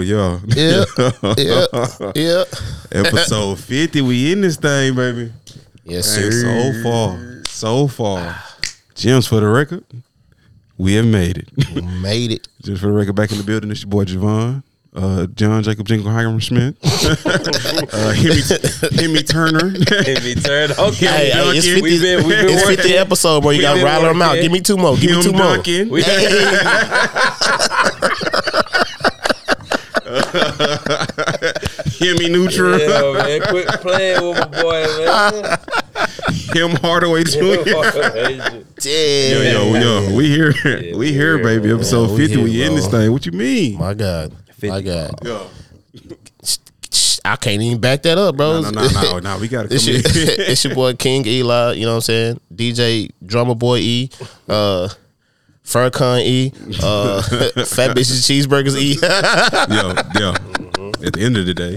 Yeah. Yeah. Yeah. Yeah. Episode 50, we in this thing, baby. Yes, Hey, sir. so far, so far. JEMS for the record, we have made it. Made it. Just for the record, back in the building, it's your boy Javon. Uh, John Jacob Jingle Hiram Schmidt. uh, Hemi, Hemi Turner. If he okay, Hey, hey, it's 50, We've been, we've been it's 50 working. episode, bro. You got to rattle them out. Give me two more. Give me Kim two more. Duncan. We, Hemi Neutral. yeah, man, quit playing with my boy, man. Him Hardaway Jr. Yo, Damn. yo, yo, we here, Yeah, we we here, here, baby. man. Episode Yeah, fifty, we, here, in this thing. What you mean? My God. My 50. God. Yo, I can't even back that up, bro. no, no, no, no, no. We gotta come It's your, in. it's your boy King Eli, you know what I'm saying? DJ Drummer Boy E, uh Furcon E, uh Fat Bitches Cheeseburgers E. yo, yo. At the end of the day,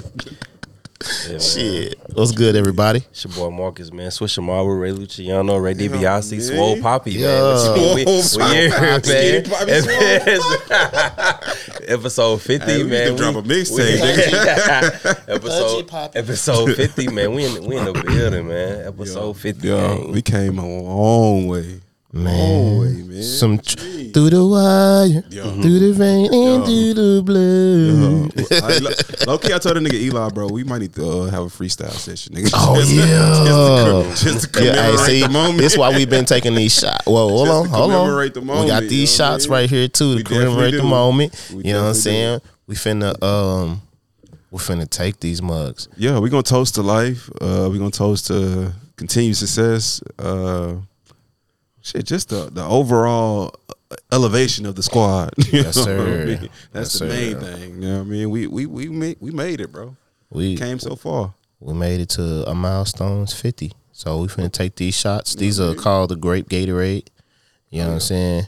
Yeah. Shit. What's good, everybody? It's your boy Marcus, man. Swisher Marble, Ray Luciano, Ray DiBiase, man. Swole Poppy, man. Yeah. What you mean? We, we Swole here, Poppy. man. Poppy, Episode 50, Hey, we man. need to drop a mixtape, nigga. Episode, Poppy. episode 50, man. We in, we in the building, man. Episode 50, yo, gang. we came a long way, long way, man. Some tr- through the wire, through the rain, and through the blood. I, lo- low key, I told the nigga Eli, bro, we might need to uh, have a freestyle session, nigga. Oh Just- yeah. just to Yeah, hey, commemorate see, the moment. this why we've been taking these shots. Well, hold on, hold on. the we moment, got you these know what I shots mean? right here too We to commemorate the moment. We you know what I'm saying? We finna um, we finna take these mugs. yeah, we're gonna toast to life. Uh, we're gonna toast to continued success. Uh, shit, just the the overall elevation of the squad. You Yes, what I sir. mean? That's Yes, the main thing. You know what I mean? We we we made we made it, bro. We Came so far. we made it to a milestone's fifty. So we finna take these shots. These are called the Grape Gatorade. You know what I'm saying?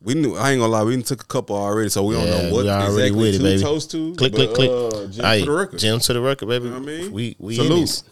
We knew. I ain't gonna lie. We took a couple already, so we don't know what exactly with it, to baby. toast to. Click, but, click, click. Uh, Jim Aight, for the record. Jim to the record, baby. You know what I mean? We we Salute.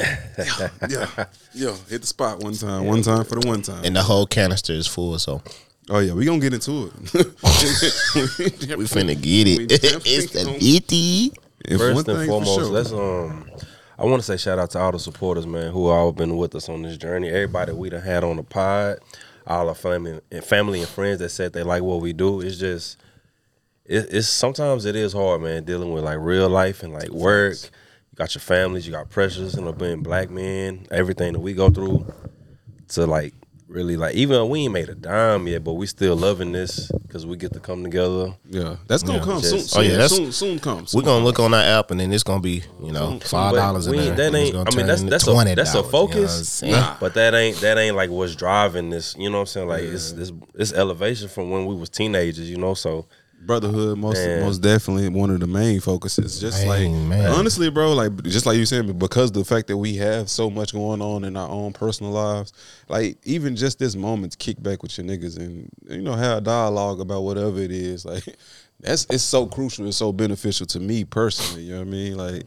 In yeah, yeah. Hit the spot one time. One time for the one time. And the whole canister is full, so oh yeah, we gonna get into it. we finna get it. it's the gonna- fifty. If one First thing and foremost, sure. let's um I want to say shout out to all the supporters, man, who all been with us on this journey. Everybody we done had on the pod, all our family and family and friends that said they like what we do. It's just it, it's sometimes it is hard, man, dealing with like real life and like work. You got your families, you got pressures, and being black men, everything that we go through to like really like even we ain't made a dime yet, but we still loving this because we get to come together. yeah, that's gonna Yeah, come just- soon. Oh, yeah, that's- soon. Soon comes. We're gonna look on that app and then it's gonna be, you know, five dollars in we there. That ain't. I mean, that's that's a $20, that's a you know focus. saying? But that ain't that ain't like what's driving this. You know what I'm saying? Like it's it's it's elevation from when we was teenagers. You know, so brotherhood most Man. most definitely one of the main focuses just like man. honestly bro like just like you said because the fact that we have so much going on in our own personal lives like even just this moment to kick back with your niggas and you know have a dialogue about whatever it is like that's it's so crucial and so beneficial to me personally you know what i mean like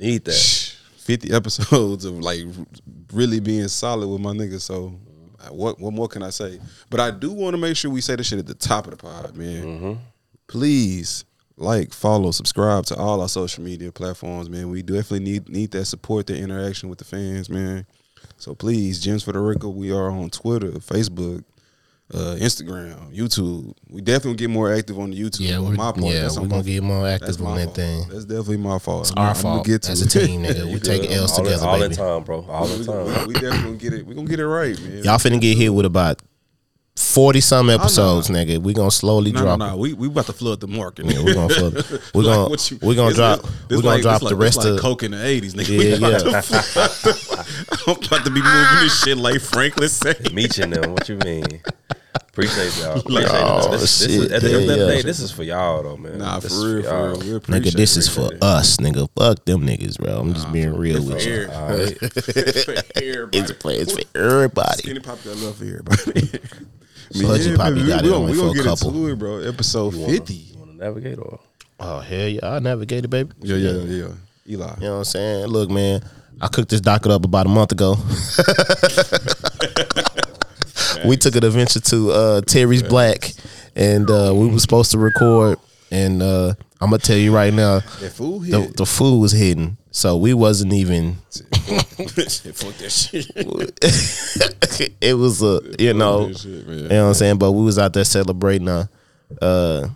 eat that. 50 episodes of like really being solid with my niggas. So what what more can I say? But I do want to make sure we say this shit at the top of the pod, man. Mm-hmm. Please like, follow, subscribe to all our social media platforms, man. We definitely need need that support, that interaction with the fans, man. So please, JEMS for the Record, we are on Twitter, Facebook, uh, Instagram, YouTube. We definitely get more active on the YouTube. Yeah, we're, my part. yeah, That's we're on gonna my get more active my on that fault. thing. That's definitely my fault. It's I'm- our I'm gonna fault. get to As a team, nigga. We You take. L's all the, together, all baby. the time, bro. All the We, time. we definitely gonna get it. We gonna get it right, man. Y'all finna get hit with about forty some oh, episodes, nigga. We gonna slowly no, drop. no, no. We we about to flood the market. Yeah, we're gonna flood. We're gonna what you- we're gonna drop. We're gonna like- drop the like- rest it's like of. coke in the eighties, nigga. Yeah, We about yeah. to- I'm about to be moving this shit like Franklin said. Meeching them. What you mean? Appreciate y'all. Like, Appreciate oh, this, this, this shit, is, at the end of the yeah, day, this is for y'all though, man. Nah, for This is real, for real. We Nigga, this it, is for appreciate us, nigga. Fuck them niggas, bro. I'm just being real it. with For you. every- All right. it's for everybody. It's for, it's for everybody. Skinny Pop got love for everybody. Pudgy Poppy baby, got we it gonna- only we for gonna a get couple. into it, bro. Episode You wanna- fifty. You want to navigate or? Oh hell yeah, I navigated, baby. Yeah, yeah, yeah. Eli. You know what I'm saying? Look, man, I cooked this docket up about a month ago. we took an adventure to uh, Terry's Black, and uh, we were supposed to record. And uh, I'm gonna tell you right now, That food the, the food was hidden, so we wasn't even. Fuck that shit. it was a you know, shit, you know what I'm saying. But we was out there celebrating uh, uh,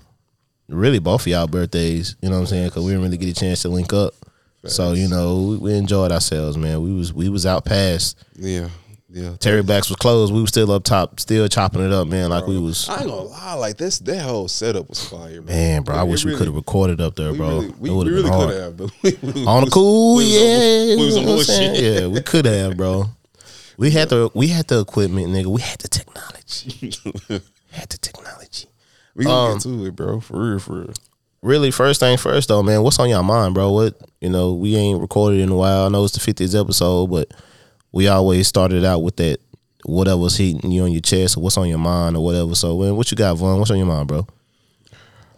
really both of y'all birthdays. You know what I'm saying? Because we didn't really get a chance to link up. So you know, we, we enjoyed ourselves, man. We was we was out past Yeah, yeah. Terry Black's was closed. We were still up top, still chopping it up, man. Like we was, I ain't gonna lie, like this, that whole setup was fire, man. man, bro. I wish we could have recorded up there, bro. really, we, it would we have really hard. could have, but we, we On the cool, we yeah. on- we was on know what I'm bullshit. Yeah, we could have, bro. We had the we had the equipment, nigga. We had the technology. had the technology. We gonna Um, get to it, bro. For real, for real. Really, first thing first, though, man. What's on your mind, bro? What you know? We ain't recorded in a while. I know it's the 50th episode, but we always started out with that whatever's hitting you on your chest or what's on your mind or whatever. So, man, what you got, Vaughn? What's on your mind, bro?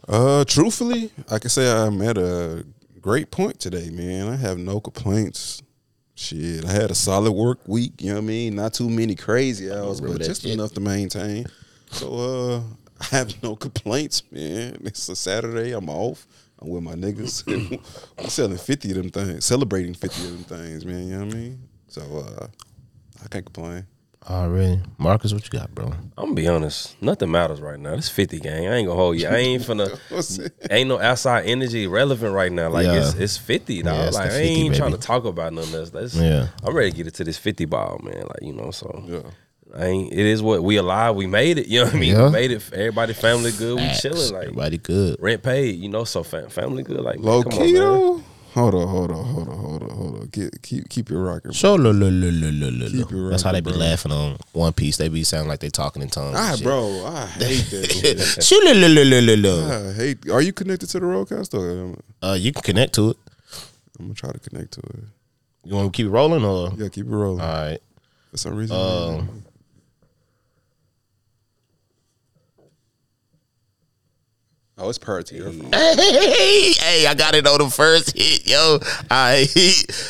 Uh, truthfully, I can say I'm at a great point today, man. I have no complaints. Shit, I had a solid work week. You know what I mean? Not too many crazy hours, but just shit. enough to maintain. So, uh, I have no complaints, man. It's a Saturday. I'm off. I'm with my niggas. I'm selling fifty of them things, celebrating fifty of them things, man. You know what I mean? So, uh, I can't complain. Already, Marcus, what you got, bro? I'm gonna be honest. Nothing matters right now. It's 50 gang. I ain't gonna hold you. I ain't finna. What's ain't no outside energy relevant right now. Like Yeah. it's it's 50, dog. Yeah, it's like 50, I ain't trying to talk about none of this. That's, Yeah. I'm ready to get into this 50 ball, man. Like you know, so Yeah. I ain't. It is what we alive. We made it. You know what I mean? Yeah. We made it. Everybody, family good. We chilling. Like Everybody good. rent paid. You know, so fam- family good. Like man, Low come key on, man. though. Hold on, hold on, hold on, hold on, hold on. Get, keep keep it rocking. bro. Show lo, lo, lo, lo, lo, lo, Keep lo. That's how they be bro. laughing on One Piece. They be sounding like they talking in tongues. Ah, bro, I hate that. Shoo, lo, lo, lo, lo, lo, lo. I hate. Are you connected to the roadcast? Or Uh, you can connect to it. I'm gonna try to connect to it. You want to keep it rolling or? Yeah, keep it rolling. All right. For some reason, Um, oh, it's party. Hey, hey, I got it on the first hit, yo. I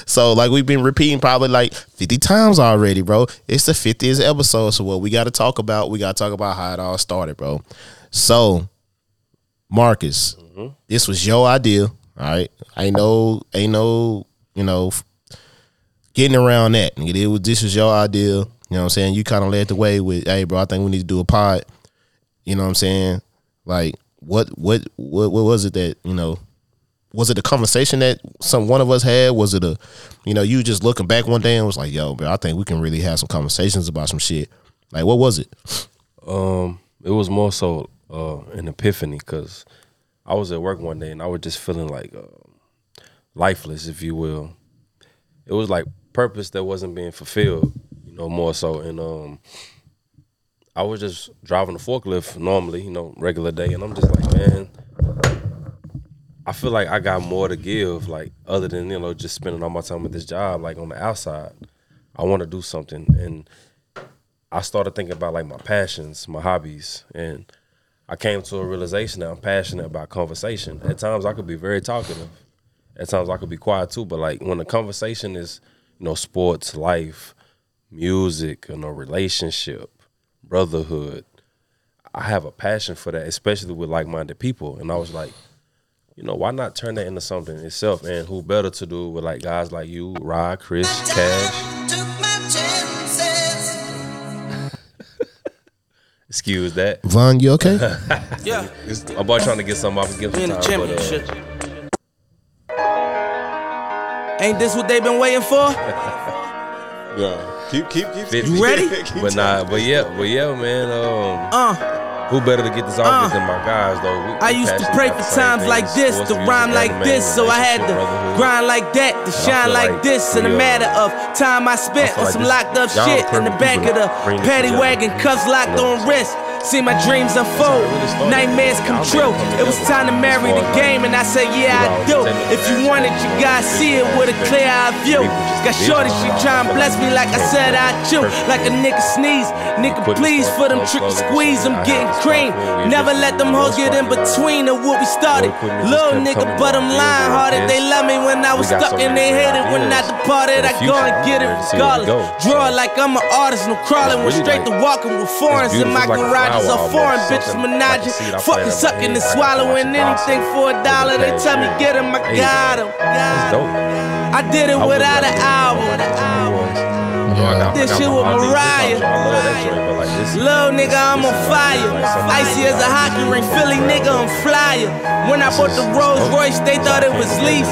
so like we've been repeating probably like fifty times already, bro. It's the fiftieth episode, so what we got to talk about? We got to talk about how it all started, bro. So, Marcus, this was your idea, all right? Ain't no, ain't no, you know, getting around that. It was this was your idea. You know what I'm saying? You kind of led the way with, hey, bro, I think we need to do a pod. You know what I'm saying? Like, what, what, what, what was it that you know? Was it a conversation that some one of us had? Was it a, you know, you just looking back one day and was like, yo, bro, I think we can really have some conversations about some shit. Like, what was it? Um, it was more so uh, an epiphany because I was at work one day and I was just feeling like uh, lifeless, if you will. It was like purpose that wasn't being fulfilled, you know, more so. And um, I was just driving a forklift normally, you know, regular day, and I'm just like, man, I feel like I got more to give, like other than you know just spending all my time at this job, like on the outside. I want to do something, and I started thinking about like my passions, my hobbies, and I came to a realization that I'm passionate about conversation. At times I could be very talkative. At times I could be quiet too, but like when the conversation is, you know, sports, life, music, you know, relationship, brotherhood, I have a passion for that, especially with like-minded people. And I was like, you know, why not turn that into something itself? And who better to do it with like guys like you, Rod, Chris, Cash. Took my chances. Excuse that. Von, you okay? Yeah, My boy trying to get something off and give we some the time, but uh, championship. Ain't this what they've been waiting for? Yeah, keep keep keep. 50. You ready? Keep but nah, but yeah, but yeah, man. Um, Uh, who better to get this off with than my guys, though? We, I used to pray for times things, like this, to rhyme like this, so I had to grind like that, to shine like like this. In a uh, matter of time I spent I on like some this- locked up shit in the back of the to bring this paddy wagon, cuffs locked You know what on wrist. See my dreams unfold, nightmares come true. It was time to marry the game, and I said, Yeah, I do. If you want it, you gotta see it with a clear eye view. Got shorty, she tryin' bless me like I said I chew. Like a nigga sneeze, nigga please for them trick squeeze. I'm getting cream. Never let them hoes get in between of what we started. Little nigga, but I'm lying hearted. They love me when I was stuck and they hated when I departed. I go and get it regardless. Draw like I'm an artist, no crawling. Went straight to walking with foreigns in my garages are foreign bitches menaging. Fucking sucking and swallowing anything for a dollar. They tell me get him, I got him. I did it without an album. This shit with Mariah. I love that joint, but like this. Little nigga, I'm on fire. Icy as a hockey ring, Philly nigga, I'm flyer. When I bought the Rolls Royce, they thought it was lease.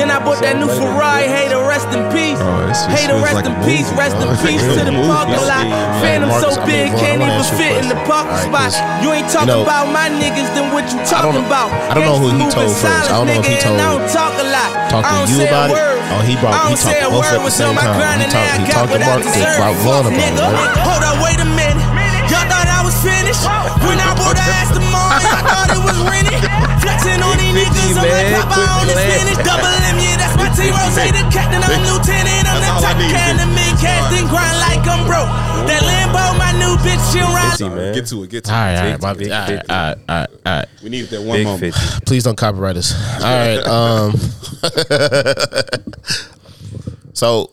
Then I bought that new Ferrari, hey to rest in peace. Bro, this shit Hey to rest in peace, rest in peace to the parking lot. Phantom so big, can't even ask you a fit in the parking spot. You ain't talking about my niggas, then what you talking about? I don't know who he told first. I don't know if he told- I don't talk a lot. talk to you say about a it? word. Oh, he brought- I he don't say talked a both word at the same my time. He talked- now I he got talked what I about- deserve. about Fuck, one of them, nigga. right? Hold up, wait a minute. Y'all thought I was finished? When I bought the Aston Martin, I thought it was rented. Flexing on these niggas, I'm like man. Papa on the Quick spinach. Double M, yeah, that's my team. Ross, the captain, I'm lieutenant. I'm That's the all top need. can, the mid casting, grind like I'm broke. That Lambo, my new bitch, she ride. Get to it. Get to it. all right, Big- my- big all right, 50. all right, all right, all right. We needed that one moment. Please don't copyright us. All right. Um. so,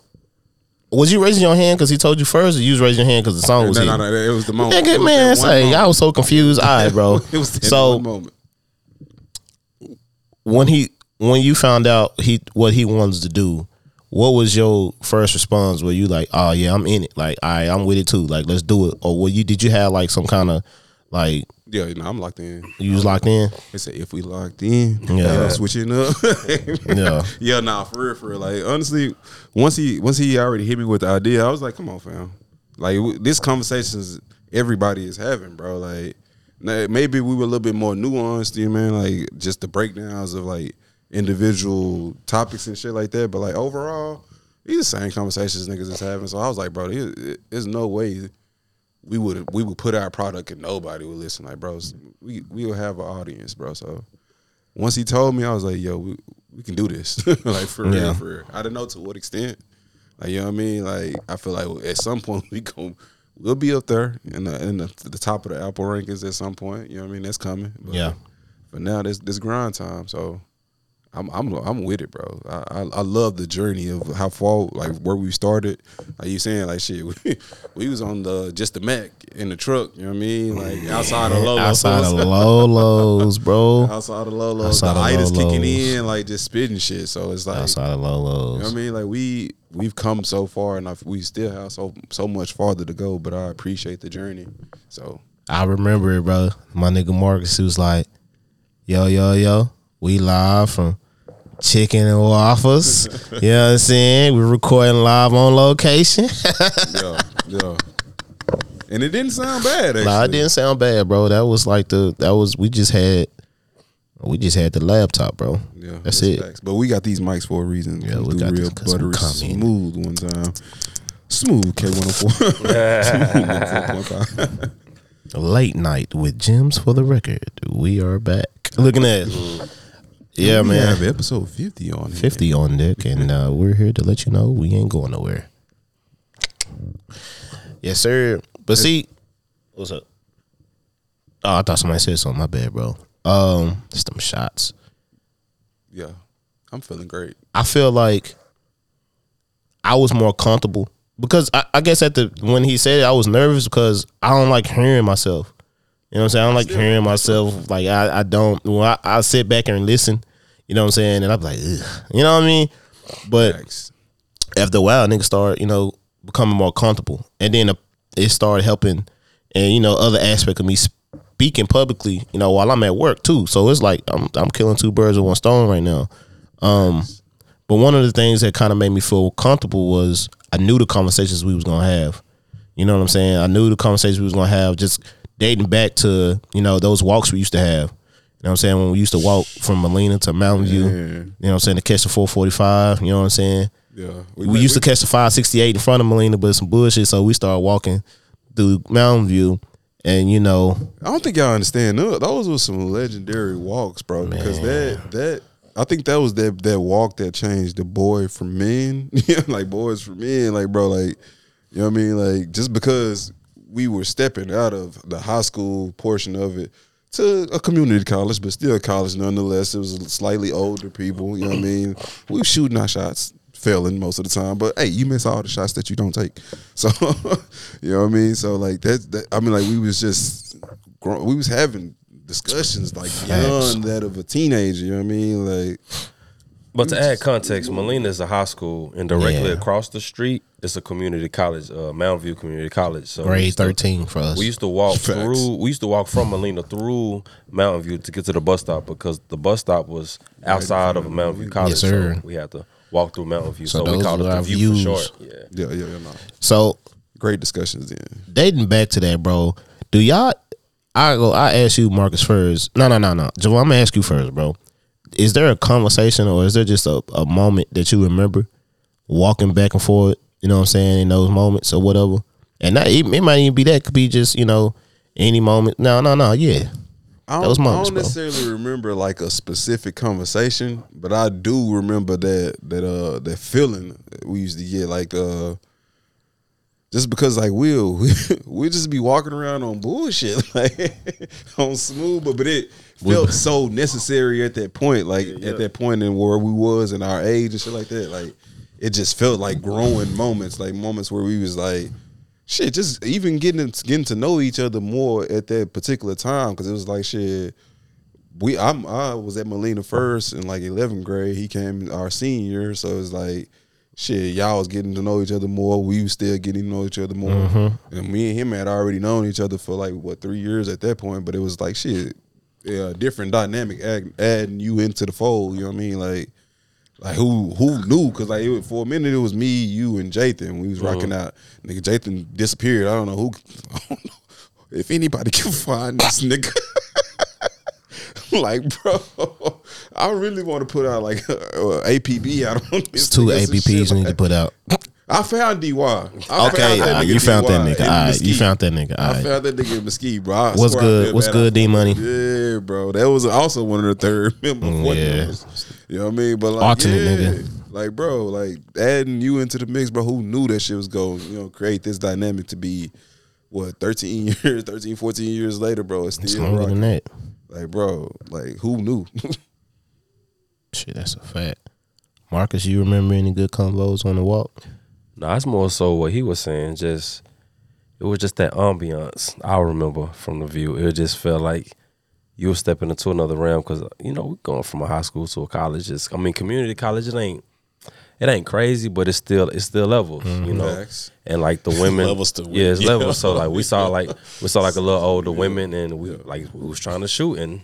was you raising your hand because he told you first, or you was raising your hand because the song was No, here? no, no, it was the moment. Nigga, man, say moment. I was so confused. All right, bro. It was so moment. when he when you found out he what he wanted to do, what was your first response? Were you like, oh yeah, I'm in it. Like, all right, I'm with it too. Like, let's do it. Or were you did you have like some kind of like Yeah, you know, I'm locked in. you was locked in? They say if we locked in, Yeah. yeah, switching up. Yeah. yeah, nah, for real, for real. Like honestly, once he once he already hit me with the idea, I was like, come on, fam. Like w- this conversations everybody is having, bro. Like maybe we were a little bit more nuanced, you know, man. Like just the breakdowns of like individual topics and shit like that. But like overall, these the same conversations niggas is having. So I was like, bro, there's no way we would we would put our product and nobody would listen. Like, bro, we we will have an audience, bro. So once he told me, I was like, yo, we, we can do this. like for Yeah. real, for real. I don't know to what extent. Like, you know what I mean? Like, I feel like at some point we go we'll be up there in the in the, the top of the Apple rankings at some point. You know what I mean? That's coming. But Yeah. But now this this grind time. So I'm I'm I'm with it, bro. I, I I love the journey of how far like where we started. Like you saying, like shit, we, we was on the just the Mac in the truck. You know what I mean? Like outside of Lolo, Outside of Lolos, bro. outside of Lolo, Outside the itis kicking in, like just spitting shit. So it's like Outside of Lolo's. you know what I mean? Like we we've come so far, and I, we still have so so much farther to go. But I appreciate the journey. So I remember it, bro. My nigga Marcus, he was like, yo, yo, yo, we live from Chicken and Waffles. you know what I'm saying? We're recording live on location. yeah, yeah. And it didn't sound bad. Actually. nah, it didn't sound bad, bro. That was like the, that was, we just had, we just had the laptop, bro. Yeah, That's it. facts. But we got these mics for a reason. Yeah, we through got real this buttery smooth one time. Smooth K one hundred four. Smooth 104.5. Late night with JEMS for the record. We are back. Looking at, yeah, We man. have episode fifty on. 50 on deck, and uh, we're here to let you know we ain't going nowhere. Yes, sir. But see, what's up? Oh, I thought somebody said something. My bad, bro. Um, just them shots. Yeah, I'm feeling great. I feel like I was more comfortable because I, I guess at the when he said it, I was nervous because I don't like hearing myself. You know what I'm saying? I don't like hearing myself. Like I, I don't. Well, I, I sit back and listen. You know what I'm saying? And I'm like, Ugh. you know what I mean? But after a while, niggas start, you know, becoming more comfortable, and then uh, it started helping, and you know, other aspect of me speaking publicly, you know, while I'm at work too. So it's like I'm I'm killing two birds with one stone right now. Um, but one of the things that kind of made me feel comfortable was I knew the conversations we was gonna have. You know what I'm saying? I knew the conversations we was gonna have just dating back to you know those walks we used to have. You know what I'm saying? When we used to walk from Molina to Mountain View. Yeah. You know what I'm saying? To catch the 445. You know what I'm saying? Yeah, We, used to catch the 568 in front of Molina, but it's some bullshit. So we started walking through Mountain View, and you know, I don't think y'all understand. Tho- Those were some legendary walks, bro. Man. Because that that I think that was that that walk that changed the boy from men. Like boys from men. Like bro, like you know what I mean. Like just because we were stepping out of the high school portion of it to a community college, but still a college nonetheless. It was slightly older people. You know what I mean. We were shooting our shots. Failing most of the time, but hey, you miss all the shots that you don't take. So, you know what I mean. So like that, that I mean, like we was just, grown, we was having discussions like beyond that of a teenager. You know what I mean? Like, But to add context, Molina is a high school, and directly Yeah. across the street is a community college, uh, Mountain View Community College. So we grade used to- thirteen for us. We used to walk Facts. through. We used to walk from Molina through Mountain View to get to the bus stop because the bus stop was outside of Mountain View College. Yes, sir. So we had to walk through Mountain View. So So, we those called it were the our view views. for short. Yeah. yeah, yeah, yeah, no. so Great discussions then. dating back to that, bro. Do y'all? I go. I ask you, Marcus first. No, no, no, no. Javon, I'm gonna ask you first, bro. Is there a conversation or is there just a, a moment that you remember walking back and forth? You know what I'm saying in those moments or whatever. And not it, it might even be that. It could be just you know any moment. No, no, no. Yeah, I don't, Those moments, I don't bro. necessarily remember like a specific conversation, but I do remember that that uh that feeling we used to get like uh just because like we'll we we just be walking around on bullshit like on smooth, but but it felt so necessary at that point, like at that point in where we was in our age and shit like that. Like it just felt like growing moments, like moments where we was like shit, just even getting getting to know each other more at that particular time because it was like shit. We I'm I was at Molina first in like 11th grade. He came our senior, so it was like shit. Y'all was getting to know each other more. We was still getting to know each other more. Mm-hmm. And me and him had already known each other for like what three years at that point. But it was like shit, yeah, different dynamic add, adding you into the fold. You know what I mean? Like like who who knew? Because like it, for a minute it was me, you, and Jathan. We was rocking out. Nigga, Jathan disappeared. I don't know who. I don't know if anybody can find this nigga. like, bro, I really want to put out like uh, APB out on this. it's two APBs you need to put out. I found DY. I Okay, found you found that nigga. All right, you found that nigga. All I found that nigga in Mesquite, bro. I What's good? What's good, D Money? Yeah, bro. That was also one of the third member. Mm, yeah. members. You know what I mean? But like, Alternate yeah, nigga. like, bro, like adding you into the mix, bro. Who knew that shit was going, you know, create this dynamic to be what 13 years, 13, 14 years later, bro. It's It's still longer rocking. than that. Like, bro, like who knew? Shit, that's a fact. Marcus, you remember any good convos on the walk? No, it's more so what he was saying. Just it was just that ambiance. I remember from the view. It just felt like you were stepping into another realm because you know we're going from a high school to a college. It's, I mean, community college. It ain't it ain't crazy, but it's still it's still levels. You mm-hmm. know, Facts. and like the women Levels to yeah, it's yeah. levels. So like we saw like we saw like a little older women, and we like we was trying to shoot and.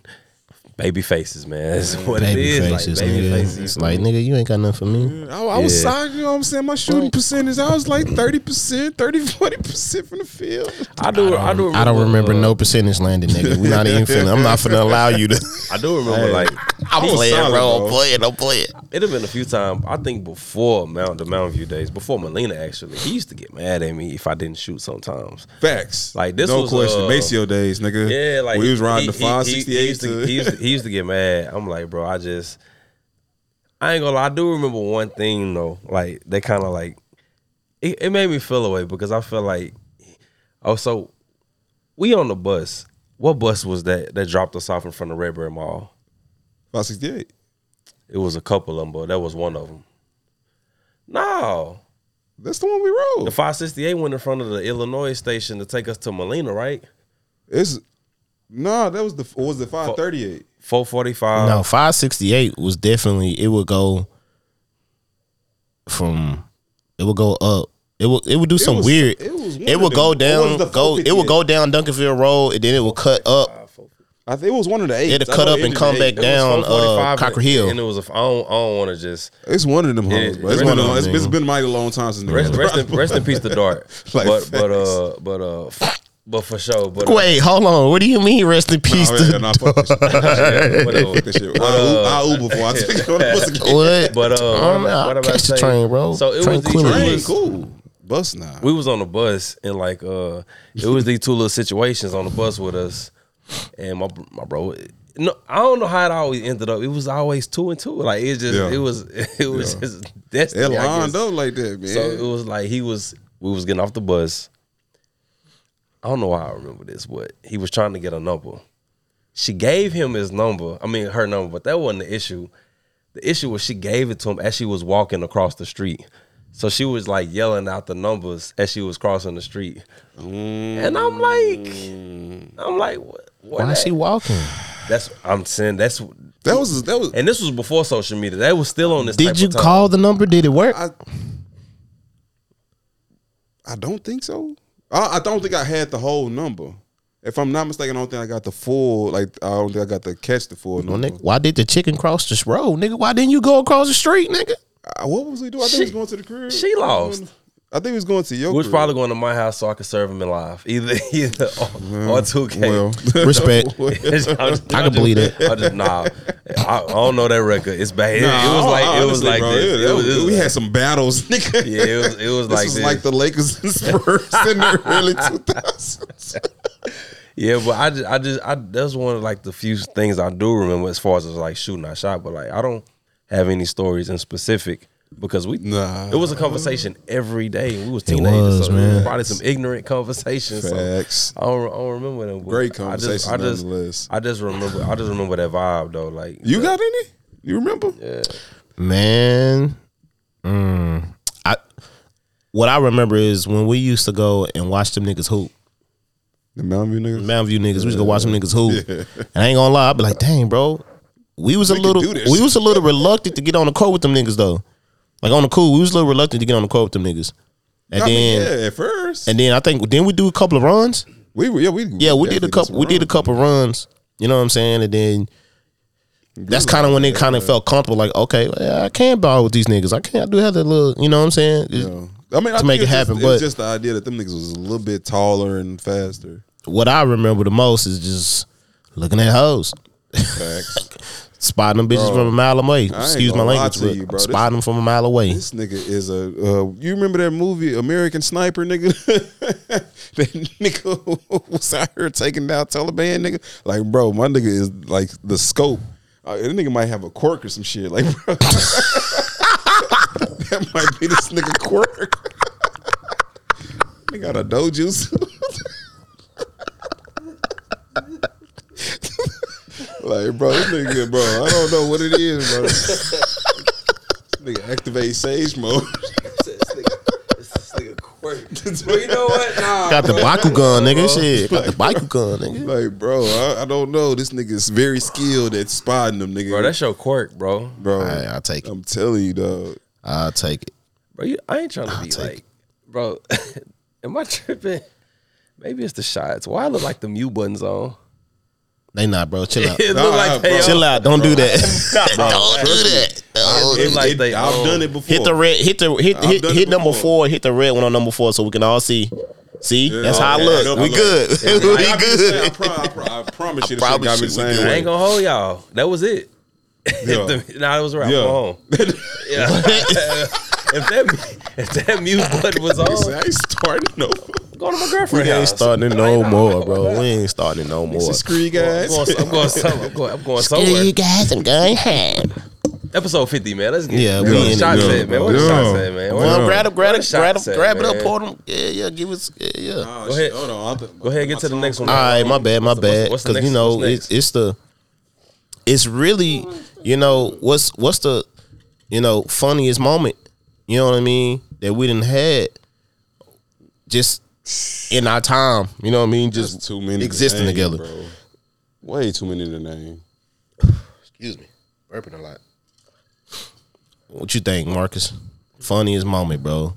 Baby faces, man. That's what Baby is. faces, like, baby nigga. faces. It's like, nigga, you ain't got nothing for me. I, I was Yeah. signed, you know what I'm saying? My shooting percentage, I was like 30%, 30, 40% from the field. I do. I, do. Remember, I don't remember uh, no percentage landing, nigga. We not even finna. I'm not finna allow you to. I do remember like I'm was playing, solid, bro. bro. I'm playing. I'm playing. It have been a few times. I think before Mount the Mountain View days, before Molina actually, he used to get mad at me if I didn't shoot sometimes. Facts. Like, this no was, question. uh, Maceo days, nigga. Yeah, like we was riding he- the he- he- 568 He, used to, to, he, used to, he used to get mad. I'm like, bro, I just I ain't gonna lie. I do remember one thing though. Like they kind of like it, it made me feel away because I felt like oh so we on the bus. What bus was that that dropped us off in front of Redbird Mall? 568. It was a couple of them, but that was one of them. No, That's the one we rode. the 568 went in front of the Illinois station to take us to Molina, right? It's no, that was the was the 538. 445. No, 568 was definitely. It would go from. It would go up. It would. It would do some was- weird. it was It would go Or down. Go. It would go down Duncanville Road, and then it would cut up. I think it was one of the eight. It'd cut up and come back down uh, 445, Cockrell Hill. and it was. A, I don't. I don't want to just It's one of them Yeah, hoes, bro. It's rest been, of a, it's, them, it's man. been a mighty long time since rest, the rest, in, rest in peace, the dart. Like but but uh but uh f- but for sure. But uh, Wait, hold on. What do you mean? Rest in peace. To nah, fuck that shit. whatever. Fuck shit. I, I Uber before I take it on the what? But uh, Um, what, I'll what catch the train, bro. So it was the Train, was, cool. Bus now. we was on the bus and like uh it was these two little situations on the bus with us and my my bro no I don't know how it always ended up it was always two and two like it just Yeah. it was it was Yeah. just destiny It lined up like that, man. so it was like he was we was getting off the bus I don't know why I remember this but he was trying to get a number she gave him his number I mean her number but that wasn't the issue the issue was she gave it to him as she was walking across the street. So she was like yelling out the numbers as she was crossing the street. And I'm like, mm. I'm like, what? what Why is she walking? That's I'm saying that's that was that was. and this was before social media. That was still on this. type Did you of call the number? Did it work? I, I don't think so. I, I don't think I had the whole number. If I'm not mistaken, I don't think I got the full. Like I don't think I got to catch the full Well, number. nigga, why did the chicken cross this road, nigga? Why didn't you go across the street, nigga? Uh, what was he doing? I think She- he was going to the crib. she lost. I think he was going to your. We was crib. probably going to my house so I could serve him in live. Either either or, mm-hmm. or 2K. Well, Respect. I can believe it. I just nah. I, I don't know that record. It's bad. It, Nah, it was like it was like bro, this. yeah, It was- it was- we had some battles, nigga. Yeah, it was- it was this like was this. like the Lakers and Spurs in the early 2000s. Yeah, but I just, I just, I that's one of like the few things I do remember as far as like shooting I shot. But like, I don't have any stories in specific because we, Nah. it was a conversation every day. We was teenagers, was, so man. probably some ignorant conversations. so Facts. I don't, I don't remember them. but Great I just, conversations I just, nonetheless. I just remember, I just remember that vibe though. Like You the- got any? You remember? Yeah. Man, mm, I what I remember is when we used to go and watch them niggas hoop. The Mountain View niggas. Mountain View niggas, we used to go watch them niggas hoop. And I ain't gonna lie, I'd be like, dang, bro, we was a We could little, we was a little reluctant to get on the court with them niggas though. Like on the cool, we was a little reluctant to get on the court with them niggas. And I mean, then, yeah, at first. and then I think then we do a couple of runs. we yeah, we Yeah, we did a couple. We did a couple runs. You know what I'm saying? And then that's kind of when they kind of felt comfortable. Like, okay, well, I can ball with these niggas. I can. I do have that little. You know what I'm saying? Yeah. I mean, I to think make it happen, Just, but- it's just the idea that them niggas was a little bit taller and faster. What I remember the most is just looking at hoes, Facts. spotting them bitches Bro, from a mile away. Excuse my language, but you, bro. This- spotting them from a mile away. this nigga is a. Uh, you remember that movie American Sniper, nigga? that nigga was out here taking down Taliban, nigga. Like, bro, my nigga is like the scope. Uh, that nigga might have a quirk or some shit. Like, bro, that might be this nigga quirk. they got a dojutsu. Like, bro, this nigga, bro, I don't know what it is, bro. Nigga activate sage mode. This nigga quirk. Well, you know what? Nah, Got the bro. Byakugan, nigga. Shit, got the Byakugan, nigga. Like, bro, I, I don't know. This nigga is very skilled at spotting them, nigga. bro, that's your quirk, bro. bro. Alright, I'll take it. I'm telling you, dog. I'll take it. Bro, you, I ain't trying to be take like, bro. am I tripping? Maybe it's the shots. Why I look like the mute buttons on? They not, bro. Chill out. It Nah, like they bro. Chill out. Don't do that. Don't do that. Don't It do like It- they I've own. done it before. Hit the red. Hit the hit I've hit, done it hit number before. four. Hit the red one on number four, so we can all see. See, that's how I oh, yeah, look. yeah, we good. I we be saying, I, good. pro- I, pro- I promise you, this shit promise got me you the we same good. I way. ain't gonna hold y'all. That was it. Yeah. If the, nah, it was right. Yeah. I'm home. Yeah. if that if that mute button was on, I ain't starting no. Go to my We ain't house. starting it no more, bro. We ain't starting it no more. It's a scree I'm guys. going, I'm going somewhere. I'm going, I'm going somewhere. guys, I'm going ham. Episode 50, man. Let's get Yeah, where we the in shots it. at, man. Where the Yeah. shots at, man? Well, grab it, grab it, grab it, grab it up, man? pour them. Yeah, yeah, give us, yeah, yeah. Oh, Go ahead. Hold on. I'll th- Go ahead, and get to the next one. All right, my bad, my bad. Because you know, what's it's next? it's the, it's really, you know, what's what's the, you know, funniest moment. You know what I mean? That we didn't had, just in our time. You know what I mean? Just That's too many to existing name, together. bro. Way too many to name. Excuse me, burping a lot. What you think, Marcus? Funniest moment, bro.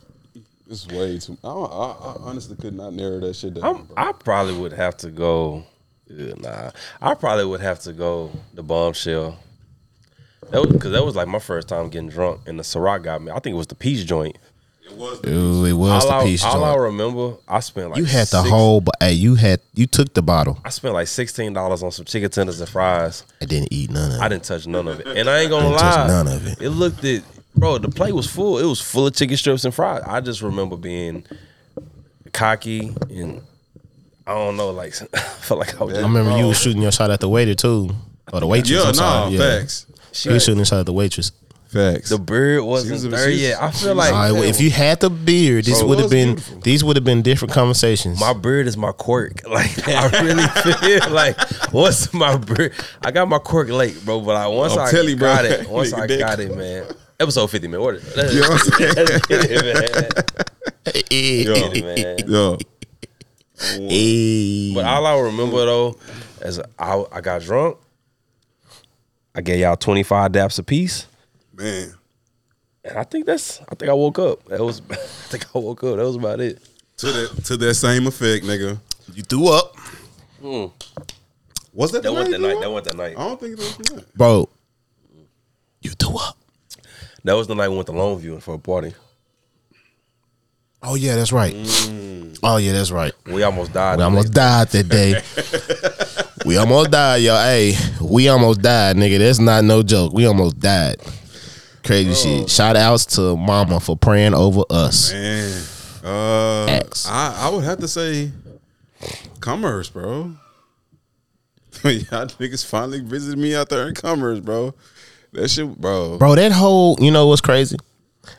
It's way too. I, I, I honestly could not narrow that shit down. I'm, bro. I probably would have to go. yeah, nah, I probably would have to go the bombshell. That was because that was like my first time getting drunk, and the Ciroc got me. I think it was the peach joint. Ooh, it was all the I, piece. all I remember, I spent like You had the six- whole, but hey, you had you took the bottle. I spent like sixteen dollars on some chicken tenders and fries. I didn't eat none of it. I didn't touch none of it, and I ain't gonna Didn't touch lie, none of it. It looked it bro, the plate was full. It was full of chicken strips and fries. I just remember being cocky and I don't know, like I felt like I was. I remember you was shooting your shot at the waiter too, or the waitress. Yeah, I'm no, sorry. Yeah. facts. You was shooting a shot at the waitress. Facts. The beard wasn't was there she's- yet. I feel like All right, well, if you had the beard, this would have been beautiful. these would have been different conversations. my beard is my quirk. Like I really feel like what's my beard? I got my quirk late, bro. But I once I'm I telling you, bro. got it, once I dick. got it, man. Episode fifty, man. What is let's, You know what I'm saying? let's get it, man. Yo, Get it, man. yo. Hey. But all I remember though, is I, I got drunk. I gave y'all twenty five daps a piece, Man. and I think that's. I think I woke up. That was. I think I woke up. That was about it. To that to that same effect, nigga. you threw up, hmm. Was that That was the night? that night. you That know? went that night. I don't think it was the night. bro. You threw up. That was the night we went to Longview for a party. Oh yeah, that's right. Mm. Oh yeah, that's right. We almost died. We almost died that day. we almost died, y'all. Hey, we almost died, nigga. That's not no joke. We almost died. Crazy shit. Shout outs to mama for praying over us. Man. Uh I would have to say commerce, bro. Y'all niggas finally visited me out there in commerce, bro. That shit, bro. Bro, that whole, you know what's crazy?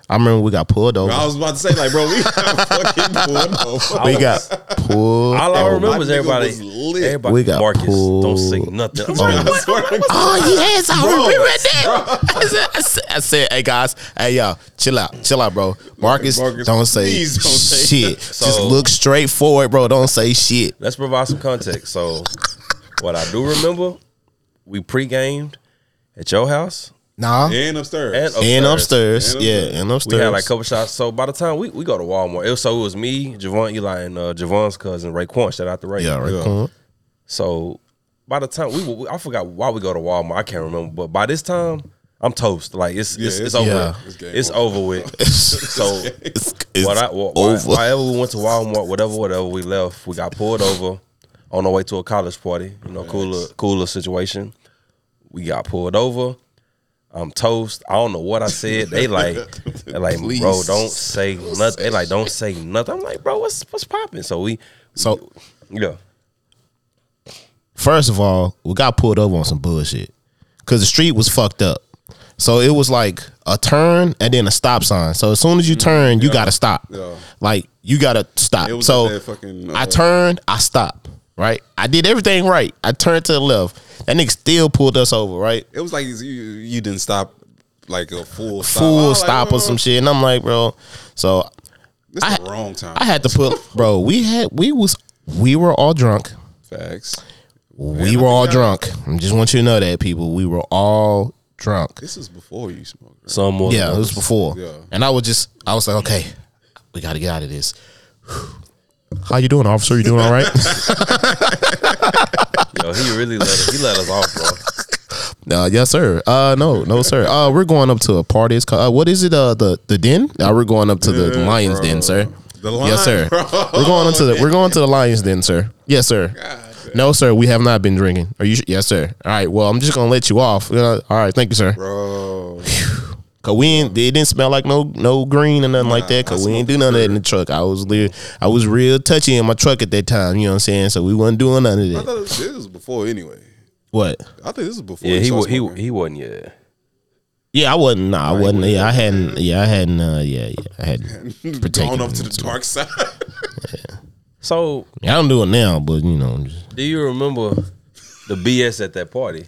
I remember we got pulled over. I was about to say, like, bro, we got fucking pulled over. we got pulled All I over. remember is everybody. was lit. Everybody. We got Marcus, pulled don't say nothing. Oh, I'm I like, swear to God. Oh yes, I remember that. I said, I said, hey guys, hey y'all, chill out, chill out, bro. Marcus, Marcus, don't say don't shit. that. Just So- look straight forward, bro. Don't say shit. Let's provide some context. So, what I do remember, we pre-gamed at your house Nah, And upstairs. and upstairs. and upstairs, And yeah, upstairs. and upstairs. We had like a couple shots. So by the time we, we go to Walmart, it was, so it was me, Javon, Eli, and uh, Javon's cousin Raekwon. Shout out to Ray. yeah, right. Yeah. So by the time we, we, I forgot why we go to Walmart. I can't remember. But by this time, I'm toast. Like it's it's, Yeah, it's, it's- over. yeah. with. It's It's over. over with. so It's, it's what I, wh- why- over. Whenever we went to Walmart, whatever, whatever, we left. We got pulled over on our way to a college party. You know, cooler, cooler situation. We got pulled over. I'm toast. I don't know what I said. They like, they like, bro, don't say nothing. They like, don't say nothing. I'm like, bro, what's what's popping? So we, So yeah, first of all, we got pulled over on some bullshit because the street was fucked up. So it was like a turn and then a stop sign. So as soon as you turn, you gotta stop. Yeah. Like you gotta stop. It was so like that fucking, I uh, turned, I stopped. Right, I did everything right. I turned to the left. That nigga still pulled us over. Right, It was like you, you didn't stop like a full stop. Full was like, stop or some shit. And I'm like, bro. So This I- the wrong time. I had to put, bro. We had, we was, we were all drunk. Facts. We were all drunk. I just want you to know that, people. We were all drunk. This is before you smoked. Right? some more. Yeah, it was before. Yeah. And I was just, I was like, okay, we got to get out of this. How you doing, officer? You doing all right? Yo, he really let us, he let us off, bro. uh, yes, sir. Uh, no, no, sir. Uh, we're going up to a party. It's called, uh, what is it? Uh, the the den. Uh, we're going up to the Yeah, Lions bro. Den, sir. The yes, sir. Bro. We're going into the we're going to the Lions Den, sir. Yes, sir. No, sir. We have not been drinking. Are you? Yes, sir. All right. Well, I'm just gonna let you off. Uh, all right. Thank you, sir. Bro. Cause we ain't, it didn't smell like no no green or nothing like that. Cause I we ain't smoked do none of that in the truck. I was li- I was real touchy in my truck at that time. You know what I'm saying? So we wasn't doing none of that. I thought it was, this was before anyway. What? I think this was before. Yeah, you he started he he wasn't yet. Yeah, I wasn't. Nah, I wasn't. Yeah, I hadn't. Yeah, I hadn't. Uh, yeah, yeah, I hadn't. partaken Going up to the it. dark side. yeah. So Yeah, I don't do it now, but you know, just, do you remember the BS at that party?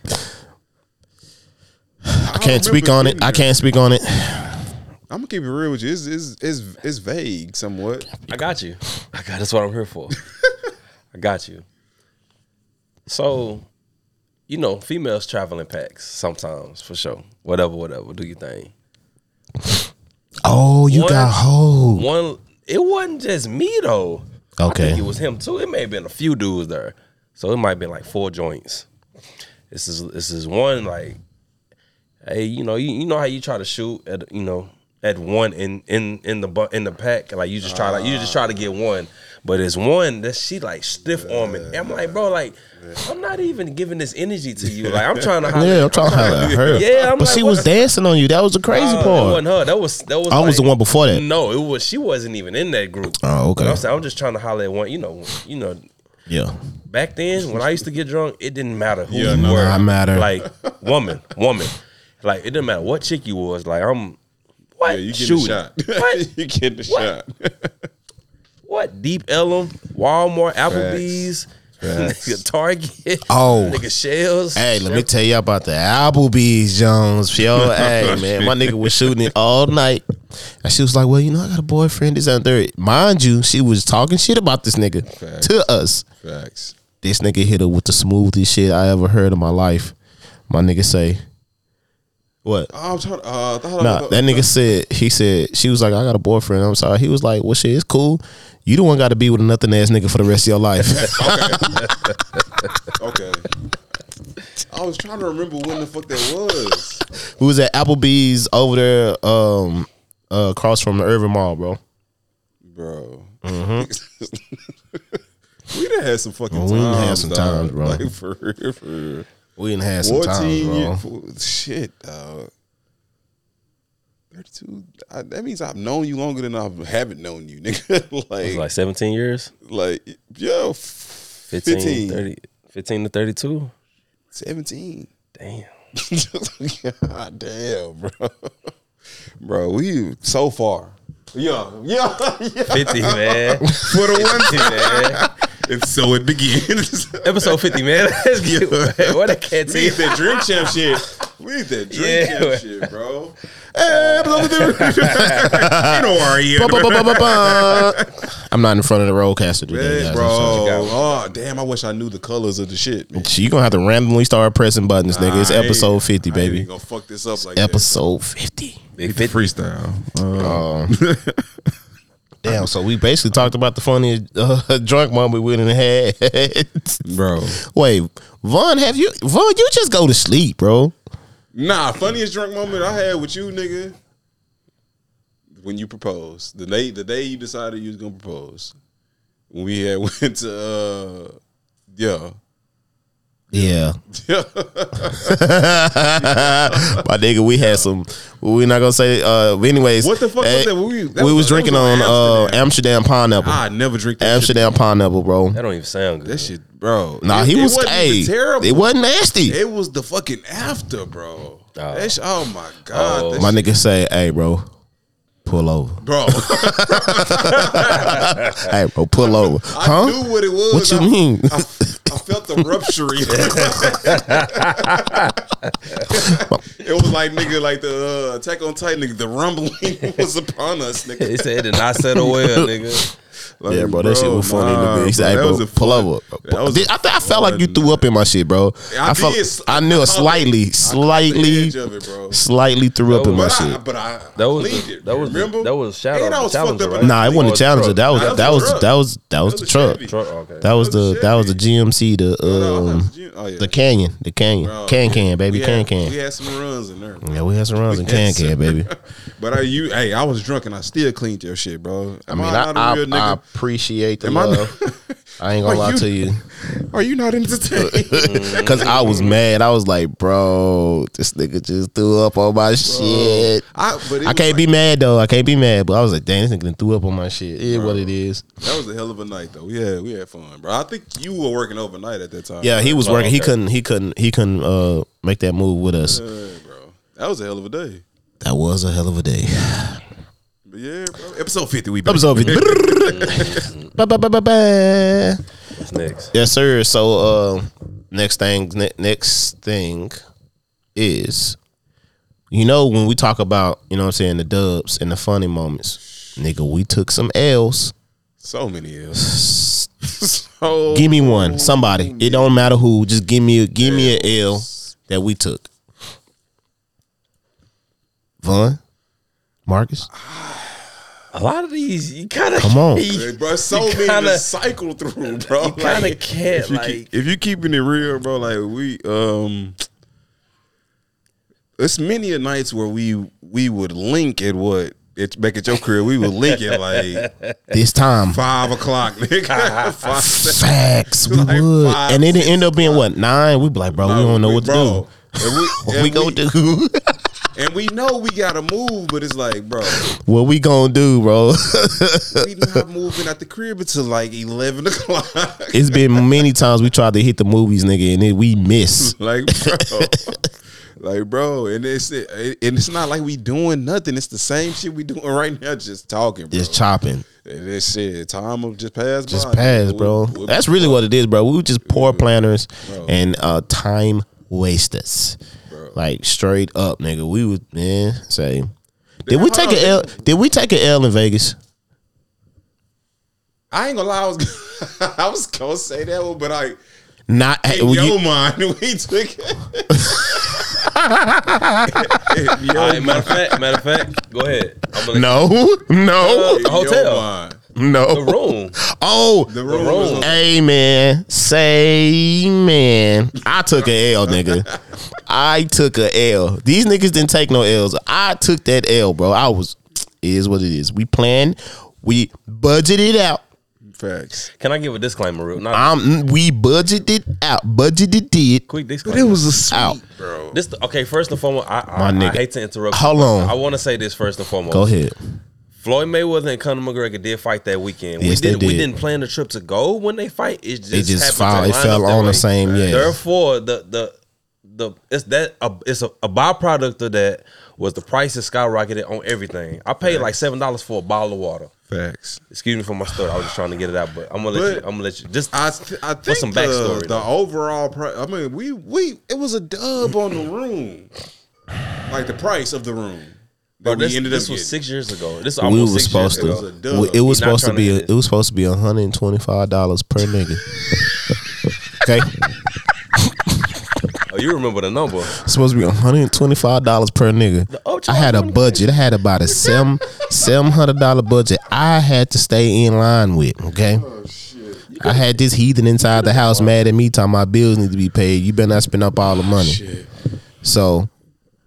I can't speak on it. I can't speak on it. I'm gonna keep it real with you. It's it's it's, it's vague somewhat. I got you. I got. That's what I'm here for. I got you. So, you know, females travel in packs sometimes for sure. Whatever, whatever. Do your thing. Oh, you One- got hold. One, it wasn't just me though. I Okay. think it was him too. It may have been a few dudes there, so it might have been like four joints. This is this is one like, hey, you know, you, you know how you try to shoot at you know at one in in in the bu- in the pack, like you just try like you just try to get one, But it's one that she like stiff arming. And I'm like, bro, like I'm not even giving this energy to you. Like I'm trying to. holler- Yeah, I'm trying to holler at her. Yeah, I'm but like, she was the- dancing on you. That was the crazy Uh, That part. wasn't her. That was that was. I was like- the one before that. No, it was. She wasn't even in that group. Oh, okay. But I'm saying I'm just trying to holler at one. You know, you know. Yeah. Back then, when I used to get drunk, it didn't matter who Yeah, you no, were. not matter. Like woman, woman. Like it didn't matter what chick you was. Like I'm. What Yeah, you getting shooting? the shot. What? you getting the shot. What? Deep Ellum, Walmart, Applebee's, nigga Target. Oh. nigga Shells. Hey, let me tell you about the Applebee's Jones. Yo, hey man, my nigga was shooting it all night. And she was like, Well, you know, I got a boyfriend, this and third. Mind you, she was talking shit about this nigga Facts. to us. Facts. This nigga hit her with the smoothest shit I ever heard in my life. My nigga say, What? Oh, I'm trying. Uh, I thought, Nah, that nigga said he said she was like, I got a boyfriend. I'm sorry. He was like, Well, shit, it's cool. You the one got to be with a nothing ass nigga for the rest of your life. Okay. okay. I was trying to remember when the fuck that was. Who was at Applebee's over there, um, uh, across from the Irving Mall, bro. Bro. Mm-hmm. we done had some fucking We done had some times, bro. Like for real, for real. We didn't have some 14 time, bro. years. fo- Shit, dog. 32. I, that means I've known you longer than I haven't known you, nigga. Like, like 17 years. like, yo, f- 15, 15. 30, 15 to 32. 17. Damn. God damn, bro. Bro, we so far. Yeah, yeah, yeah. 50, man. For the one 50, man. And so it begins. Episode 50, man. Let's get What a cat We need that drink champ shit. We need that drink Yeah. champ shit, bro. Hey. I'm not in front of the RODECaster today, Hey, guys. bro. I'm sorry. got Oh, damn. I wish I knew the colors of the shit. Man. You gonna have to randomly start pressing buttons, nigga. It's episode 50, I baby. even gonna fuck this up like Episode 50. Big 50. Freestyle. Uh, Damn, so we basically talked about the funniest uh, drunk moment we done had. bro. Wait, Vaughn, have you Vaughn, you just go to sleep, bro. Nah, funniest drunk moment I had with you, nigga. When you proposed. The day the day you decided you was gonna propose. When we had went to uh yeah. Yeah. Yeah. My nigga, we had some we're not gonna say uh anyways. What the fuck was eh, that? We- that we was- was drinking was on on uh Amsterdam pineapple. I never drink that shit. Amsterdam pineapple, bro. That don't even sound good. That shit, bro. Nah, It- he it was wasn't hey, terrible. It wasn't nasty. It was the fucking after, bro. Oh. That shit, oh my god, Oh. My shit- nigga say, hey bro, pull over. bro. hey bro, pull over. I Huh? knew what it was. What you I- mean? I, I felt the rupturing. it was like nigga, like the uh, Attack on Titan, nigga. The rumbling was upon us, nigga. He said it did not settle well, nigga. Like, yeah, bro, that shit was funny nah, to me. He said, bro, "Hey, that bro, was a pull fun- over." that was Did- th- I felt like you threw up in my shit, bro. I felt, did. I knew I it slightly, the slightly, it, bro. slightly threw up in my shit. but I That was cleaned the- it. that was remember that was shout and out I was the fucked Challenger, up. right? Nah, it wasn't a challenger. That was That was that was that was that was That the truck. Chevy. Truck, okay. That was the that was the GMC, the No, no, um, oh, the Canyon, the Canyon, Can Can, baby, we Can had- Can. We had some runs in there. Yeah, we had some runs in Can Can, baby. But I, you, hey, I was drunk and I still cleaned your shit, bro. I Am mean, not I, a real I, I appreciate the Am I love. I ain't gonna Are lie you- to you. Are you not entertained? Cause I was mad. I was like, bro, this nigga just threw up on my shit. I, but it I was can't be mad though. I can't be mad. But I was like, dang, this nigga done threw up on my shit. It is what it is. That was a hell of a night, though. We had we had fun, bro. I think you were working overnight at that time. Yeah, he was Oh, working. He okay. couldn't. He couldn't. He couldn't uh, make that move with us. Yeah, bro. That was a hell of a day. That was a hell of a day. But yeah, bro. Episode fifty, we back. Episode 50. Ba, ba, ba, ba, ba. What's next? Yes, sir. So, uh, next thing, ne- next thing is, you know, when we talk about, you know, what I'm saying the dubs and the funny moments, nigga, we took some L's. So many L's. so Give me one, somebody. It don't matter who. Just give me a give me an a L that we took. Vaughn, Marcus, A lot of these, you kind of Come on. Hey, bro, so many kinda- to cycle through, bro. you kinda Like, can't, if you like- keep, if you keeping it real, bro. Like we, um, it's many a nights where we we would link at what it, back at your crib, we would link linking like This time, five o'clock, nigga. Five, facts we Like would, five, and it end up being what nine. We be like, bro, we don't know what to Bro, do. And we, What and we gonna do? And we know we gotta move, but it's like, bro, what we gonna do, bro? we not moving at the crib until like eleven o'clock. it's been many times we tried to hit the movies, nigga, and then we miss. like, bro. Like, bro, and it's it, and it's not like we doing nothing. It's the same shit we doing right now, just talking, bro. Just chopping, And this shit, time will just pass just by. pass, bro. That's really what it is, bro. We were just poor planners Bro. and uh time wasters. Bro. Like straight up, nigga. We would man say. Did we take on, an L? Did we take an L in Vegas? I ain't gonna lie, I was I was gonna say that one, but I Not in well, your you- mind we took it. In your All right, matter of fact, matter of fact, go ahead. I'm gonna no, no, Uh, hotel. Your mind. no. the room. Oh, The room. room. was- Hey man, say man, I took an L, nigga. I took a L. These niggas didn't take no L's. I took that L, bro. I was it is what it is. We planned, we budgeted out. Facts. Can I give a disclaimer, real? Not Um, we budgeted out, budgeted it. quick disclaimer. It was a sweet, Out. bro. This okay. First and foremost, I, I, My I nigga. hate to interrupt. Hold you, on. I want to say this first and foremost. Go ahead. Floyd Mayweather and Conor McGregor did fight that weekend. Yes, we they did, We did. didn't plan the trip to go when they fight. It just It just fell. It fell on the same. Yeah. Therefore, the the the it's that uh, it's a, a byproduct of that was the prices skyrocketed on everything. I paid like seven dollars for a bottle of water. Facts. Excuse me for my story. I was just trying to get it out, but I'm gonna let you. I'm gonna let you just. I th- I think some the, backstory, The though? overall price. I mean, we we it was a dub on the room, like the price of the room. Bro, That we this, ended this up was getting. six years ago. This We almost was six years supposed ago. It was a to. It was supposed to be. A, it was supposed to be 125 dollars per nigga. okay, Oh, you remember the number? it's supposed to be 125 dollars per nigga. I had a budget. I had about a seven seven hundred dollar budget. I had to stay in line with. Okay. Oh, I had this heathen inside the house mad at me, talking my bills need to be paid. You better not spend up all the money. Shit. So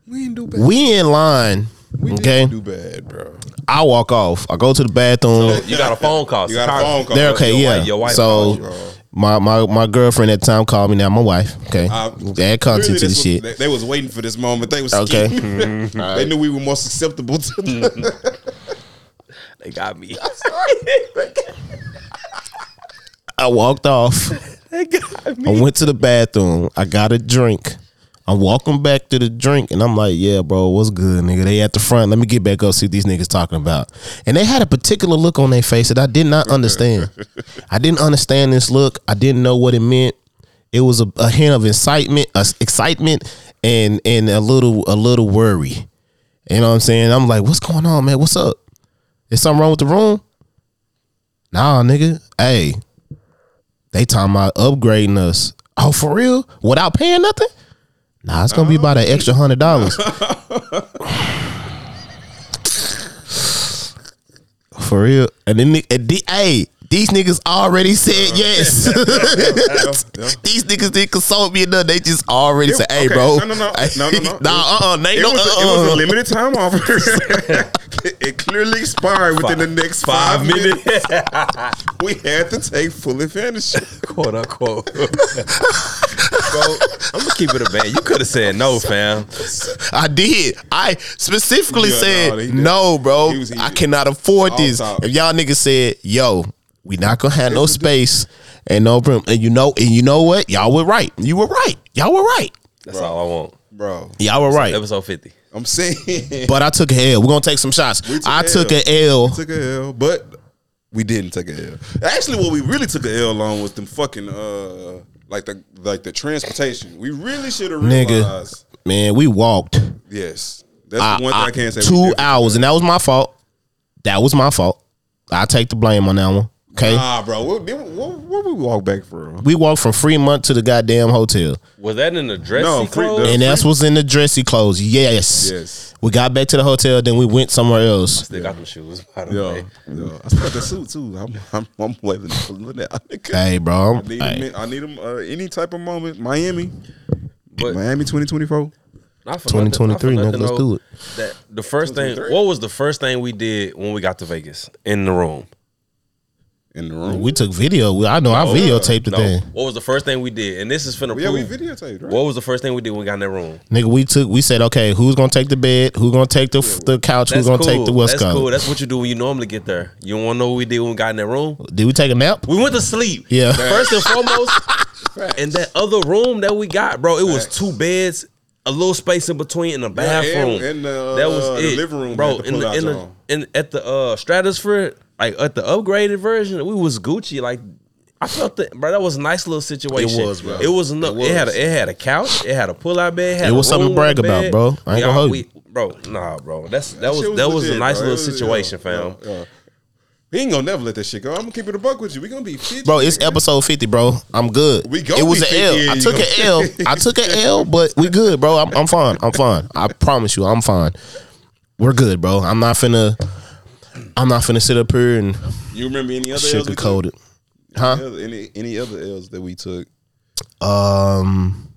We didn't do we in line. We okay, didn't do bad, bro. I walk off. I go to the bathroom. You got a phone call. You got a phone call. They're okay, Your yeah. wife- your wife so called you. my, my my girlfriend at the time called me now, my wife. Okay. Uh, Add content clearly to the was- shit. They, they was waiting for this moment. They was Okay. scheming. They knew we were more susceptible to the They got me. I walked off. they got I went to the bathroom. I got a drink. I'm walking back to the drink, and I'm like, "Yeah, bro, what's good, nigga?" They at the front. Let me get back up see what these niggas talking about. And they had a particular look on their face that I did not understand. I didn't understand this look. I didn't know what it meant. It was a, a hint of excitement, uh, excitement, and and a little a little worry. You know what I'm saying? I'm like, "What's going on, man? What's up? Is something wrong with the room?" Nah, nigga. Hey, they talking about upgrading us. Oh, for real? Without paying nothing? Nah, it's gonna be about an extra hundred dollars. for real. And then the- the- hey, these niggas already said yes. these niggas didn't consult me enough. They just already said, "Hey, bro, No, no, no. No, no, no. nah, uh, uh, It no, was, a, it was a uh. limited time offer. it clearly expired within the next five, minutes. We had to take full advantage. quote unquote. Bro, I'm gonna keep it a band. You could have said no, fam. I did. I specifically said no, bro. I cannot afford this. If y'all niggas said, "Yo, we not gonna have no space and no room," and you know, and you know what, y'all were right. You were right. Y'all were right. That's all I want. Bro, Y'all were right. Episode 50. I'm saying But I took a L. We're gonna take some shots. We took I a took L. a L. took a L, but we didn't take a L. Actually, what we really took a L on was them fucking uh like the like the transportation. We really should have Nigga. realized. Man, we walked Yes, that's I- the one thing I, I- can't say. two hours, and that was my fault. That was my fault. I take the blame on that one. Okay. Nah, bro, what, did- what, where we walk back from? we walked from Fremont to the goddamn hotel. Was that in the dressy No, free- clothes? the- And that's what's in the dressy clothes. Yes. Yes. We got back to the hotel, then we went somewhere else. Still got them shoes, by the Yo, way. yo, I still got the suit too. I'm, I'm, I'm waving it. Hey, bro. I need Hey. him. I need him. Uh, any type of moment. Miami, But Miami 2024. Not for nothing- not for 2023, nigga, nothing, let's though, do it. That the first thing. What was the first thing we did when we got to Vegas in the room? In the room. We took video. I know I videotaped the No. thing. What was the first thing we did? And this is finna yeah, we prove. videotaped, right? What was the first thing we did when we got in that room? Nigga, we took. We said, okay, who's gonna take the bed? Who's gonna take the the couch? Who's gonna take the what's That's called? cool. That's what you do when you normally get there. You want to know what we did when we got in that room? Did we take a nap? We went to sleep. Yeah. First and foremost, in that other room that we got, bro, it was Facts. two beds, a little space in between, and a bathroom. and- and the, that was uh, the it, living room bro. in the in the in at the uh, Stratosphere, like at the upgraded version, we was Gucci. Like I felt that, bro. That was a nice little situation. It was, bro. It was enough. It, It had a, it had a couch. It had a pull out bed. Had It was something to brag about, bro. I ain't gonna hold we- you. bro. Nah, bro. That's that, That was shit that was a nice bro. little situation, yeah, fam. yeah, yeah. He ain't gonna never let that shit go. I'm gonna keep it a buck with you. We gonna be 50. Bro, it's episode 50, bro. I'm good. We gon' It was be an L. 50, I you took an L. I took an L, but we good, bro. I'm, I'm fine. I'm fine. I promise you, I'm fine. We're good, bro. I'm not finna. I'm not finna sit up here and You remember any other sugarcoat it, huh? Any other, any, any other L's that we took? Um,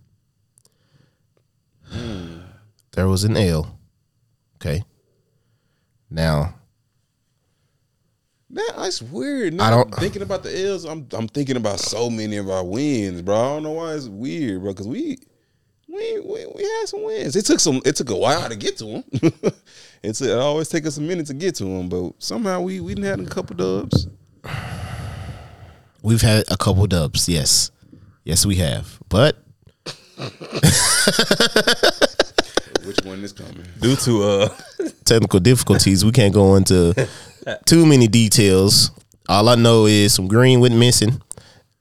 there was an L. Okay. Now That, that's weird. I I don't- don't thinking about the L's. I'm I'm thinking about so many of our wins, bro. I don't know why it's weird, bro. Because we we, we we had some wins. It took some. It took a while to get to them. it's it always take us a minute to get to them, but somehow we we didn't have a couple dubs. we've had a couple dubs. Yes, yes, we have. But Which one is coming? Due to uh, technical difficulties, we can't go into too many details. All I know is some green went missing,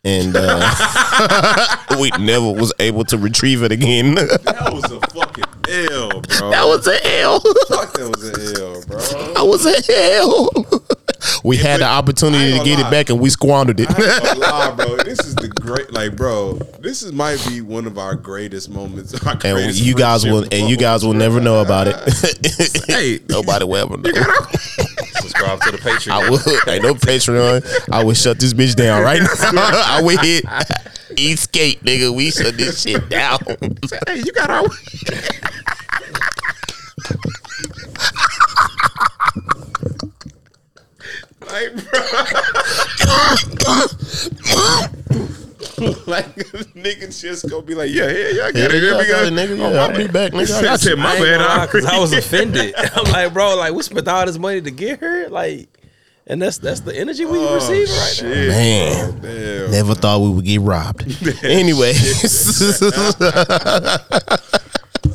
and uh, we never was able to retrieve it again. That was a fucking L, bro. that was an L. Fuck, that was an L, bro. That was an L. We had the opportunity to get lie. it back, and we squandered it. I ain't gonna lie, bro. This is the great, like, bro. This is might be one of our greatest moments. Our And you guys will, friendship and you guys will never know about it. Hey, Nobody will ever know. subscribe to the Patreon. I would. Ain't no Patreon. I would shut this bitch down right now. I would hit escape, nigga. We shut this shit down. hey, you got our. Like, bro. like, nigga just gonna be like, yeah, yeah, yeah, I got it. Here I we got go. it, nigga. Oh, Yeah, my I'll be back, nigga. I got Said my I ain't bad. gonna lie, I 'cause I was offended. I'm like, bro, like we spent all this money to get her, like, and that's that's the energy we Oh, receiving right now. Man. bro. Damn. Never thought we would get robbed. anyway,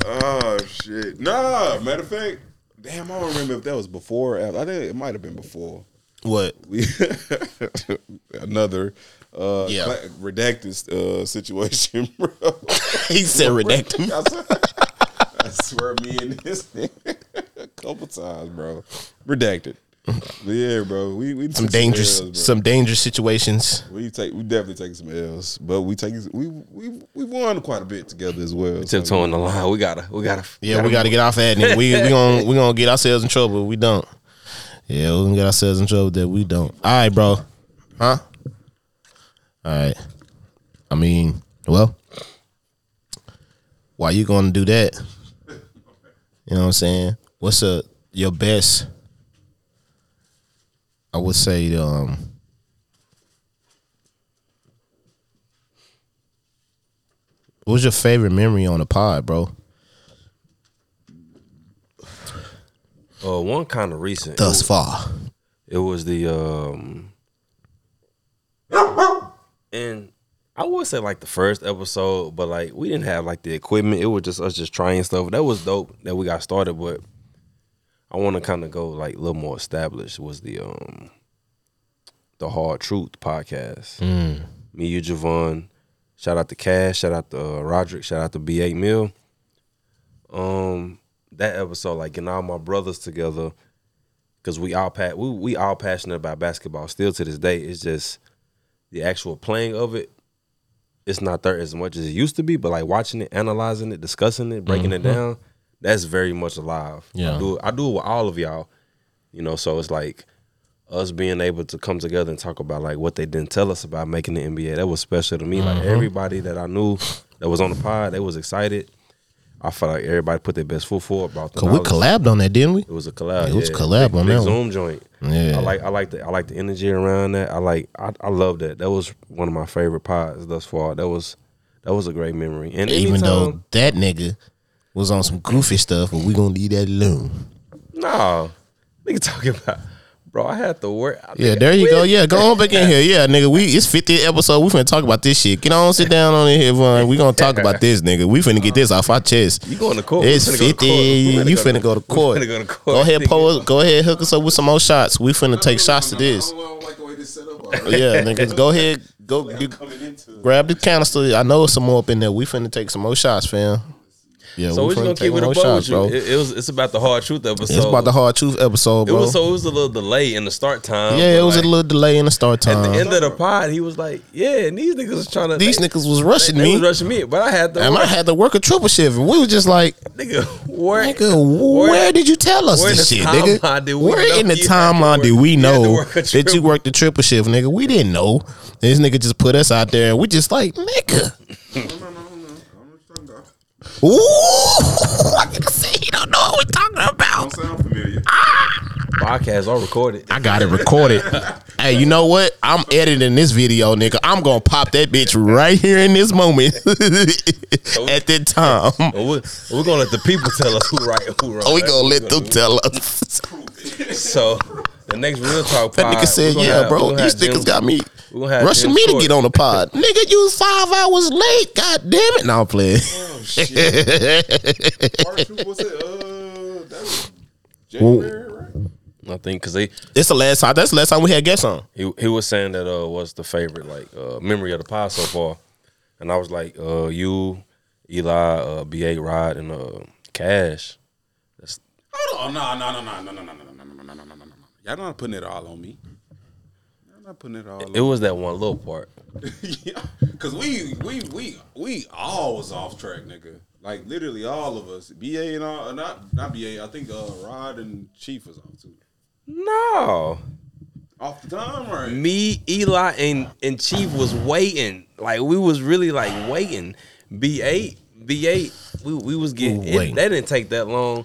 Oh shit! Nah, matter of fact, damn, I don't remember if that was before. Or after. I think it might have been before. What? We another uh, Yeah. cla- redacted uh, situation, bro. He said redacted. I swear, I swear, me and this nigga a couple times, bro. Redacted. But yeah, bro. We we Some took dangerous, L's, bro. some dangerous situations. We take we definitely take some L's, but we take we we we won quite a bit together as well. Tiptoeing the line. We gotta, we gotta. Yeah, we got to get off that. Nigga. We we gonna we gonna get ourselves in trouble. We don't. Yeah, we gonna get ourselves in trouble that we don't. All right, bro. Huh? All right. I mean, well, why you gonna do that? You know what I'm saying? What's a your best? I would say um. What was your favorite memory on the pod, bro? Uh, one kind of recent. Thus far. It was the um and I would say like the first episode, but like we didn't have like the equipment. It was just us just trying stuff. That was dope that we got started, but I want to kind of go like a little more established. Was the um the Hard Truth podcast? Me, you, Javon. Shout out to Cash. Shout out to uh, Roderick. Shout out to B8 Mill. Um, that episode, like getting all my brothers together because we all pa- we we all passionate about basketball still to this day. It's just the actual playing of it. It's not there as much as it used to be, but like watching it, analyzing it, discussing it, breaking it mm-hmm. down, that's very much alive. Yeah. I do it, I do it with all of y'all, you know. So it's like us being able to come together and talk about like what they didn't tell us about making the NBA. That was special to me. Like mm-hmm. everybody that I knew that was on the pod, they was excited. I felt like everybody put their best foot forward about the Cause we knowledge. collabed on that, didn't we? It was a collab. It was yeah. collab Big- on big that one. Zoom joint. Yeah. I like I like the I like the energy around that. I like I, I love that. That was one of my favorite pods thus far. That was that was a great memory. And Even anytime, though that nigga was on some goofy stuff, but we gonna leave that alone. no, nigga talking about, bro. I had to work. I Yeah, there you go. Yeah, go on back in here. Yeah, nigga, we it's 50th episode. We finna talk about this shit. Get on, sit down on in here, Vaughn. We gonna talk about this, nigga. We finna get this off our chest. You going to court? It's We finna go 50. court. We You finna go to court. finna go to court. Go ahead, nigga. pull, go ahead, hook us up with some more shots. We finna take shots to this. I don't like the way this set up. Yeah, niggas, go ahead, go you, grab the canister. I know it's some more up in there. We finna take some more shots, fam. Yeah, So we we're just gonna keep it a bow with you. bro. It, it was it's about the hard truth episode. It's about the hard truth episode, It bro. was so it was a little delay in the start time. yeah, it was like, a little delay in the start time. At the end of the pod, he was like, "Yeah, and these niggas was trying to. These they, niggas was rushing they me. was rushing me, but I had to. And I had to work a triple shift, and we was just like, nigga, where, "Nigga, where, did you tell us this shit, nigga? Where in the you had to timeline did we you had to know that you worked the triple shift, nigga? We didn't know. This nigga just put us out there, and we just like, nigga, ooh, I can say he don't know what we're talking about. Don't Sound familiar? Ah. podcast are recorded? I got it recorded. hey, you know what? I'm editing this video, nigga. I'm gonna pop that bitch right here in this moment at that time. And we're, we're gonna let the people tell us who right and who wrong. Oh, we gonna let we're them tell us. So the next real talk That pod, nigga said, "Yeah, have- bro, gonna these niggas got me we gonna have rushing Jim me to get on the pod. Nigga, you five hours late. God damn it! Now I'm playing. Hard truth was it? Uh, that was January, right? I think because they It's the last time. That's the last time we had guests on. he he was saying that uh was the favorite like uh memory of the pod so far, and I was like uh you, Eli, uh B8 Rod, and uh Cash. No, no, no, no, no, no, no, no, no, no. Y'all not putting it all on me. Y'all not putting it all. On it was that one little part. yeah, cause we we we we all was off track, nigga. Like literally all of us. BA and all, uh, not not BA. I think uh, Rod and Chief was off too. No, Off the time, right? me, Eli, and and Chief was waiting. Like we was really like waiting. B8, B8, we we was getting. It, that didn't take that long.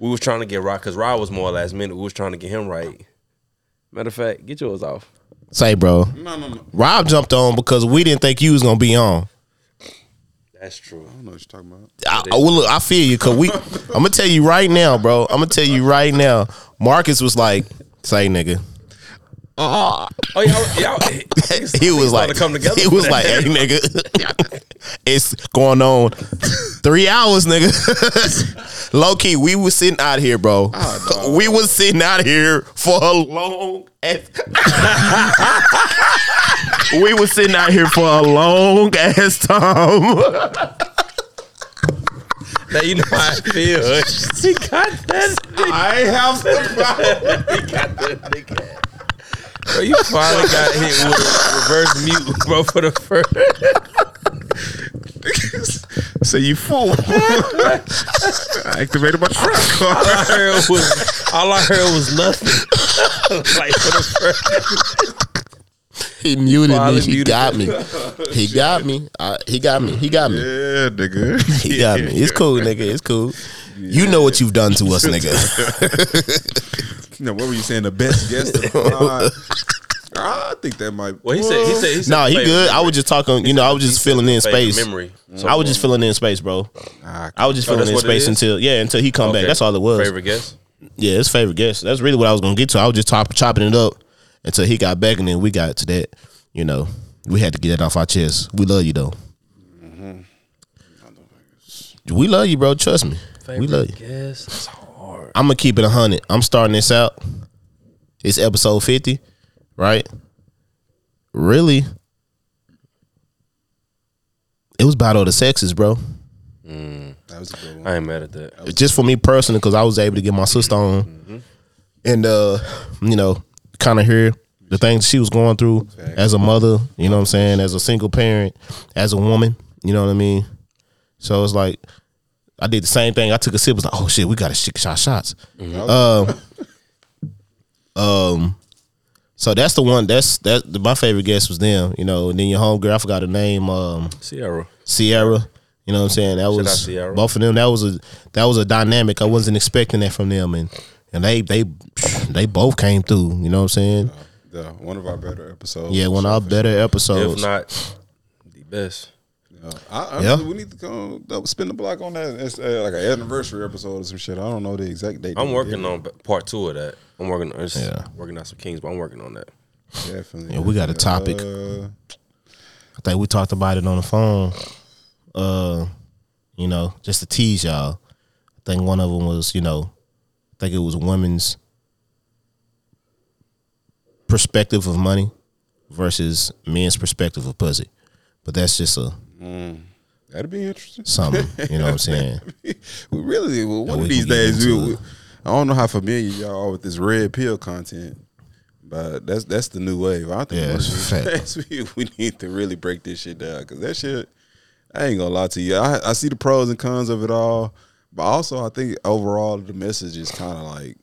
We was trying to get Rod because Rod was more last minute. We was trying to get him right. Matter of fact, get yours off. Say, bro. No, no, no. Rob jumped on because we didn't think you was gonna be on. That's true. I don't know what you're talking about. I, I- well, look, I feel you because we. I'm gonna tell you right now, bro. I'm gonna tell you right now. Marcus was like, "Say, nigga." Oh, y'all, y'all he was like, to come together. he was like, hey, nigga, it's going on three hours, nigga. Low key, we was sitting out here, bro. Oh, we was sitting out here for a long. ass- we was sitting out here for a long ass time. now you know how I feel. he got that. I have the problem. He got that nigga. Bro, you finally got hit with a reverse mute, bro, for the first. so you fool. I activated my trap All. I heard was, all I heard was nothing. like for the first. He muted me. Finally He got me. He got me. I, he got me. He got me. Yeah, nigga. He got me. It's cool, nigga. It's cool. You know what you've done to us, nigga. You know, what were you saying? The best guest of the pod? I think that might. Well, he said, he said, he said No, he favorite good. I was just talking. You know, I was just filling in space. Memory. I was just filling in space, bro. I was just Oh, filling in space until yeah, until he come back. That's all it was. Favorite guest? Yeah, his favorite guest. That's really what I was gonna get to. I was just top, chopping it up until he got back, and then we got to that. You know, we had to get that off our chest. We love you though. Mm-hmm. We love you, bro. Trust me. we love you. Guest. That's hard. I'm gonna keep it hundred. I'm starting this out. It's episode fifty, right? Really, it was Battle of the Sexes, bro. Mm. that was a good one. I ain't mad at that. Just for me personally, because I was able to get my mm-hmm. sister on, mm-hmm. and uh, you know, kind of hear the things she was going through as a mother. You know what I'm saying? As a single parent, as a woman. You know what I mean? So it's like I did the same thing. I took a sip. Was like, oh shit, we got to shit shot shots. Um, um, so that's the one. That's that. My favorite guest was them. You know, and then your homegirl. I forgot her name. Um, Sierra. Sierra. You know what I'm saying? That was Sierra. both of them. That was a that was a dynamic. I wasn't expecting that from them, and and they they they both came through. You know what I'm saying? Yeah, one of our better episodes. Yeah, one of our better episodes. If not the best. Yeah. I, I Yeah. we need to go uh, spin the block on that. It's uh, like an anniversary episode or some shit. I don't know the exact date. I'm working on part two of that. I'm working on Yeah. working out some Kings, but I'm working on that. Definitely. Yeah, we got a topic. Uh, I think we talked about it on the phone. Uh, you know, just to tease y'all. I think one of them was, you know, I think it was women's perspective of money versus men's perspective of pussy. But that's just a Mm. that'd be interesting. something. You know what I'm saying? we really well, one of these days. into We, we, I don't know how familiar y'all are with this red pill content, but that's that's the new wave. I think Yeah, one of it's a these fact. days we, we need to really break this shit down because that shit. I ain't gonna lie to you. I, I see the pros and cons of it all, but also I think overall the message is kind of like,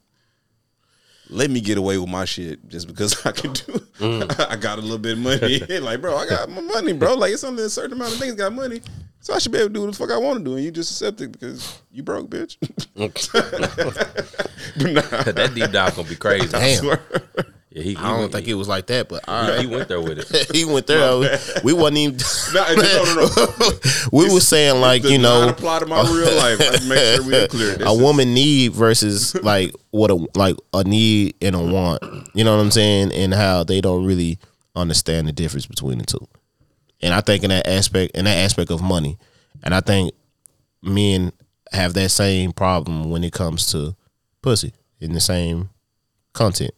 let me get away with my shit just because I can do. Mm. I got a little bit of money. like, bro, I got my money, bro. Like, it's only a certain amount of things got money, so I should be able to do what the fuck I want to do, and you just accept it because you broke, bitch. nah, that deep dive gonna be crazy. Damn. Yeah, he, he I don't went, think it was like that, but all he, he went there with it. he went there. We wasn't even. Nah, no, no, no. we were saying like you know apply to my real life. I make sure we're clear. This a is- woman need versus like what a like a need and a want. You know what I'm saying? And how they don't really understand the difference between the two. And I think in that aspect, in that aspect of money, and I think men have that same problem when it comes to pussy in the same content.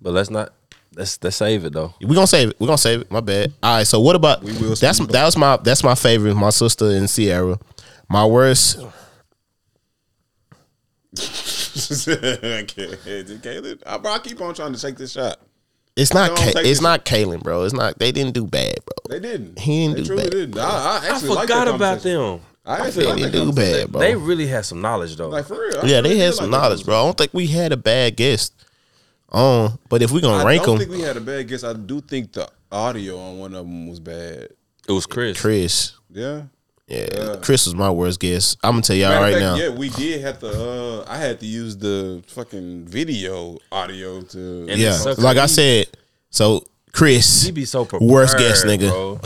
But let's not let's let's save it though. We're gonna save it. We're gonna save it. My bad. All right. So what about We will that's speak that was my that's my favorite. My sister and Sierra. My worst. okay, Caleb. I, bro, I keep on trying to take this shot. It's not. Ka- it's not Kalen, bro. It's not. They didn't do bad, bro. They didn't. He didn't they do truly bad. didn't. I, I I forgot about them. I actually They didn't that do conversation. bad, bro. They really had some knowledge though. Like for real. I yeah, really they had some that knowledge, bro. I don't think we had a bad guest on, but if we're gonna rank them, I don't them, think we had a bad guess. I do think the audio on one of them was bad. it was Chris. Chris. Yeah. Yeah, Chris was my worst guess. I'm gonna tell y'all Matter right fact, now. Yeah, we did have to. Uh, I had to use the fucking video audio to. And Yeah, like I said. So Chris, He be so prepared, worst guess, nigga. Bro.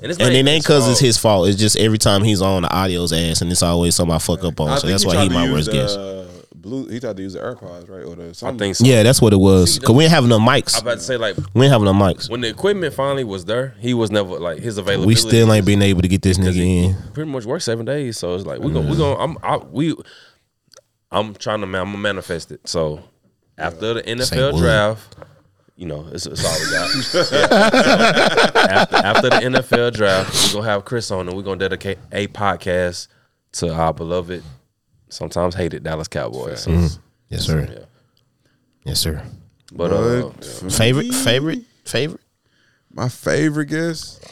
And, it's and it ain't cause it's his fault. It's just every time he's on the audio's ass, and it's always something I fuck up on. I So that's why he my worst the, guest. uh, Blue. He tried to use the AirPods, right? Or the. I think so. Yeah, that's what it was. Cause we ain't have no mics. I'm about to say like We ain't have no mics. when the equipment finally was there, he was never like his availability. We still ain't been able to get this nigga in. pretty much worked seven days. So it's like we gonna we gonna I'm I, we I'm trying to man I'm gonna manifest it. So after the NFL draft, you know, it's, it's all we got. Yeah. So after, after the NFL draft, we're gonna have Chris on and we're gonna dedicate a podcast to our beloved, sometimes hated Dallas Cowboys. So, Yes, sir. Yeah. Yes, sir. But uh, But for Favorite, favorite, favorite. My favorite guest,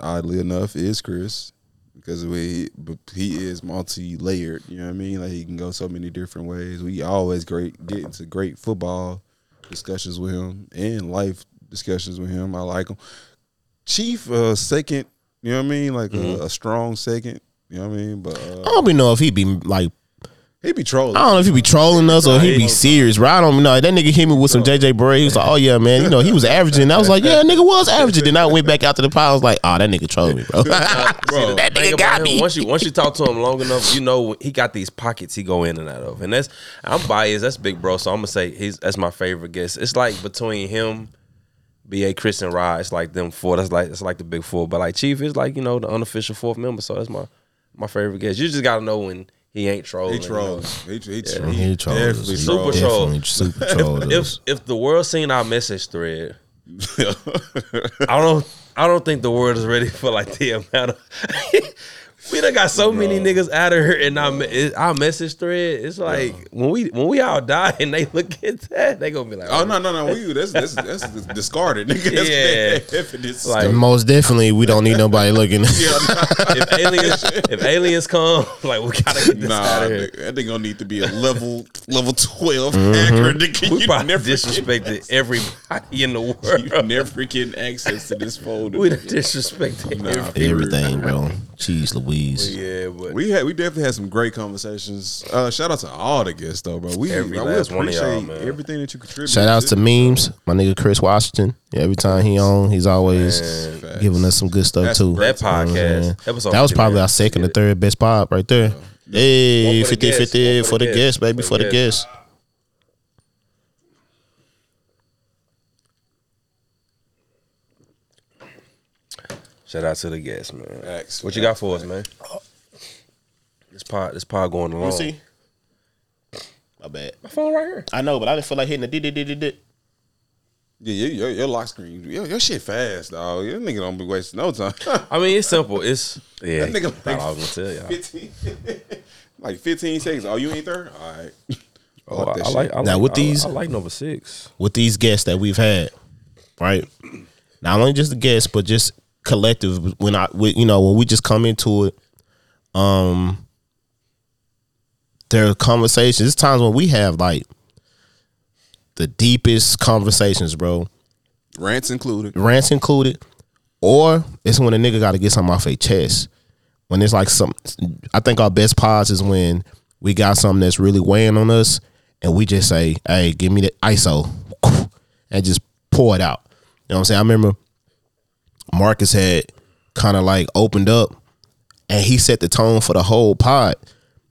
oddly enough, is Chris because the way he, but he is multi-layered. You know what I mean? Like he can go so many different ways. We always great get into great football discussions with him and life discussions with him. I like him. Chief, uh, second. You know what I mean? Like a, a strong second. You know what I mean? But I uh, don't even know if he'd be like. He be trolling. I don't know if he be trolling us or he be serious, bro. I don't know. That nigga hit me with some JJ Barea. He was like, "Oh yeah, man. You know he was averaging." I was like, "Yeah, nigga was averaging." Then I went back out to the pile. I was like, "Oh, that nigga trolled me, bro." bro, that nigga got him. me. Once you once you talk to him long enough, you know he got these pockets he go in and out of, and that's I'm biased. That's big bro, so I'm gonna say he's that's my favorite guest. It's like between him, Ba Chris and Rod. It's like them four. That's like it's like the big four. But like Chief is like you know the unofficial fourth member. So that's my my favorite guest. You just gotta know when he ain't trolling. he you know. trolling. He, he, he, He trolled us. definitely He Super trolling. troll. Definitely super trolled If us. if the world seen our message thread, I don't I don't think the world is ready for like the amount of We done got so many niggas out of here, and our, me- it- our message thread. It's like when we when we all die and they look at that, they gonna be like, Oh, oh. no no no! We that's that's, that's discarded, nigga. That's Yeah. evidence. Like- Most definitely, we don't need nobody looking. if aliens if aliens come, like we gotta get this nah, out of here. nigga, that thing gonna need to be a level level 12 mm-hmm. hacker. Nigga. We You probably never disrespected everybody in the world. you world. never getting access to this folder. We done disrespected Nah. everybody. Everything, bro. Jeez, Louise. Yeah, but We had we definitely had some great conversations. Uh, shout out to all the guests though, bro. We, Every I, we last one of appreciate y'all, man. everything that you contribute. Shout outs to memes, my nigga Chris Washington. Yeah, every time he on, he's always Man. giving us some good stuff That's too. great. that podcast episode That was 50, probably man. our second or third best pod right there. Hey, One for the 50 guests, 50 one for the guests, baby, for the guests. Shout out to the guests, man. Facts, what you facts, got for us, man? This pod, this pod going along. Let me see. My bad. My phone right here. I know, but I didn't feel like hitting the did did did did. Yeah, your, your, your lock screen, your, your shit fast, dog. Your nigga don't be wasting no time. I mean, it's simple. It's yeah. That nigga thought I was gonna tell y'all. 15, like 15 seconds. Oh, you ain't there? All right. Oh, Fuck I, that I like. I Now, like, with I- these- I, like number six. with these guests that we've had, right? Not only just the guests, but just collective. When I, you know, when we just come into it, um, there are conversations. There's times when we have like the deepest conversations, bro. Rants included. Rants included, or it's when a nigga got to get something off their chest. When it's like some, I think our best pods is when we got something that's really weighing on us, and we just say, "Hey, give me the ISO," and just pour it out. You know what I'm saying? I remember Marcus had kind of like opened up, and he set the tone for the whole pod,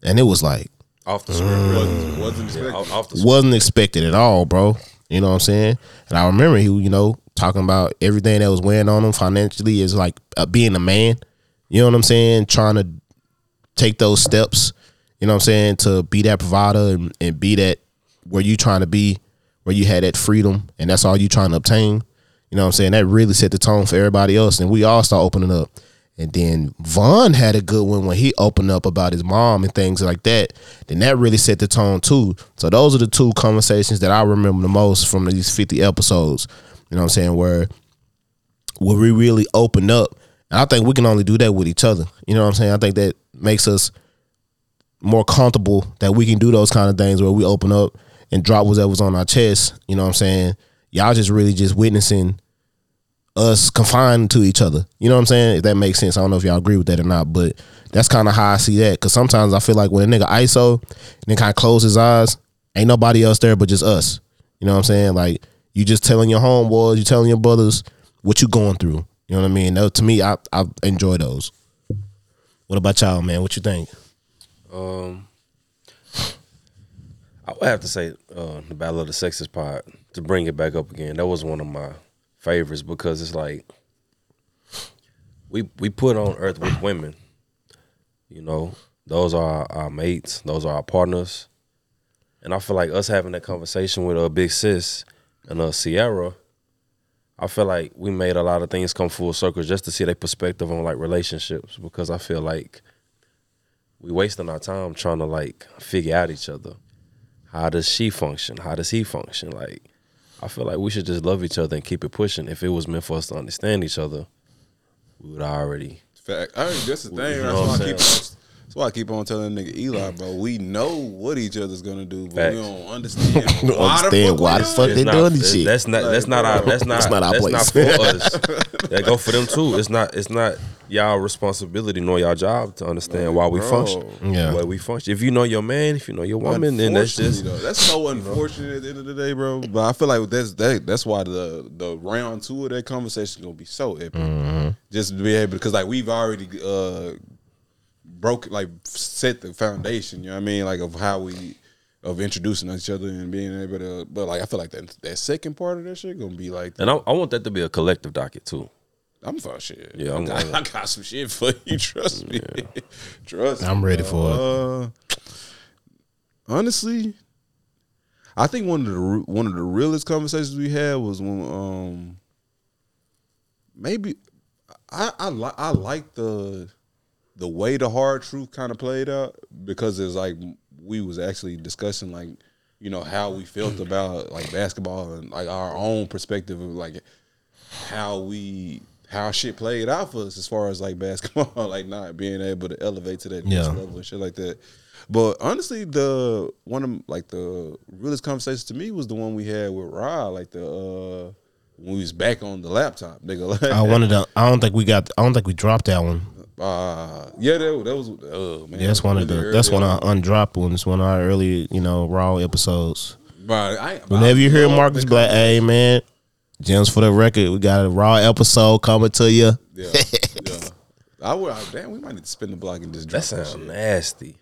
and it was like Off the script. Mm. Wasn't, wasn't expected. off, off the script. wasn't expected at all, bro. You know what I'm saying? And I remember he, you know, talking about everything that was weighing on him financially is like uh, being a man. You know what I'm saying? Trying to take those steps. You know what I'm saying to be that provider and, and be that where you trying to be, where you had that freedom, and that's all you trying to obtain. You know what I'm saying? That really set the tone for everybody else, and we all start opening up. And then Vaughn had a good one when he opened up about his mom and things like that. Then that really set the tone too. So those are the two conversations that I remember the most from these 50 episodes. You know what I'm saying? Where where we really opened up. And I think we can only do that with each other. You know what I'm saying? I think that makes us more comfortable that we can do those kind of things where we open up and drop whatever's on our chest. You know what I'm saying? Y'all just really just witnessing us confined to each other. You know what I'm saying? If that makes sense. I don't know if y'all agree with that or not, but that's kind of how I see that. Because sometimes I feel like when a nigga ISO and then kind of close his eyes, ain't nobody else there but just us. You know what I'm saying? Like you just telling your homeboys, you telling your brothers what you going through. You know what I mean? That, to me, I I enjoy those. What about y'all, man? What you think? Um, I would have to say uh, the Battle of the Sexes part to bring it back up again. That was one of my favorites because it's like we we put on Earth with women. You know, those are our, mates. Those are our partners. And I feel like us having that conversation with a big sis and uh, Sierra, I feel like we made a lot of things come full circle just to see their perspective on like relationships because I feel like we wasting our time trying to like figure out each other. How does she function? How does he function? Like, I feel like we should just love each other and keep it pushing. If it was meant for us to understand each other, we would already. Fact. I mean, that's the thing. You That's why, I I'm keep, that's why I keep on telling nigga Eli, bro. We know what each other's gonna do, but Facts. we don't understand. We don't why understand the fuck why the fuck they doing this shit. That's not. That's not our. That's not. That's not our that's place. not for us. that go for them too. It's not. It's not y'all responsibility nor y'all job to understand why we bro. function. Yeah. the way we function. If you know your man, if you know your woman, then that's just. Though, that's so unfortunate at the end of the day, bro. But I feel like that's that, that's why the the round two of that conversation gonna be so epic. Mm-hmm. Just to be able because like we've already uh broke like set the foundation. You know what I mean? Like of how we of introducing each other and being able to. But like I feel like that that second part of that shit gonna be like And I, I want that to be a collective docket too. I'm for shit. Yeah, I'm- I, got, I'm- got some shit for you. Trust me. Trust me. I'm ready for it. Uh, honestly, I think one of the one of the realest conversations we had was when um maybe I I like I like the the way the hard truth kind of played out because it's like we was actually discussing like you know how we felt about like basketball and like our own perspective of like how we how shit played out for us as far as like basketball, like not being able to elevate to that next Yeah. level and shit like that. But honestly, the one of like the realest conversations to me was the one we had with Rod, like the uh when we was back on the laptop, nigga. Like, I wanted to. I don't think we got. I don't think we dropped that one. uh, yeah, that, that was oh man, Yeah, that's one of the. That's one of our undropped ones. One of our early, you know, raw episodes. But I, Whenever I you hear Marcus Black, "Hey man, JEMS for the record, we got a raw episode coming to you." Yeah, yeah. I would. I, damn, we might need to spin the block and just drop That that, sounds shit. nasty.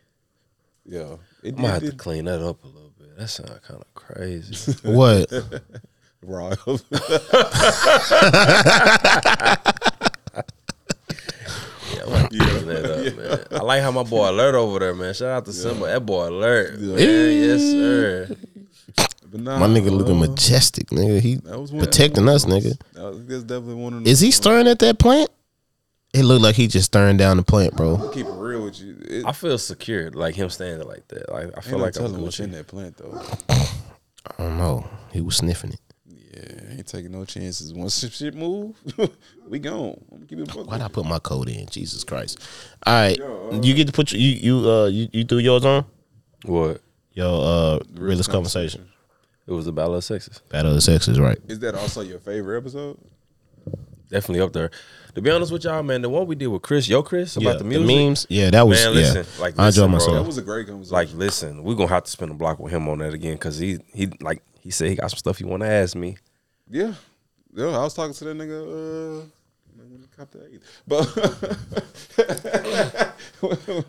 Yeah, it I'm gonna have did, to clean that up a little bit. That sounds kind of crazy. What? raw. Yeah, I'm gonna have to clean that up, man. I like how my boy Alert over there, man. Shout out to Simba. That boy Alert. Man, yes, sir. But nah, My nigga looking uh, majestic, nigga. He was protecting us, nigga. was- That's definitely one of. Is he the- stirring at that plant? It looked like he just stirring down the plant, bro. Keep it real with you. It, I feel secure, like him standing like that. Like I ain't feel no like I'm what's in that plant though. I don't know. He was sniffing it. Yeah, ain't taking no chances. Once shit- shit move, we gone. I'm gonna keep it. Why'd I put my code in? Jesus Christ! All right, you get to put your, you you uh you, you threw yours on What? your uh realist conversation. It was the Battle of Sexes. Battle of the Sexes, right? Is that also your favorite episode? Definitely up there. To be honest with y'all, man, the one we did with Chris, yo Chris, about the music. memes. Yeah, that was Man, yeah. listen, like, I listen, enjoyed bro. That myself. was a great conversation. Like, listen, we're gonna have to spend a block with him on that again because he he like he said he got some stuff he wanna ask me. Yeah, yeah. I was talking to that nigga. Uh, when he copped the eight. but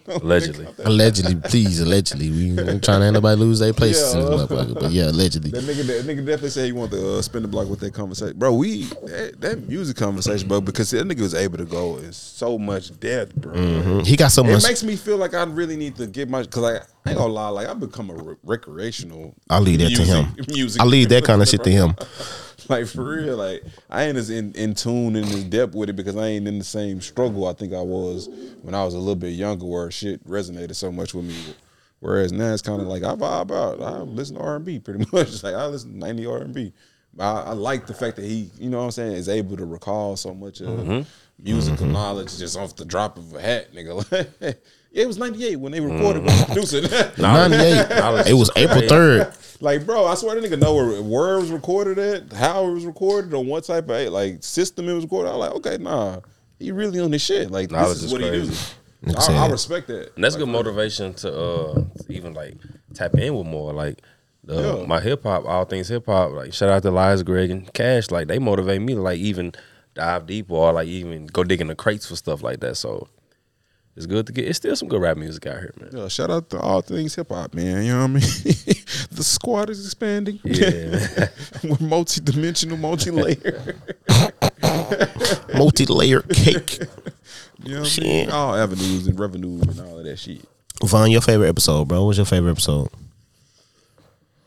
Allegedly. Allegedly, please, allegedly. We ain't trying to have nobody lose their places in this Yeah. motherfucker. But yeah, allegedly. That nigga, that nigga definitely said he wanted to uh, spin the block with that conversation, bro. We that, that music conversation, bro, because that nigga was able to go in so much depth, bro. Mhm. He got so It much. It makes me feel like I really need to get my because I, I ain't gonna lie, like I've become a re- recreational. I'll leave that to him. Music, I leave that kind of shit to him. like for real, like I ain't as in, in tune and as depth with it because I ain't in the same struggle I think I was when I was a little bit younger, where shit resonated so much with me. Whereas now it's kind of like I vibe out. I listen to R and B pretty much. Like I listen to ninety R and B. I, I like the fact that he, you know what I'm saying, is able to recall so much of Mm-hmm. musical knowledge just off the drop of a hat, nigga. yeah, it was 98 when they recorded with producing. 98. It was April 3rd. Like, bro, I swear the nigga know where, where it was recorded at, how it was recorded, on what type of like system it was recorded. I was like, okay, nah, he really on this shit. Like, Knowledge this is is what he do. crazy. I, I respect that. And that's good motivation to uh to even like tap in with more. Like the, Yeah. my hip hop, all things hip hop. Like shout out to Liza Greg and Cash. Like they motivate me to like even dive deeper or like even go dig in the crates for stuff like that. So it's good to get. It's still some good rap music out here, man. Yeah, shout out to all things hip hop, man. You know what I mean? the squad is expanding. Yeah, We're multi-dimensional, multi-layer. Multi-layer cake. You know what I Shit. mean? All avenues and revenue and all of that shit. Vaughn, your favorite episode, bro? What's your favorite episode?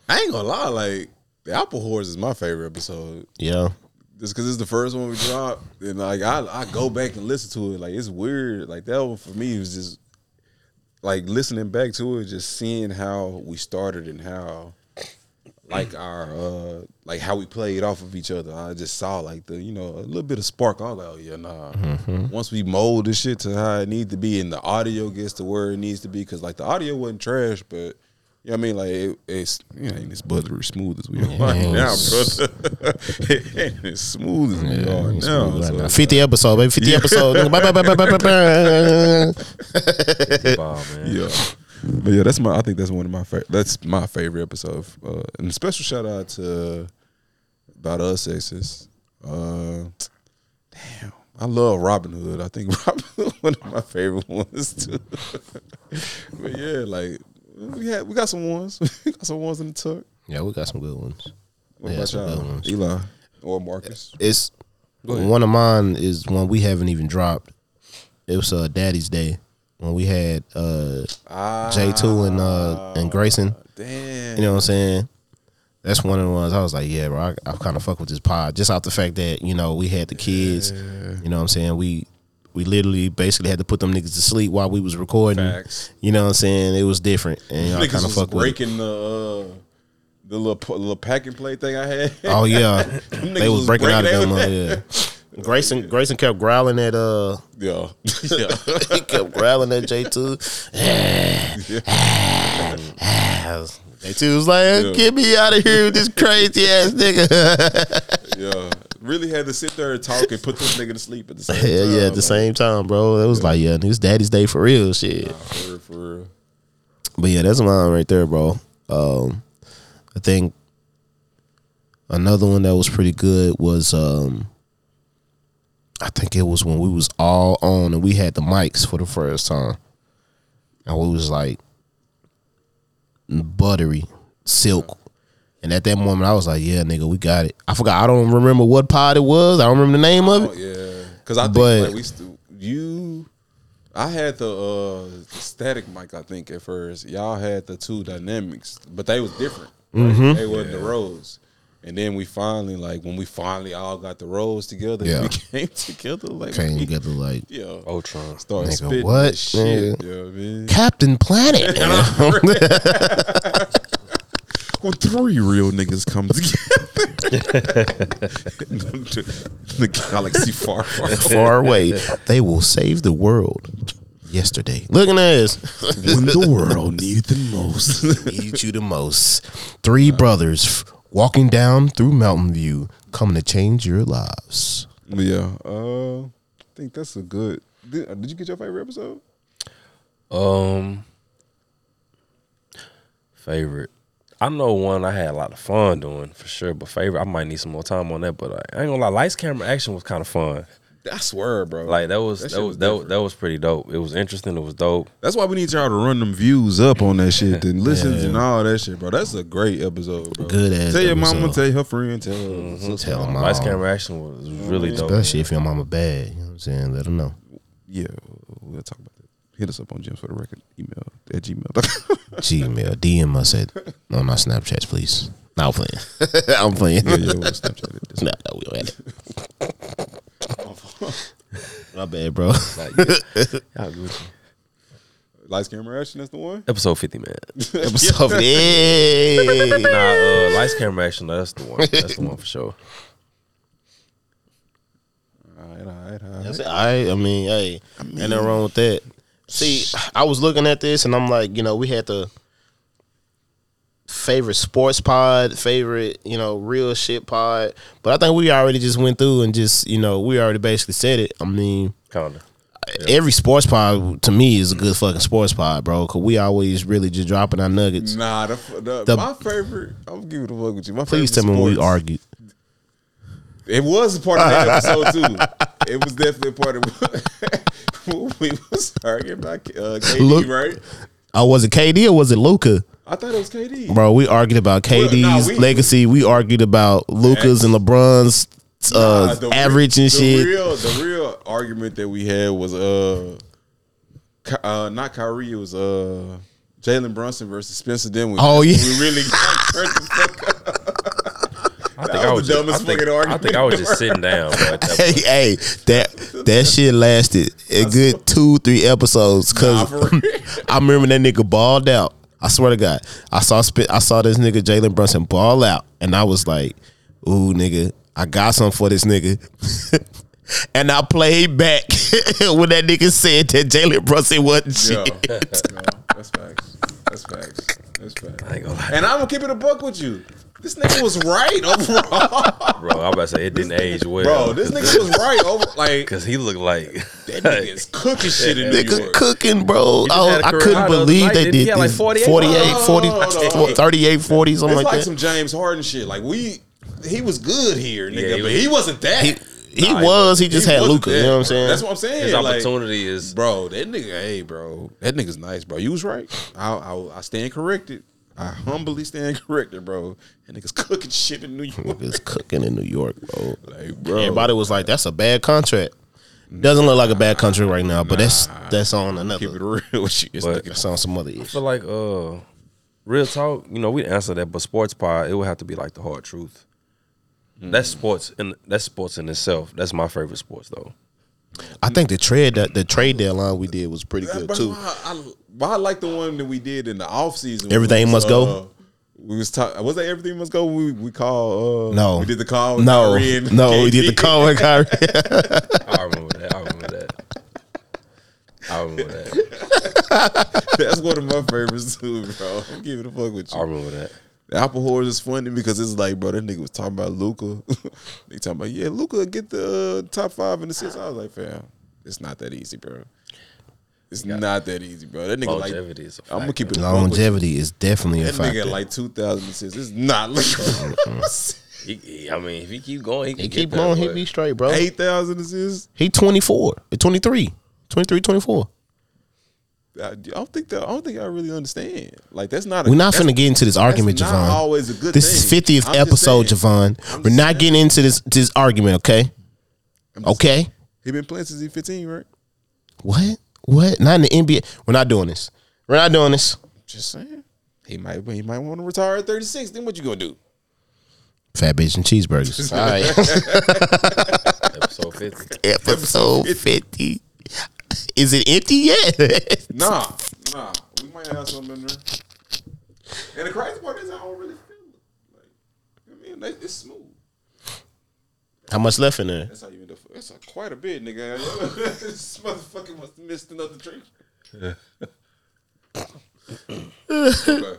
I ain't gonna lie, like the Apple Horse is my favorite episode. Yeah. Just because it's the first one we dropped, and like I, I go back and listen to it. Like it's weird. Like that one for me was just like listening back to it, just seeing how we started and how like our uh like how we played off of each other. I just saw like the you know a little bit of spark. I was like, oh yeah, nah. Once we mold this shit to how it needs to be, and the audio gets to where it needs to be, because like the audio wasn't trash, but. You know what I mean? Like it, it's you know, ain't as buttery smooth as we are right now, brother. it ain't as smooth as we are now. right so now. it's 50 episode, baby. 50 episode. Nigga, bye, bye, bye, bye, bye, bye, bye. Wow. Yeah. But yeah, that's my. I think that's one of my favorite. That's my favorite episode. Uh, and a special shout out to about us sexes. Uh, damn, I love Robin Hood. I think Robin Hood one of my favorite ones too. but yeah, like we had we got some ones. we got some ones in the tuck. Yeah, we got some good ones. What Yeah, about some good y'all? ones. Eli or Marcus? It's one of mine is one we haven't even dropped. It was uh, Daddy's Day when we had uh, J2 and uh, and Grayson. Damn. You know what I'm saying? That's one of the ones I was like, yeah, bro, I, I kind of fuck with this pod just out the fact that you know we had the kids. You know what I'm saying? We We literally basically had to put them niggas to sleep while we was recording. Facts. You know what I'm saying? It was different, and y'all kind of was fuck with it. breaking the uh, the little little packing plate thing I had. Oh yeah, they niggas was breaking out of them. breaking Uh, yeah. Grayson Grayson kept growling at uh yeah, yeah. he kept growling at J two. J two was like, Yeah. "Get me out of here with this crazy ass nigga." yeah. Really had to sit there and talk and put this nigga to sleep at the same yeah, time. yeah. At the same time, bro, it was like, yeah, this daddy's day for real, shit. For real, for real. But yeah, that's mine right there, bro. Um, I think another one that was pretty good was um, I think it was when we was all on and we had the mics for the first time, and we was like buttery silk. And at that moment, I was like, "Yeah, nigga, we got it." I forgot. I don't remember what pod it was. I don't remember the name of Oh it. yeah, because I think But- like we st- you. I had the, uh, static mic. I think at first y'all had the two dynamics, but they was different. right? Mm-hmm. They wasn't the rows. And then we finally like when we finally all got the rows together, Yeah. we came together like Came together like Yeah, Ultron. started Nigga, spitting what? shit. Nigga. Yeah, man. Captain Planet. When three real niggas come together, the galaxy far, far. far away. They will save the world. Yesterday, looking at this, when the world needed the most. needed you the most. Three brothers f- walking down through Mountain View, coming to change your lives. yeah, uh, I think that's a good. Did, uh, did you get your favorite episode? Um, favorite. I know one I had a lot of fun doing for sure, but favorite I might need some more time on that. But uh, I ain't gonna lie, lights, camera, action was kind of fun. I swear, bro. Like that was That that, was was that, was that was pretty dope. It was interesting. It was dope. That's why we need y'all to run them views up on that shit and listens and all that shit, bro. That's a great episode, bro. Good ass Tell your mama, tell her friend, tell her mm-hmm. sister. Tell 'em all. Lights, camera, action was really dope. Especially if your mama bad, you know what I'm saying? Let her know. Yeah, we'll talk about that. Hit us up on JEMS for the record email at gmail.com. Gmail, DM us at on my Snapchats, please. No, I'm playing. I'm playing. yeah, yeah, we'll Snapchat it. No, no, we don't have it. My bad, bro. Y'all Gucci. Lights, camera, action. That's the one. Episode fifty, man. Episode, yeah. nah, uh, lights, camera, action. That's the one. That's the one for sure. All right, all right, all right. That's it. I, I mean, hey, ain't nothing wrong with that. See, I was looking at this and I'm like, you know, we had the favorite sports pod, favorite, you know, real shit pod. But I think we already just went through and just, you know, we already basically said it. I mean, Kinda. every sports pod to me is a good fucking sports pod, bro. Cause we always really just dropping our nuggets. Nah, the, the, The- my favorite. I'm gonna give it a fuck with you. My Please favorite tell me when we sports- argued. It was a part of that episode too. It was definitely a part of we was arguing about uh, KD, Look- right? Oh, was it KD or was it Luka? I thought it was KD. Bro, we argued about Well, KD's nah, we- legacy. We argued about Luka's and LeBron's uh, Nah, average and the shit. Real, the real argument that we had was uh, uh not Kyrie. It was uh Jalen Brunson versus Spencer Dinwiddie. Oh, yeah. we really got turned the fuck up. I think That I was was the just, dumbest I think, I argument think I was just sitting down. Bro, at that Hey, point. hey, that that shit lasted a good two, three episodes. Cause Nah, for real. I remember that nigga balled out. I swear to God, I saw spit. I saw this nigga Jalen Brunson ball out, and I was like, "Ooh, nigga, I got something for this nigga." and I played back when that nigga said that Jalen Brunson wasn't Yeah, shit. no, that's facts. That's facts. That's facts. I ain't gonna lie. And I'm gonna keep it a buck with you. This nigga was right overall, Bro, I'm about to say it didn't age well. bro. This nigga was right over. Like Because he looked like. that nigga is cooking shit in New Nigga York. cooking, bro. He just I, had a I couldn't high believe night, they didn't he? did had like this. 48? 48, 40, Hold on, hold 38, 40, something It's like, like that. some James Harden shit. Like we, he was good here, nigga, Yeah, he but was- he wasn't that. he he Nah, he was. He just had wasn't Luka. that, You know what I'm bro. saying? That's what I'm saying. His like, opportunity is. bro. That nigga, hey, bro, that nigga's nice, bro. You was right. I, I, I stand corrected. I humbly stand corrected, bro. That nigga's cooking shit in New York. Niggas cooking in New York, bro. Like, bro, Everybody was like, "That's a bad contract." Doesn't look like a bad country right now, but that's that's on another. keep it real with you. It's But- That's on some other I issue. feel like uh, real talk. You know, we answer that, but sports pod it would have to be like the hard truth. That's sports and that's sports in itself. That's my favorite sports though. I think the trade that the trade deadline we did was pretty good But too. I, I, I like the one that we did in the off season. Everything Must Go? We was talking. Was that everything must go? We we call. Uh, No, we did the call. with No, Kyrie and no, we did the call with Kyrie. I remember that. I remember that. I remember that. That's one of my favorites too, bro. I'm giving the fuck with you. I remember that. The Apple Horrors is funny because it's like, bro, that nigga was talking about Luka. they talking about, yeah, Luka get the uh, top five in assists. I was like, fam, it's not that easy, bro. It's not that easy, bro. That nigga Longevity like, is a I'm gonna keep it. a buck with you. Longevity is definitely a That nigga like 2,000 assists. It's not like He, he- I mean, if he keep going, he can he keep there, going, he but be straight, bro. 8,000 assists. He 24, 23, 23, 24. I, I don't think that. I don't think I really understand. Like that's not. A, We're not that's- finna get into this argument, not Javon. always a good This thing. is 50th I'm just episode, saying. Javon. I'm We're just not saying. getting into this this argument, okay? I'm just Okay. saying. He been playing since he's 15, right? What? What? Not in the NBA. We're not doing this. We're not doing this. Just saying. He might. He might want to retire at 36. Then what you gonna do? Fat bitch and cheeseburgers. All right. episode fifty. Episode 50. Is it empty yet? Nah, nah. We might have something in there. And the crazy part is I don't really feel it. Like, I mean, that- it's smooth. How much left in there? That's how you end up. That's quite a bit, nigga. this motherfucker must have missed another drink. okay.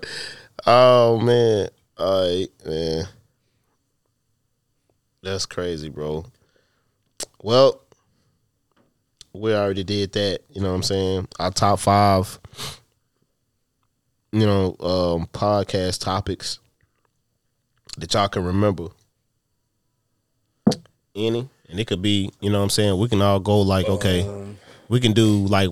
Oh man. All right, man. That's crazy, bro. Well, we already did that. You know what I'm saying? Our top five, you know, um, podcast topics that y'all can remember. Any, and it could be, you know what I'm saying? We can all go like, okay, we can do like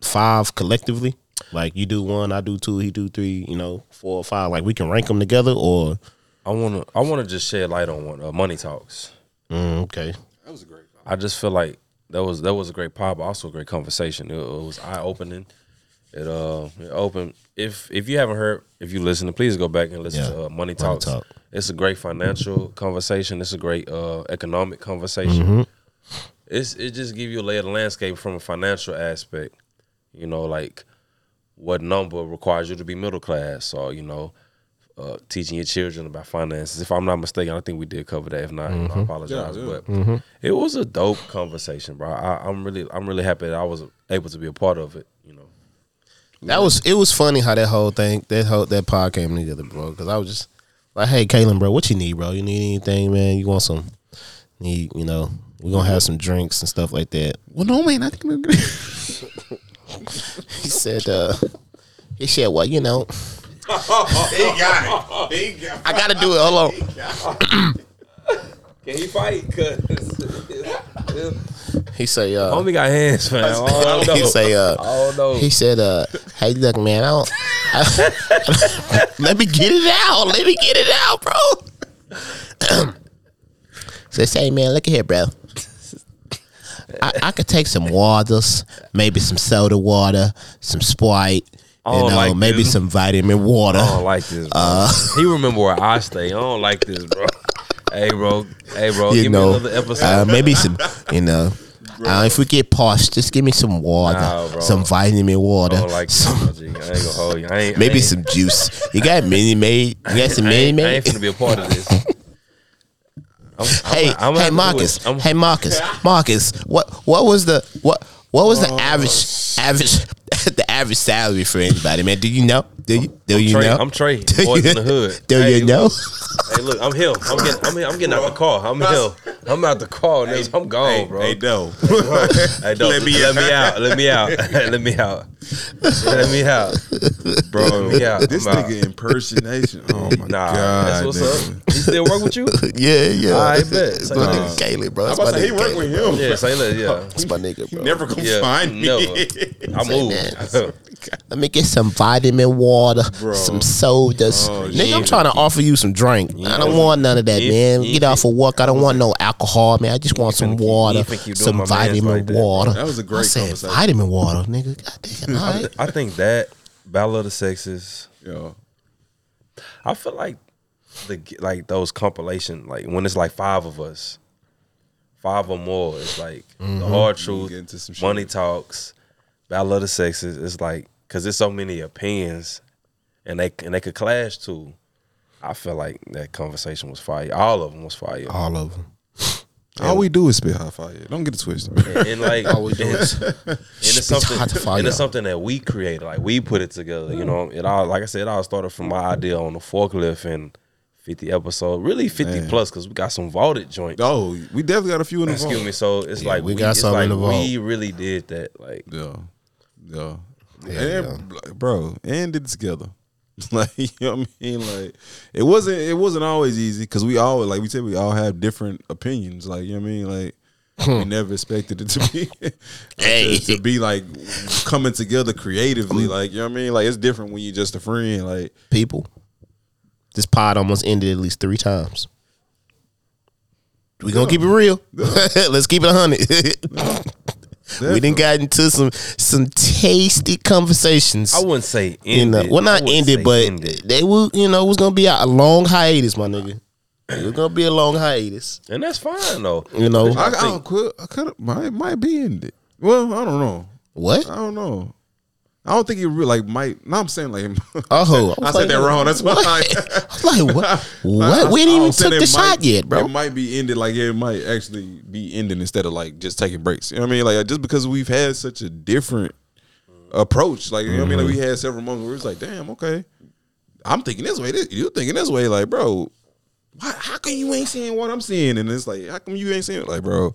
five collectively. Like you do one, I do two, he do three, you know, four or five. Like we can rank them together, or I wanna, I wanna just shed light on one. Uh, Money talks. mm, okay, That was a great. I just feel like that was that was a great pop, also a great conversation. It, it was eye opening. It uh it opened. If if you haven't heard, if you listen, to please go back and listen Yeah. to uh, Money Money Talks. Talk. It's a great financial conversation. It's a great uh economic conversation. Mm-hmm. It's it just give you a lay of the landscape from a financial aspect. You know, like what number requires you to be middle class, or you know. Uh, teaching your children about finances. If I'm not mistaken, I think we did cover that. If not, you know, I apologize. Yeah, yeah. But it was a dope conversation, bro. I, I'm really, I'm really happy that I was able to be a part of it. You know, that was it. Was funny how that whole thing, that whole that pod came together, bro. Because I was just like, hey, Kaylin, bro, what you need, bro? You need anything, man? You want some? Need you know? We're gonna have some drinks and stuff like that. Well, no, man. I think we're good. He said, uh, he said, well, you know, he got it. He got it. I gotta do it. Hold on. can he fight? Cause He say, uh, homie got hands, man. I don't know. he say, uh, I don't know. He said, uh, "Hey, look, man, I don't. I- let me get it out. Let me get it out, bro." Says, "Hey, man, look at here, bro. I, I could take some waters, maybe some soda water, some Sprite, I don't know, like maybe this. some vitamin water. I don't like this. Bro. he remember where I stay. I don't like this, bro. hey, bro. Hey, bro. you give know, me another episode. uh, maybe some, you know." Uh, if we get parched, just give me some water, Nah, some vitamin water, like some, bro, G. I ain't gonna hold you. I ain't, I maybe ain't, some juice. You got Minute Maid? You got some mini ain't, I made? gonna be a part of this. I'm, Hey, I'm, I'm hey, have to Marcus. Hey, Marcus. Marcus. What what was the what what was the average average the average salary for anybody, man? Do you know? Do you do you Trey, know? I'm Trey, Do boys you- in the hood. Do Hey, you know? look, Hey, look, I'm here. I'm getting, I'm, here. I'm getting out the car. I'm here. I'm out the car, niggas. I'm gone, Hey, bro. hey, no. Hey, don't, Let let me me, let me out. Let me out. let me out. Let me out. bro. Yeah, this I'm out. nigga impersonation. Oh my Nah, god, that's what's nigga. up. He still work with you? yeah, yeah. I bet. Say My less. nigga Caleb, bro. I That's was my about to say he work with him. Yeah, say less. Yeah. That's my nigga, bro. Never gonna Yeah, find me. never. I moved. Let me get some vitamin water, Bro. some sodas. Oh, Nigga, I'm trying to offer you some drink. I don't want none of that, Yeah. man. Yeah. Get off of work. I don't want no alcohol, man. I just want some water, you think you doing some vitamin like water. That was a great I said conversation. vitamin water, nigga. Goddamn, all right. I think that Battle of the Sexes. Yeah. I feel like the like those compilation like when it's like five of us, five or more. It's like Mm-hmm. the hard truth, get into some shit. money talks, battle of the sexes. It's like because there's so many opinions, and they and they could clash too. I feel like that conversation was fire. All of them was fire. All of them. All we do is spit hot fire. Don't get it twisted. and, and like All we do and, is and it's something hot fire. and it's something that we created like we put it together you know it all like i said it all started from my idea on the forklift and 50 episode really 50 Man. plus because we got some vaulted joints oh, we definitely got a few in the excuse vault. me so it's Yeah, like we we, got it's some in the vault. we really did that like Yeah, yeah, Yeah, and, bro, and did it together. like you know what I mean? Like it wasn't it wasn't always easy because we all like we said we all have different opinions. Like you know what I mean? Like we hmm. never expected it to be Hey. to, to be like coming together creatively. Hmm. Like you know what I mean? Like it's different when you're just a friend. Like People, this pod almost ended at least three times. We gonna keep it real. Let's keep it a hundred. We didn't got into some some tasty conversations. i wouldn't say you ended. know, well, not ended, but ended. they will. You know, it was gonna be a long hiatus, my nigga. It was gonna be a long hiatus. and that's fine though You know I, I don't quit. I could might might be in it. Well, I don't know. what? I don't know. I don't think it really like might. No, I'm saying like. Oh, I said that wrong. That's why. I, I like, what? What? We didn't even took the might- shot yet, bro. It might be ended like it might actually be ending instead of like just taking breaks. You know what I mean? Like just because we've had such a different approach, like you know what I mean? Like mm-hmm. we had several moments where it's like, damn, okay, I'm thinking this way. This, you thinking this way? Like, bro, why, how come you ain't seeing what I'm seeing? And it's like, how come you ain't seeing it? Like, bro,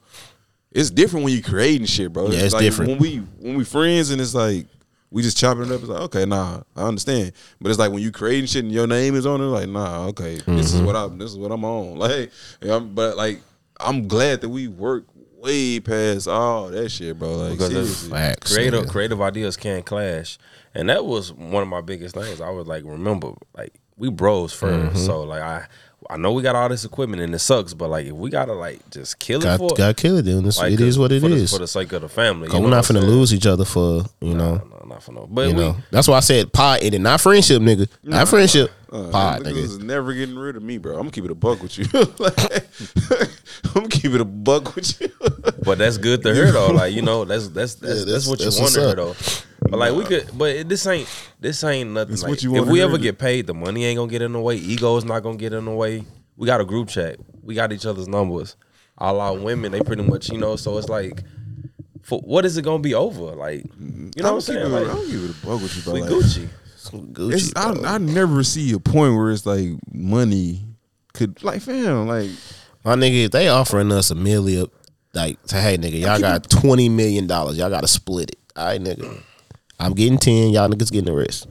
it's different when you're creating shit, bro. Yeah, it's like different. when we when we friends and it's like. We just chopping it up. It's like, okay, nah, I understand. But it's like when you creating shit and your name is on it, like, nah, okay, this Mm-hmm. is what I'm, this is what I'm on. Like, yeah, I'm- but like, I'm glad that we work way past all that shit, bro. Like, Because it's- Facts, creative nigga. creative ideas can't clash and that was one of my biggest things i was like remember like we bros 1st Mm-hmm. so like i i know we got all this equipment and it sucks but like if we gotta like just kill it Got for got kill it, dude. This- like, it is what it for is. the, for the sake of the family Cause you we're not what finna lose each other for you know. no, not for no but You we know, that's why I said pod ended, not friendship, nigga. Not friendship. Uh, pod, niggas nigga. is never getting rid of me, bro. I'm gonna keep it a buck with you. Like, I'm gonna keep it a buck with you. but that's good to hear though like you know that's that's that's, Yeah, that's, that's- what you that's want to hear though but like we could but this ain't this ain't nothing That's like, what you if we ever get paid the money ain't gonna get in the way ego's not gonna get in the way we got a group chat we got each other's numbers all our women they pretty much you know so it's like for what is it gonna be over like you know what I'm I'm saying like I'm keep it a buck with you, bro. we Like, Gucci Gucci, It's, I. I never see a point where it's like money could like fam like My nigga, if they offering us a million, like, say, hey, nigga, y'all got twenty million dollars. Y'all got to split it. All right, nigga. I'm getting ten. Y'all niggas getting the rest.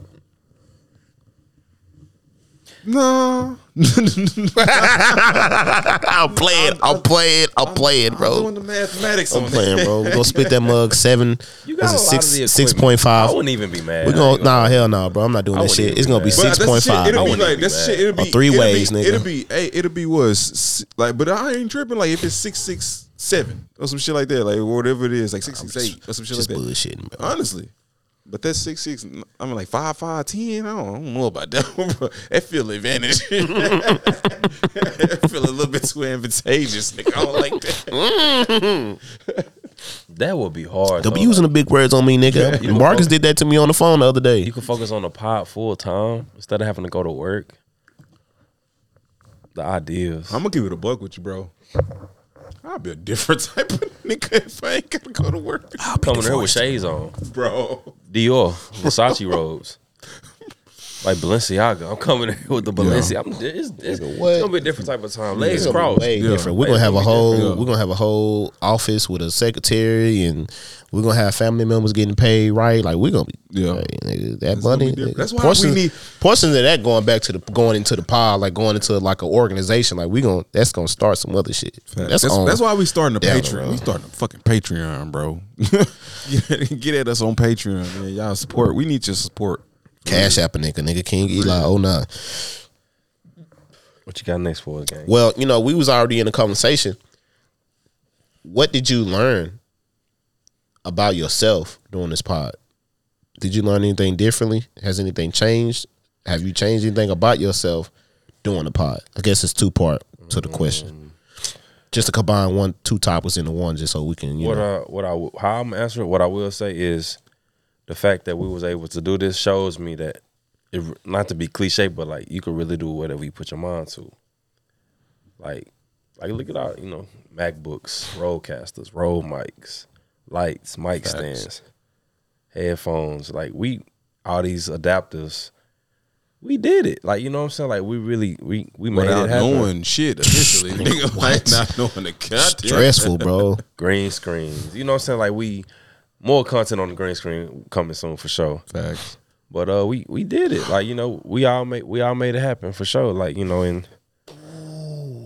no. I'll play it. I'll play it. I'll play it, I'm doing bro. the mathematics I'm on playing, that. bro. We're gonna split that mug seven. you got was a six of the six equipment. point five? I wouldn't even be mad We I gonna gonna nah hell no, bro. I'm not doing I that shit. It's gonna be mad. But six that's the point shit, five. It'll I be wouldn't like be that's mad. shit. It'll be Or three it'll ways, be, nigga. It'll be hey, it'll be what like, but I ain't tripping. Like if it's six six seven or some shit like that, like whatever it is, like six six eight or some shit like Just that. bullshitting, bro. Honestly. But that's six six. I mean, like five five ten. I don't, I don't know about that one, bro. That feel advantage. that feel a little bit too advantageous. Nigga. I don't like that. that would be hard Don't be using the big words on me, nigga. You Marcus did that to me on the phone the other day. You can focus on the pod full time instead of having to go to work. The ideas. I'm gonna give it a buck with you, bro. I'll be a different type of nigga if I ain't gotta go to work, coming here with shades on. bro. Dior, Versace robes. Like Balenciaga. I'm coming here with the Balenciaga. I'm, it's, it's, it's gonna be a different type of time. Legs It's gonna be crossed. Way Yeah. different. We're Way gonna have a whole. different. We're gonna have a whole office with a secretary, and we're gonna have family members getting paid right. Like we're gonna be. Yeah. hey, nigga, that It's money. nigga, That's why we portions, need- portions of that going back to the going into the pod, like going into like an organization. Like we gonna that's gonna start some other shit. That's, on- that's, why we starting the Patreon. road. We starting the fucking Patreon, bro. get, get at us on Patreon, man. Y'all support. We need your support. Cash App a nigga, nigga King Eli oh nine. What you got next for us, gang? Well, you know, we was already in a conversation. What did you learn about yourself during this pod? Did you learn anything differently? Has anything changed? Have you changed anything about yourself doing the pod? I guess it's two part to the question. Mm. just to combine one two topics into one, just so we can you what know. I what I how I'm answering what I will say is the fact that we was able to do this shows me that it, not to be cliche, but like you can really do whatever you put your mind to. Like, like look at our you know MacBooks, RODECasters, Rode mics, lights, mic stands, headphones. Like we all these adapters. We did it. Like you know what I'm saying. Like we really we we made Without it happen. knowing shit officially, nigga, like not knowing the content. stressful, bro. green screens. You know what I'm saying? Like we more content on the green screen coming soon for sure. Facts. But uh we we did it. Like, you know, we all made we all made it happen for sure. Like, you know, and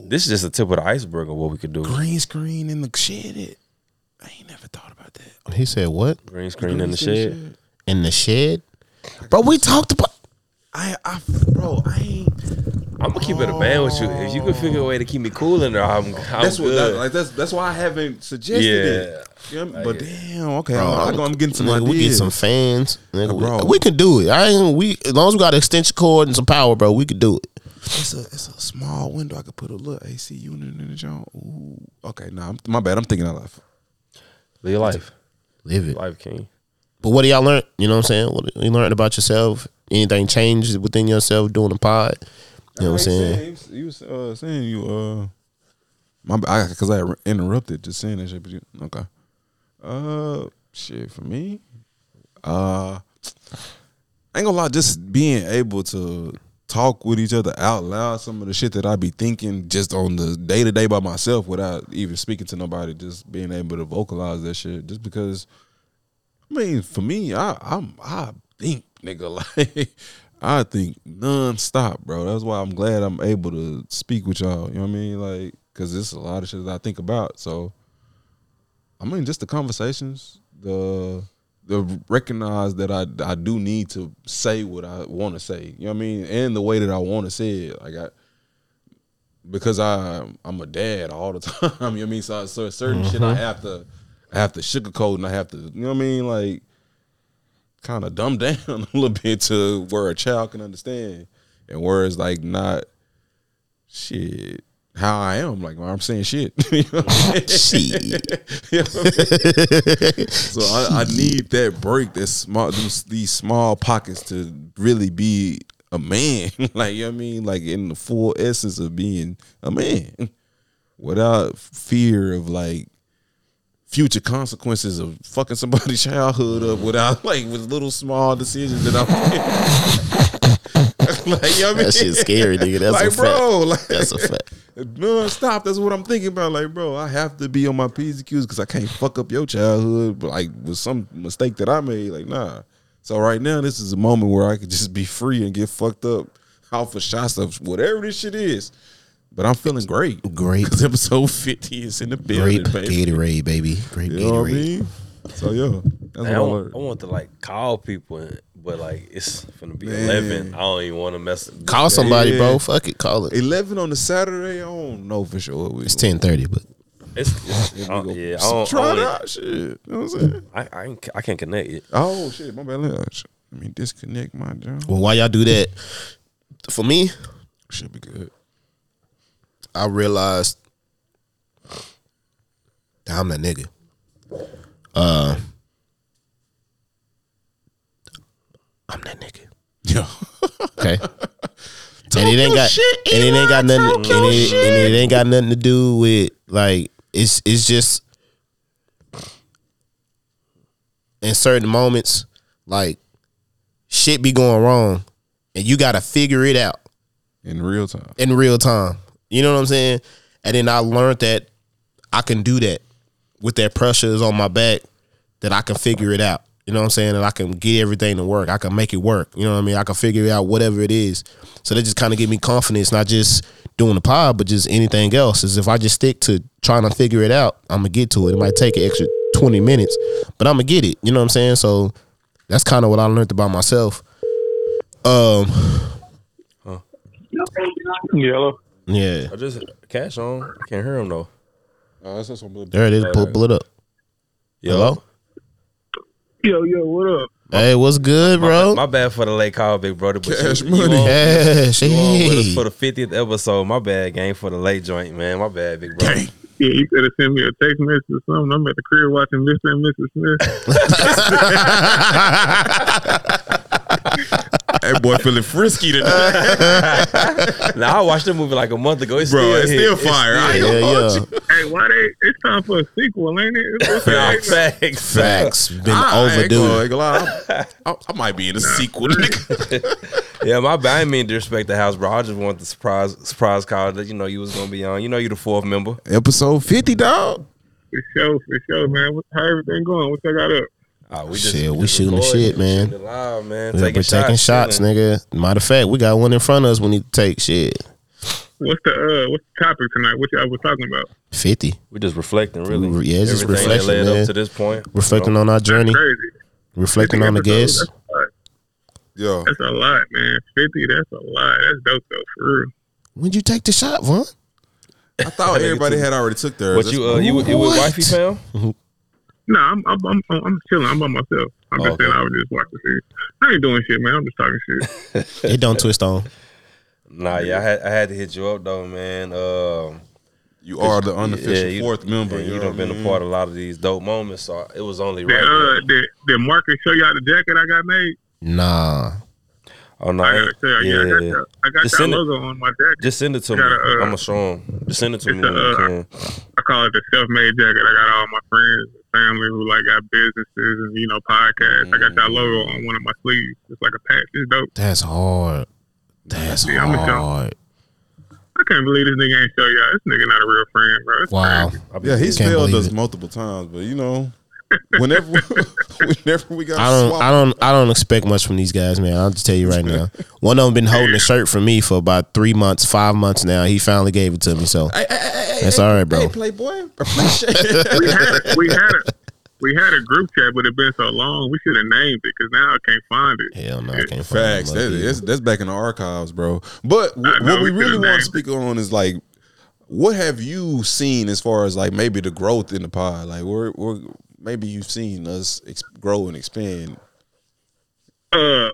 this is just the tip of the iceberg of what we could do. Green screen in the shed. It. I ain't never thought about that. He said what Green screen in the shed. in the shed, bro. We talked about. I, I, bro, I ain't. I'm gonna keep it a band with you. If you can figure a way to keep me cool in there, I'm, I'm That's what. good. That, like that's that's why I haven't suggested it. Yeah. Yeah, but damn, okay, Bro, I'm, I'm, I'm getting some nigga, ideas. We get some fans, nigga, we- Bro. We, can do it. I ain't we as long as we got an extension cord and some power, bro. We could do it. It's a it's a small window. I could put a little AC unit in the joint. Ooh, okay, nah, I'm, my bad. I'm thinking of life. Live your life. Live it. Life king. But what do y'all learn? You know what I'm saying? What you learned about yourself? Anything changed within yourself doing the pod? You know what I'm saying? You was uh, saying you uh, my because I, interrupted just saying that shit. But you, okay, uh, shit for me, uh, I ain't gonna lie. Just being able to talk with each other out loud, some of the shit that I be thinking just on the day to day by myself without even speaking to nobody, just being able to vocalize that shit. Just because, I mean, for me, I I'm I think nigga like. I think nonstop, bro. That's why I'm glad I'm able to speak with y'all. You know what I mean? Like, cause it's a lot of shit that I think about. So, I mean, just the conversations, the the recognize that I I do need to say what I want to say. You know what I mean? And the way that I want to say it, like I because I I'm a dad all the time. you know what I mean? So, so certain shit I mm-hmm. have to I have to sugarcoat and I have to you know what I mean? Like kind of dumb down a little bit to where a child can understand, and where it's like not shit how I am. Like I'm saying shit. You know what Shit. You know I mean? so I, I need that break, that small, these, these small pockets to really be a man. like you know what I mean, like in the full essence of being a man, without fear of like future consequences of fucking somebody's childhood up without like with little small decisions that I'm like, you know what I mean? That shit's scary, nigga. That's like, a fact. like That's a fact. no, stop. That's what I'm thinking about. Like, bro, I have to be on my P's and Q's because I can't fuck up your childhood, but like with some mistake that I made. Like, nah. So right now, this is a moment where I could just be free and get fucked up off of shots of whatever this shit is. But I'm feeling great. Great. Because episode 50 is in the building, Grape baby. Gatorade, baby. Grape You know what I Gatorade. mean? So yeah, that's Man, I, what I want, learned. I want to like call people, but like it's gonna be Man. eleven. I don't even want to mess. Call somebody, Yeah. bro. Fuck it. Call it. 11 on the Saturday, I don't know for sure. We It's ten thirty, but It's, it's, I don't- yeah, I don't, Try it don't- out. Shit. You know what I'm saying? I, I, ain't- I can't connect it. Oh, shit. My bad. Let me disconnect my job. well, while y'all do that, for me, Should be good. I realized that I'm that nigga. Uh, I'm that nigga. Yeah. Okay. and it ain't got and it ain't got nothing and it, and it ain't got nothing to do with like it's it's just in certain moments like shit be going wrong and you gotta figure it out In real time. in real time. You know what I'm saying? And then I learned that I can do that with that pressure is on my back, that I can figure it out. You know what I'm saying? And I can get everything to work. I can make it work. You know what I mean? I can figure out whatever it is. So that just kind of give me confidence, not just doing the pod, but just anything else. Is if I just stick to trying to figure it out, I'm gonna get to it. It might take an extra 20 minutes, but I'm gonna get it. You know what I'm saying? So that's kind of what I learned about myself. Um, Yellow. Yeah. I just cash on. I can't hear him though. Oh, that's some little There it is. Pull, pull it up. Hello? Yo, yo, what up? Hey, what's good, bro? My bad for the late call, big brother. But Cash you, money. You on, Yes, you on with us for the fiftieth episode. My bad, game for the late joint, man. My bad, big brother. Yeah, you could have sent me a text message or something. I'm at the crib watching Mr. and Mrs. Smith. That boy feeling frisky tonight. now I watched the movie like a month ago. It's Bro, still it's hit. still fire. I ain't yeah, gonna hold yeah. you. hey, why they? It's time for a sequel, ain't it? It's what's Facts, facts. Facts been I overdue. ain't gonna. I, I, I might be in a sequel. Yeah, my bad. I didn't mean to respect the house, bro. I just want the surprise surprise call that you know you was gonna be on. You know you the fourth member. Episode 50, dog. For sure, for sure, man. How everything going? What y'all got up? Oh, we Shit, we just shooting the shit, man. shooting Live, man. We're taking shots, chilling. nigga. Matter of fact, we got one in front of us. We need to take shit. What's the uh? What's the topic tonight? What y'all was talking about? Fifty. We're just reflecting, really. Yeah, it's just Everything reflection, that led man. up to this point. Reflecting on our journey, Crazy. reflecting on the episodes, guests. That's a lot. Yo, That's a lot, man. Fifty. That's a lot. That's dope though, for real. When'd you take the shot, Vaughn? I thought everybody had already took theirs. What you uh, you you with wifey fam? No, I'm I'm I'm, I'm chilling. I'm by myself. I'm just Oh, okay. saying I was just watching shit. I ain't doing shit, man. I'm just talking shit. It don't twist on. Nah, yeah, I had I had to hit you up though, man. Um, You are the unofficial yeah, you- fourth member. and You you know done been what I a mean? part of a lot of these dope moments, so it was only Did, right. uh, did, did Marcus show y'all the jacket I got made? Nah. Oh no, I gotta show y'all. Yeah, I got, yeah. the, I got Just that send it- logo on my jacket. Just send it to me. Gotta, uh, I'm gonna show him. Just send it to me a, uh. I call it the self-made jacket. I got all my friends, and family who like got businesses and you know podcasts. I got that mm-hmm. logo on one of my sleeves. It's like a patch. It's dope. That's hard. That's Yeah, I'ma hard. I can't believe this nigga ain't show y'all. This nigga not a real friend, bro. It's Wow. crazy. Yeah, he's failed us it. multiple times, but you know, whenever whenever we got I don't swap, I don't I don't expect much from these guys, man. I'll just tell you right now. One of them been holding a shirt for me for about three months, five months now. He finally gave it to me. So Hey, hey, hey, hey, That's hey, all right, bro. Hey, Playboy, appreciate it. we had we had a we had a group chat, but it been so long. We should have named it because now I can't find it. hell no, I can't find Facts. them That, that's, that's back in the archives, bro. But wh- know, what we we really want to named speak on is like, what have you seen as far as like maybe the growth in the pod? Like, where, where maybe you've seen us ex- grow and expand. Uh,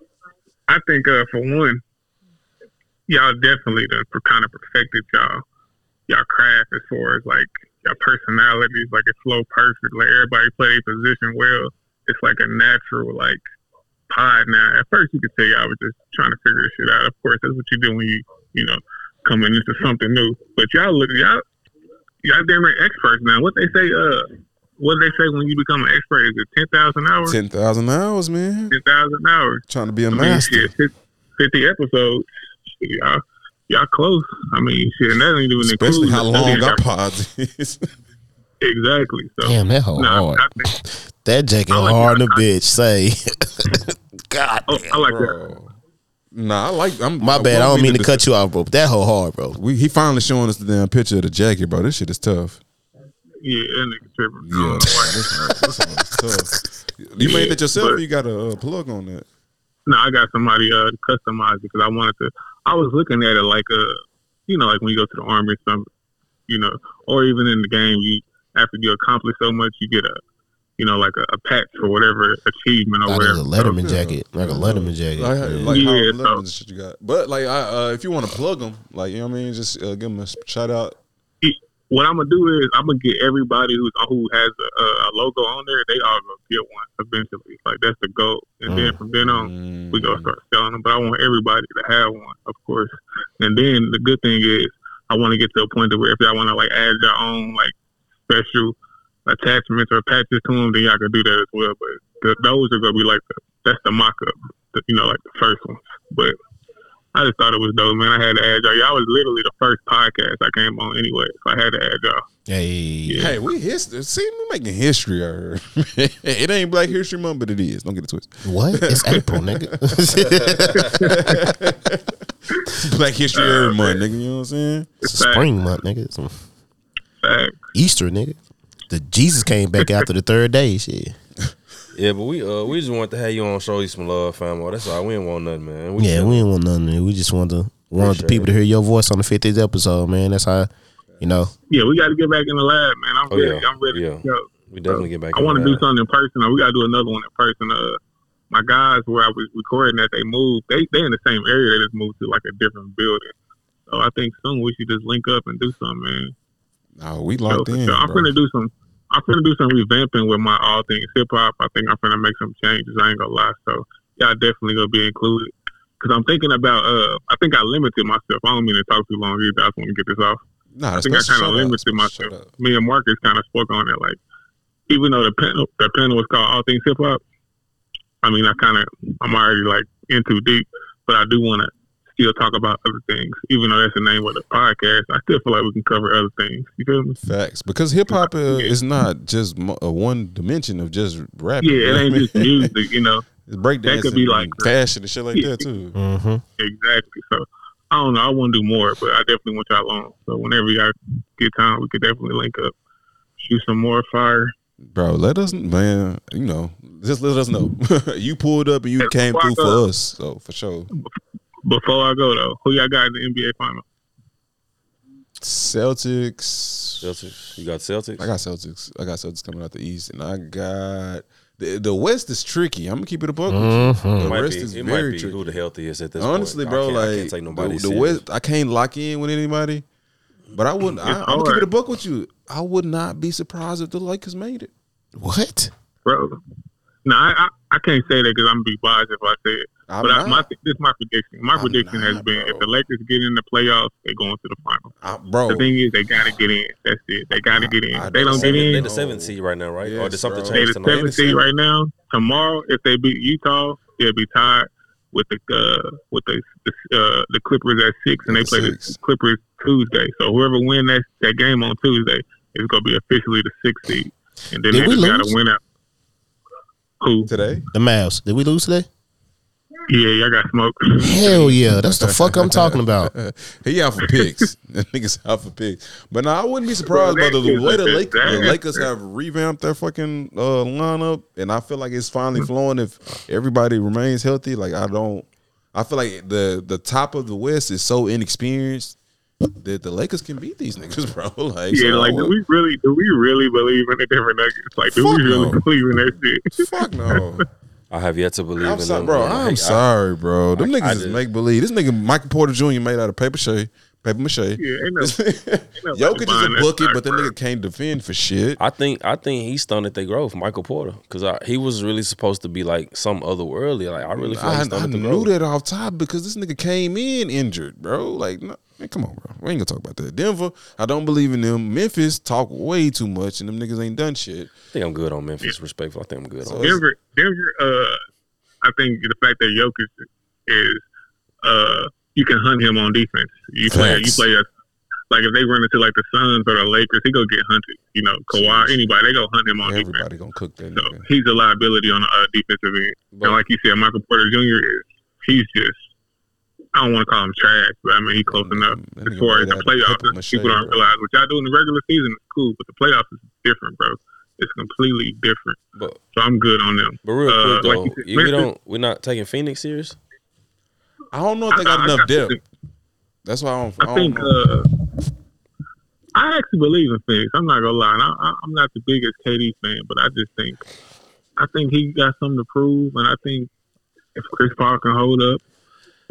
I think uh, for one, y'all definitely done kind of perfected y'all y'all craft as far as like y'all personalities. Like it flow perfect. Like everybody play position well. It's like a natural like pod now. At first, you could say y'all was just trying to figure this shit out. Of course, that's what you do when you you know coming into something new. But y'all look y'all y'all damn near experts now. What they say? Uh, what they say when you become an expert is it ten thousand hours? Ten thousand hours, man. Ten thousand hours. Trying to be a I mean, master. shit, 50 episodes. Y'all, y'all close. I mean, shit, and that ain't even Especially include how long our pods is. Exactly. So, Damn, that whole nah, hard. I, think, That jacket like hard in that. the bitch. Say, God, oh, I like that. bro. Nah, I like. I'm, my bad. I don't mean to dis- cut you off, bro. But that whole hard, bro. We, he finally showing us the damn picture of the jacket, bro. This shit is tough. Yeah, that nigga tripping. Yeah, Yeah. this one, this one is tough. You made that yourself, or you got a uh, plug on that? No, I got somebody uh, to customize it because I wanted to. I was looking at it like a, you know, like when you go to the army or something, you know, or even in the game, you after you accomplish so much, you get a, you know, like a, a patch for whatever achievement or That is whatever. a Letterman Yeah. jacket, like a Letterman jacket. Like, Yeah. like how Yeah, lemons shit you got. But like, I, uh, if you want to plug them, like you know what I mean, just uh, give them a shout out. What I'm gonna do is I'm gonna get everybody who's who has a, a logo on there. They all gonna get one eventually. Like that's the goal. And then from then on, we Mm. gonna start selling them. But I want everybody to have one, of course. And then the good thing is, I want to get to a point to where if y'all want to like add your own like special attachments or patches to them, then y'all can do that as well. But the, those are gonna be like the, that's the mock up, the, you know, like the first ones. But I just thought it was dope, man. I had to add y'all. Y'all was literally the first podcast I came on anyway, so I had to add y'all. Hey, Hey, we history. See, we making history out here. it ain't Black History Month, but it is. Don't get it twisted. what? It's April, nigga. Black History every month, nigga. You know what I'm saying? it's a spring month, nigga. It's Fact. Easter, nigga. The Jesus came back after the third day. Shit. Yeah, but we uh we just want to have you on, show you some love, fam. That's all. We didn't want nothing, man. We Yeah, just- we didn't want nothing. We just want to want the people to hear your voice on the 50th episode, man. That's how, you know. Yeah, we got to get back in the lab, man. I'm Oh, ready. yeah. I'm ready Yeah. to go. we definitely get back. I want to do something in person. We got to do another one in person. Uh, my guys where I was recording that they moved. They they in the same area. They just moved to like a different building. So I think soon we should just link up and do something, man. Oh, we So, locked in. so I'm bro. gonna do some. I'm gonna do some revamping with my all things hip hop. I think I'm gonna make some changes. I ain't gonna lie. So y'all definitely gonna be included. Cause I'm thinking about. Uh, I think I limited myself. I don't mean to talk too long either. I just want to get this off. Nah, I think I kind of limited myself. Me and Marcus kind of spoke on it. Like, even though the panel, the panel was called All Things Hip Hop, I mean, I kind of, I'm already like in too deep, but I do want to still talk about other things. Even though that's the name of the podcast, I still feel like we can cover other things. You feel me? Facts, because hip hop uh, Yeah. is not just a one dimension of just rapping. Yeah, you know it ain't just music, you know. It's breakdancing, could be like- fashion and shit like that too. Mm-hmm. Exactly. So I don't know. I want to do more, but I definitely want y'all on. So whenever y'all get time, we could definitely link up, shoot some more fire. Bro, let us, man. You know, just let us know. you pulled up and you Hey, came through go- for us, so for sure. Before I go though, who y'all got in the NBA final? Celtics. Celtics. You got Celtics. I got Celtics. I got Celtics coming out the East, and I got the, the West is tricky. I'm gonna keep it a buck. with you. Mhm. The West be, is it very tricky. who the healthiest at this point. Honestly, point. bro, I can't, like I can't take nobody the, the. West, I can't lock in with anybody. But I wouldn't. I, I'm gonna keep it hard. a buck with you. I would not be surprised if the Lakers made it. What? bro. No, I, I I can't say that because I'm gonna be biased if I say it. I'm but I, my this is my prediction. My I'm prediction has been bro. if the Lakers get in the playoffs, they go into the final. I- bro, The thing is, they got to get in. That's it. They got to get in. I If they don't get Seven- They in. the seventh seed right now, right? or Yes, did something bro. They change the seventh seed right now. Tomorrow, if they beat Utah, they'll be tied with the uh, with the the, uh, the Clippers at six, and they play six. the Clippers Tuesday. So whoever win that that game on Tuesday is going to be officially the sixth seed, and then Did they we just gotta win out. Who? today. The Mavs. Did we lose today? Yeah, y'all got smoked. Hell yeah. That's the fuck I'm talking about. he out for picks. that nigga's out for picks. But now I wouldn't be surprised by the, way the, Lake, the. Lakers have revamped their fucking uh, lineup, and I feel like it's finally flowing. If everybody remains healthy, like I don't, I feel like the the top of the West is so inexperienced that the Lakers can beat these niggas, bro. Like, Yeah, so like do we really do we really believe in the different nuggets? Like do we really no. believe in that shit? fuck no. I have yet to believe I'm in sorry, them. bro. I'm I- sorry, bro. Them I- niggas I is make believe. This nigga Michael Porter Jr. made out of paper mache. Paper mache. Yeah, ain't no, nobody Jokic is buying a that bucket, but that bro. nigga can't defend for shit. I think I think he stunted their growth, Michael Porter, because he was really supposed to be like some otherworldly. Like I really feel like I, he I stunted the knew growth. that off top because this nigga came in injured, bro. Like, no, man, come on, bro. We ain't gonna talk about that. Denver, I don't believe in them. Memphis talk way too much, and them niggas ain't done shit. I think I'm good on Memphis. Respectful. I think I'm good So on. Denver, Denver. Uh, I think the fact that Jokic is, uh, you can hunt him on defense. You play, you play a, like if they run into like the Suns or the Lakers, he go get hunted. You know, Kawhi, anybody, they go hunt him on defense. Everybody gonna cook that So nigga. he's a liability on the uh, defensive end. But- and like you said, Michael Porter Jr. is he's just. I don't want to call him trash, but I mean he's close enough. nigga As far as the playoffs, paper people don't bro. realize what y'all do in the regular season is cool, but the playoffs is different, bro. It's completely different. But So I'm good on them. but real Uh, quick like though, you said, we don't we're not taking Phoenix serious. I don't know if they got I- I enough got depth. to- That's why I don't. I, I don't think know. uh, I actually believe in Phoenix. I'm not gonna lie. And I, I, I'm not the biggest KD fan, but I just think I think he got something to prove, and I think if Chris Paul can hold up,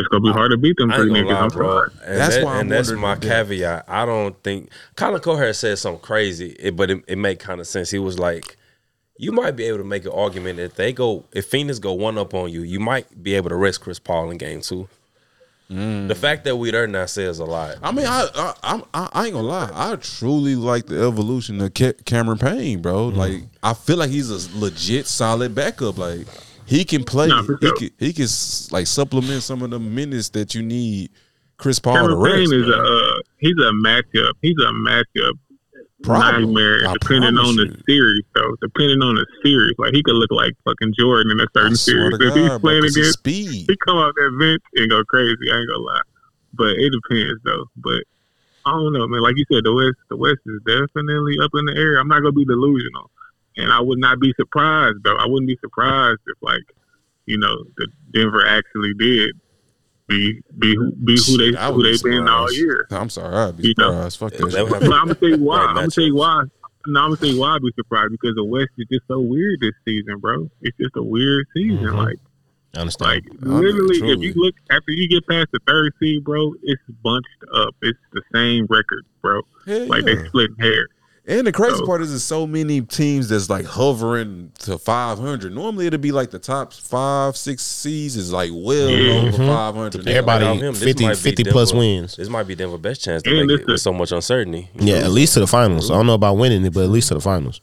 it's gonna be hard to beat them I three niggas. lie, I'm bro. sorry. And, That's that- why I'm and that's my the caveat. I don't think Colin Cowherd said something crazy, it- but it, it made kind of sense. He was like, "You might be able to make an argument that if they go, if Phoenix go one up on you, you might be able to rest Chris Paul in game two. Mm. The fact that we there now says a lot. I mean, I, I I'm- I I ain't gonna lie. I truly like the evolution of Ca- Cameron Payne, bro. Mm-hmm. Like, I feel like he's a legit solid backup. Like, he can play. Nah, for he can he can like supplement some of the minutes that you need. Chris Paul Cameron to rest. Is a uh, he's a matchup. He's a matchup Problem. nightmare. I depending on the you. series, though. Depending on the series, like he could look like fucking Jordan in a certain series. to if he's playing bro, playing 'cause his against speed. he come out that bench and go crazy. I ain't gonna lie, but it depends though. But I don't know, man. Like you said, the West, the West is definitely up in the air. I'm not gonna be delusional, and I would not be surprised though. I wouldn't be surprised if like, you know, the Denver actually did be be who- be who they Shit, I who would they be been all surprised. year. I'm sorry, I'd be You know. surprised. Fuck that. They shit. would have But I'm gonna tell you why. I'm gonna tell you why. No, I'm gonna tell you why I'd be surprised because the West is just so weird this season, bro. It's just a weird season. Mhm. Like I understand. Like literally, if you look after you get past the third seed, bro, it's bunched up. It's the same record, bro. Hell Like yeah. they split hair. And the crazy So- part is, there's so many teams that's like hovering to 500. Normally, it'd be like the top five, six seeds is like well Yeah. over 500. Everybody- Without him, this 50 might 50 plus wins. This might be Denver best chance to And make it with so much uncertainty. yeah, at least to the finals. I don't know about winning it, but at least to the finals.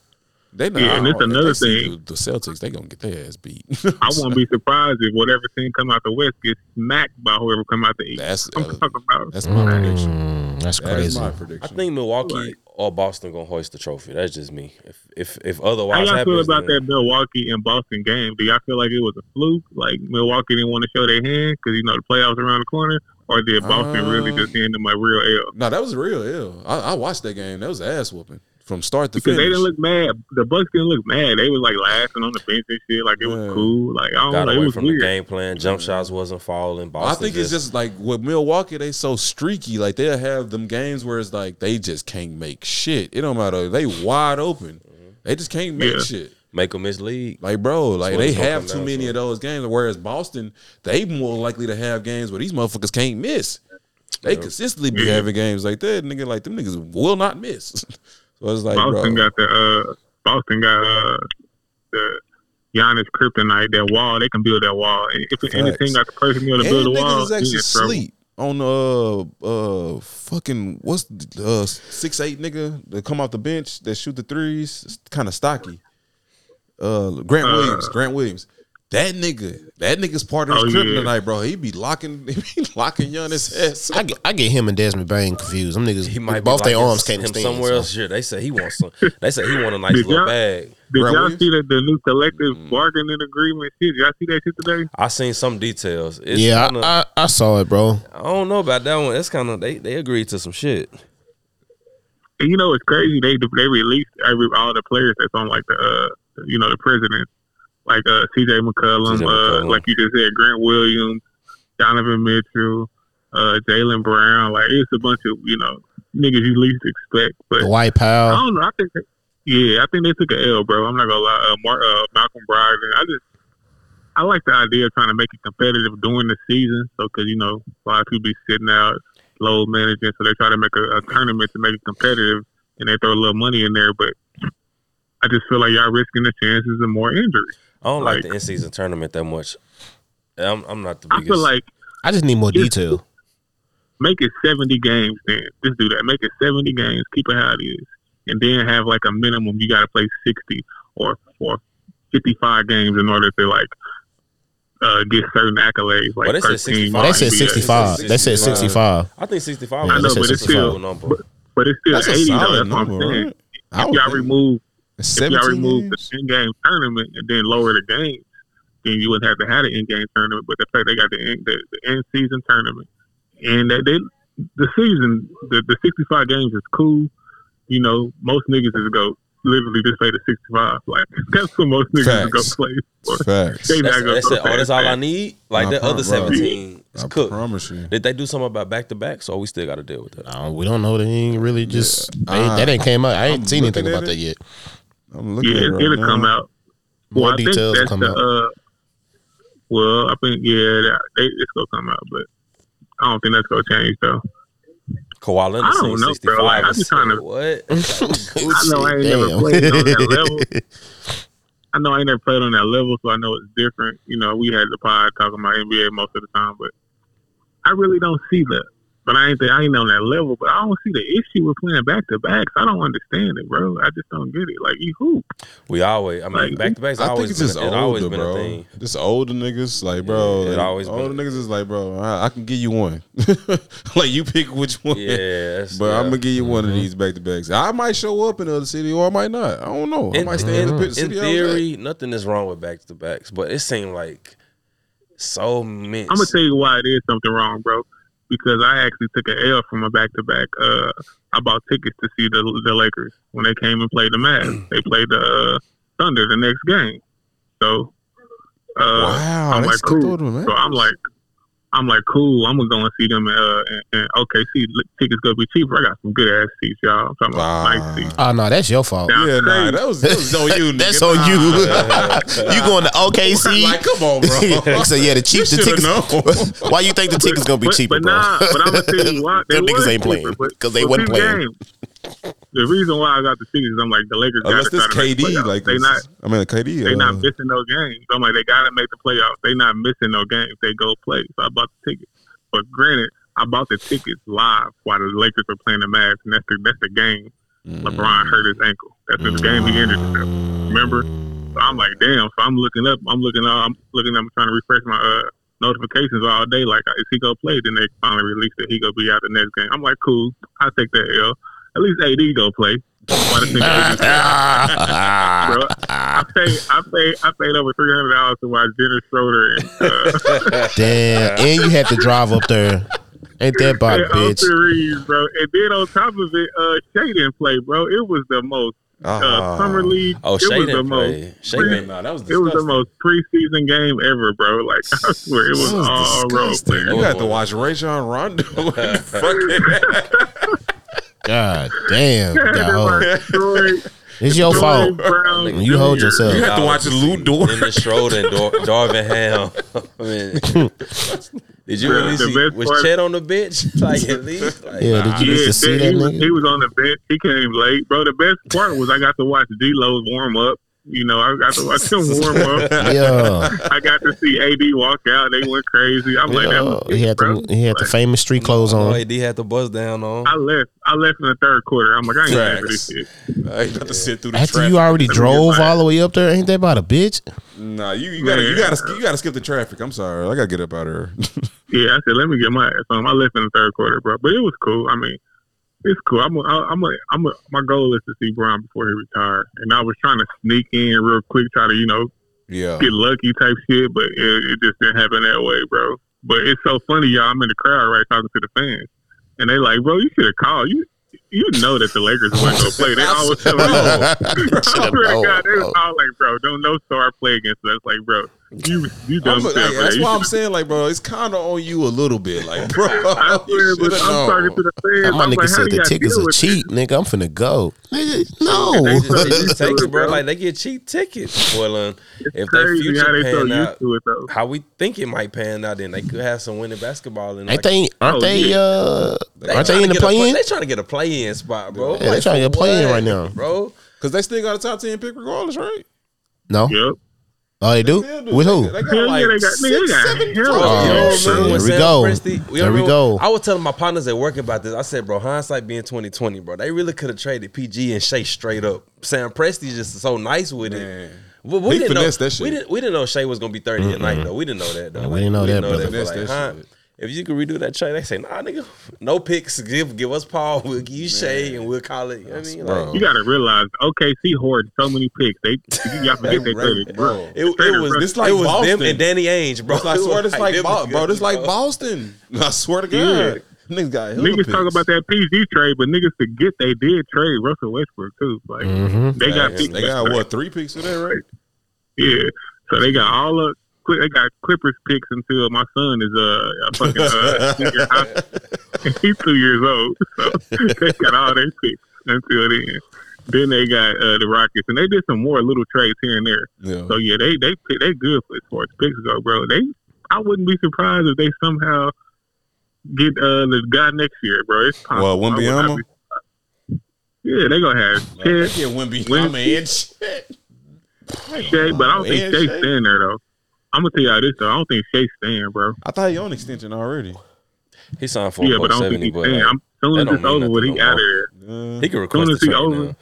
They not, Yeah, and it's another they thing. The, the Celtics, they gonna get their ass beat. I won't be surprised if whatever team come out the West gets smacked by whoever come out the East. That's I'm uh, talking about. that's my prediction. Mm, that's That's crazy. my I think Milwaukee Right. Or Boston gonna hoist the trophy. That's just me. If if if otherwise, How otherwise y'all feel about then- that Milwaukee and Boston game? Do y'all feel like it was a fluke? Like Milwaukee didn't want to show their hand because you know the playoffs around the corner, or did Boston really just hand them a real L? No, that was real ill. I, I watched that game. That was ass whooping from start to Because finish. they didn't look mad. The Bucks didn't look mad. They was like laughing on the bench and shit. Like it was Yeah. cool. Like I don't got know. It away was from weird. the game plan. Jump shots wasn't falling. Boston I think it's just like with Milwaukee, they so streaky. Like they'll have them games where it's like they just can't make shit. It don't matter. They wide open. Mm-hmm. They just can't make Yeah. shit. make them mislead. Like bro, like they have too many to. of those games. Whereas Boston, they more likely to have games where these motherfuckers can't miss. They consistently be Yeah. having games like that. Nigga, like them niggas will not miss. so it's like, Boston bro, got the uh Boston got uh the Giannis kryptonite, that wall. They can build that wall. And if anything got the person to build a niggas wall, is actually sleep on uh uh fucking what's the, uh six eight nigga that come off the bench that shoot the threes, kind of stocky. Uh, Grant Uh, Williams, Grant Williams. That nigga, that nigga's part of his Oh, kryptonite, yeah. tonight, bro. He be locking, he be locking Giannis ass. I get, I get him and Desmond Bane confused. Them niggas, He might both their arms his- can't him stand. somewhere so. else. Sure, they say he wants some. They say he want a nice Did little bag. Did Grant y'all see that the new collective Mm. bargaining agreement shit? Y'all see that shit today? I seen some details. It's Yeah, kinda, I, I, I saw it, bro. I don't know about that one. That's kind of they they agreed to some shit. And you know it's crazy. They they released every all the players that's on like the uh you know the president, like uh C.J. McCollum, C.J. uh like you just said, Grant Williams, Donovan Mitchell, uh Jaylen Brown. Like it's a bunch of you know niggas you least expect. But Dwight I don't know. I think that, yeah, I think they took an L, bro. I'm not gonna lie. Uh, Mar- uh, Malcolm Brogdon. I just I like the idea of trying to make it competitive during the season. So because you know a lot of people be sitting out load managing, so they try to make a, a tournament to make it competitive, and they throw a little money in there. But I just feel like y'all risking the chances of more injuries. I don't like, Like- the in season tournament that much. I'm I'm not the biggest. I biggest. feel like I just need more Yes. detail. make it 70 games then. Just do that. Make it 70 games. Keep it how it is. And then have like a minimum you got to play 60 or, or 55 games in order to like uh, get certain accolades. Like Well, they said 13 65. They said 65. They said 65. I think 65. Yeah, was I know, but it's still- but- But it's still That's a 80 though. solid That's what I'm number, saying. right? I If would y'all think remove if y'all 17 remove the in-game tournament and then lower the games, then you wouldn't have to have the in game tournament. But the fact they got the in, the, the in season tournament and that they the season the, the 65 games is cool. You know, most niggas is go literally just play the 65. Like that's what most niggas is go play for. Facts. They That's, gonna that's go it. Oh, that's all I need. Like I the other prom- bro. 17 is I cooked. promise you. Did they do something about back to back? So we still got to deal with that. No, we don't know. They ain't really just. Yeah. They, Ah, that ain't came out. I ain't I'm seen anything about it. that yet. I'm looking Yeah, at it it, right it'll now. come out. More well, I think details that's come the, out. Uh, well, I think yeah, that, they, it's gonna come out, but I don't think that's gonna change though. Kawhi Leonard I don't know, bro. Like, I'm just trying to- What? I know I ain't Damn. never played on that level. I know I ain't never played on that level, so I know it's different. You know, we had the pod talking about NBA most of the time, but I really don't see that. But I ain't I ain't on that level. But I don't see the issue with playing back to backs. I don't understand it, bro. I just don't get it. Like you hoop. we always, I mean, Like, back to backs I think always it's been, just it always older, been a bro. thing. Just older niggas, like bro. Yeah, it like, always been- older niggas is like, bro. I, I can give you one. like you pick which one. Yeah, But yeah. I'm gonna give you one Mm-hmm. of these back to backs. I might show up in another city or I might not. I don't know. I in, might stay in, the in- pit in city. I was at. theory, nothing is wrong with back to backs, but it seemed like so many. I'm gonna tell you why it is something wrong, bro. Because I actually took an L from a back to back. Uh, I bought tickets to see the the Lakers when they came and played the Mavs. they played the uh, Thunder the next game. So, uh, Wow, I'm like cool. So I'm like, I'm like, cool. I'm gonna go and see them. Uh, and, and OKC tickets gonna be cheaper. I got some good ass seats, y'all. I'm talking about Wow. nice seats. Oh no, that's your fault. Down Yeah, nah, that was, that was on you. nigga. That's on Nah. you. you going to OKC? Like, come on, bro. so yeah, the cheap the shoulda tickets. known. Why you think the tickets gonna be but, cheaper, but bro? Nah, but I'm gonna tell you why. They Them niggas ain't playing, cheaper, but- 'cause they but wasn't this playing. game, The reason why I got the tickets, is I'm like the Lakers. Unless this KD, playoffs. like they not I mean, KD. they uh, not missing no games. I'm like they gotta make the playoffs. They not missing no games. They go play. So I bought the tickets. But granted, I bought the tickets live while the Lakers were playing the Mavs, and that's the that's the game. LeBron hurt his ankle. That's the game he injured himself. Remember? So I'm like, damn. So I'm looking up. I'm looking up. I'm looking up. I'm trying to refresh my uh, notifications all day. Like, is he gonna play? Then they finally released that he gonna be out the next game. I'm like, cool. I take that L. At least AD go play. Why the nigga bro. I paid, I paid, I paid over three hundred dollars to watch Dennis Schroeder and uh, Damn, and you had to drive up there. Ain't that about and bitch? Austin Reaves, bro. And then on top of it, uh, Shai didn't play, bro. It was the most uh, Ah. summer league. Oh, it Shai was the didn't most. play. Shai pre- didn't. Nah, that was It was the most preseason game ever, bro. Like I swear, it was, was all role disgusting. players. You had to watch Rajon Rondo. Fucking- God damn, Had to dog. It's your Troy fault. Brown You hold yourself. You have to watch Lu Dort. the Schroeder and Dar- Darvin Ham. I mean, did you The- really see? best Was part- Chet on the bench? Like at least? Like, Yeah, did you Yeah, get to see he, that was, he was on the bench. He came late, bro. The best part was I got to watch D-Lo's warm up. You know, I got to watch him warm up. Yeah, I got to see AD walk out. They went crazy. I'm like, that yeah. was He had bro. the he had the famous street clothes on. AD had the buzz down on. I left. I left in the third quarter. I'm like, I ain't ready for this shit. I ain't got to sit through the After traffic. you already drove all the way up there, ain't that about a bitch? Nah, you, you gotta you gotta you gotta skip the traffic. I'm sorry, I gotta get up out of here. Yeah, I said, let me get my ass on. I left in the third quarter, bro. But it was cool. I mean, it's cool. I'm, a, I'm, a, I'm, a, my goal is to see Brown before he retired, And I was trying to sneak in real quick, try to, you know, yeah, get lucky type shit, but it, it just didn't happen that way, bro. But it's so funny, y'all. I'm in the crowd, right, talking to the fans, and they like, bro, you should have called. You, you know that the Lakers wasn't gonna play. They always tell me, I swear to God, they was all like, bro, don't no star play against us. Like, bro, you, you dumb I'm, like, man. that's You why I'm saying, like, bro, it's kind of on you a little bit, like, bro. I swear, you but shoulda I'm talking to the fans. My I'm nigga like, said the tickets are with cheap, nigga. I'm finna go. Nigga, no. They They just take it, bro. bro. Like they get cheap tickets. Well, uh, if they crazy how future they pan used out, it how we think it might pan out, then they could have some winning basketball. And Ain't they? Aren't Oh, they? yeah. Uh, aren't they in the get a play- play-in? They trying to get a play-in spot, bro. Yeah, they trying to get a play-in right now. bro. Cause they still got a top ten pick regardless, right? No. Yep. Oh, they do. Still do. With They- who? They got Hell yeah, like they got- six, nigga, they got seven hell top- yeah. Oh, Oh, shit. remember Here we Sam go. Presti- you There we go. I was telling my partners at work about this. I said, bro, hindsight being twenty twenty, bro, they really could have traded PG and Shai straight up. Sam Presti's just so nice with it. Man. Well, we He didn't know finessed that shit. we didn't we didn't know Shai was gonna be 30 at night though. We didn't know that though. Yeah, we didn't know that, brother. but Finessed like, that huh, shit. If you could redo that trade, they say, nah, nigga, no picks. Give give us Paul. We'll give you Shai, and we'll call it. You know what I mean, like, You got to realize, OKC hoard so many picks. They y'all forget they traded. bro. it, it was This like it was Boston. them and Danny Ainge, bro. It's like, I swear, this like, them bro, it's like. Boston. I swear to God, Yeah. niggas got Niggas picks. talk about that PG trade, but niggas forget they did trade Russell Westbrook too. Like Mhm. they got Facts. picks They got what three picks for that, right? Yeah. So they got all the they got Clippers picks until my son is uh, a fucking uh. He's two years old, so they got all their picks until then. Then they got uh, the Rockets, and they did some more little trades here and there. Yeah. So yeah, they they they good for as far as picks go, bro. They I wouldn't be surprised if they somehow get uh the guy next year, bro. It's possible. Well, I would not Wembanyama? be surprised. Yeah, they gonna have Chet, Yeah. Win- I'm shit. Shai, but I don't think And Shai. staying there though. I'm gonna tell y'all this though. I don't think Shai staying, bro. I thought he on extension already. He signed for Yeah, a but I don't think he's but staying. like, I'm soon that as don't it's over with, he no out of there. Uh, he can Soon request as the he over, now.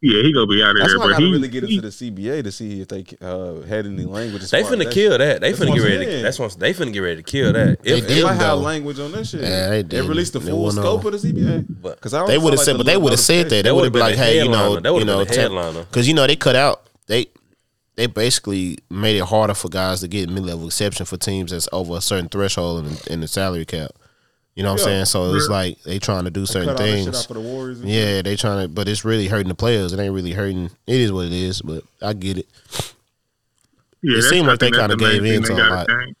yeah, he gonna be out of That's there. why I But gotta he, really get into the CBA to see if they uh, had any language. They finna that kill that. They finna get ready. To, that's what they finna get ready to kill that. They If, they If I had language on that shit, Yeah, they they released the full scope on. of the CBA. But Because I They would have felt said, like but they would have said that. They That would have been like, hey, you know, you know, been the headliner. because you know they cut out they they basically made it harder for guys to get mid level exception for teams that's over a certain threshold in, in the salary cap. You know what I'm saying? So it's like they trying to do certain cut all shit things. out for the Warriors. shit. Yeah, they trying to, but it's really hurting the players. It ain't really hurting. It is what it is, but I get it. yeah, It seemed like they kinda the gave in to a lot. change.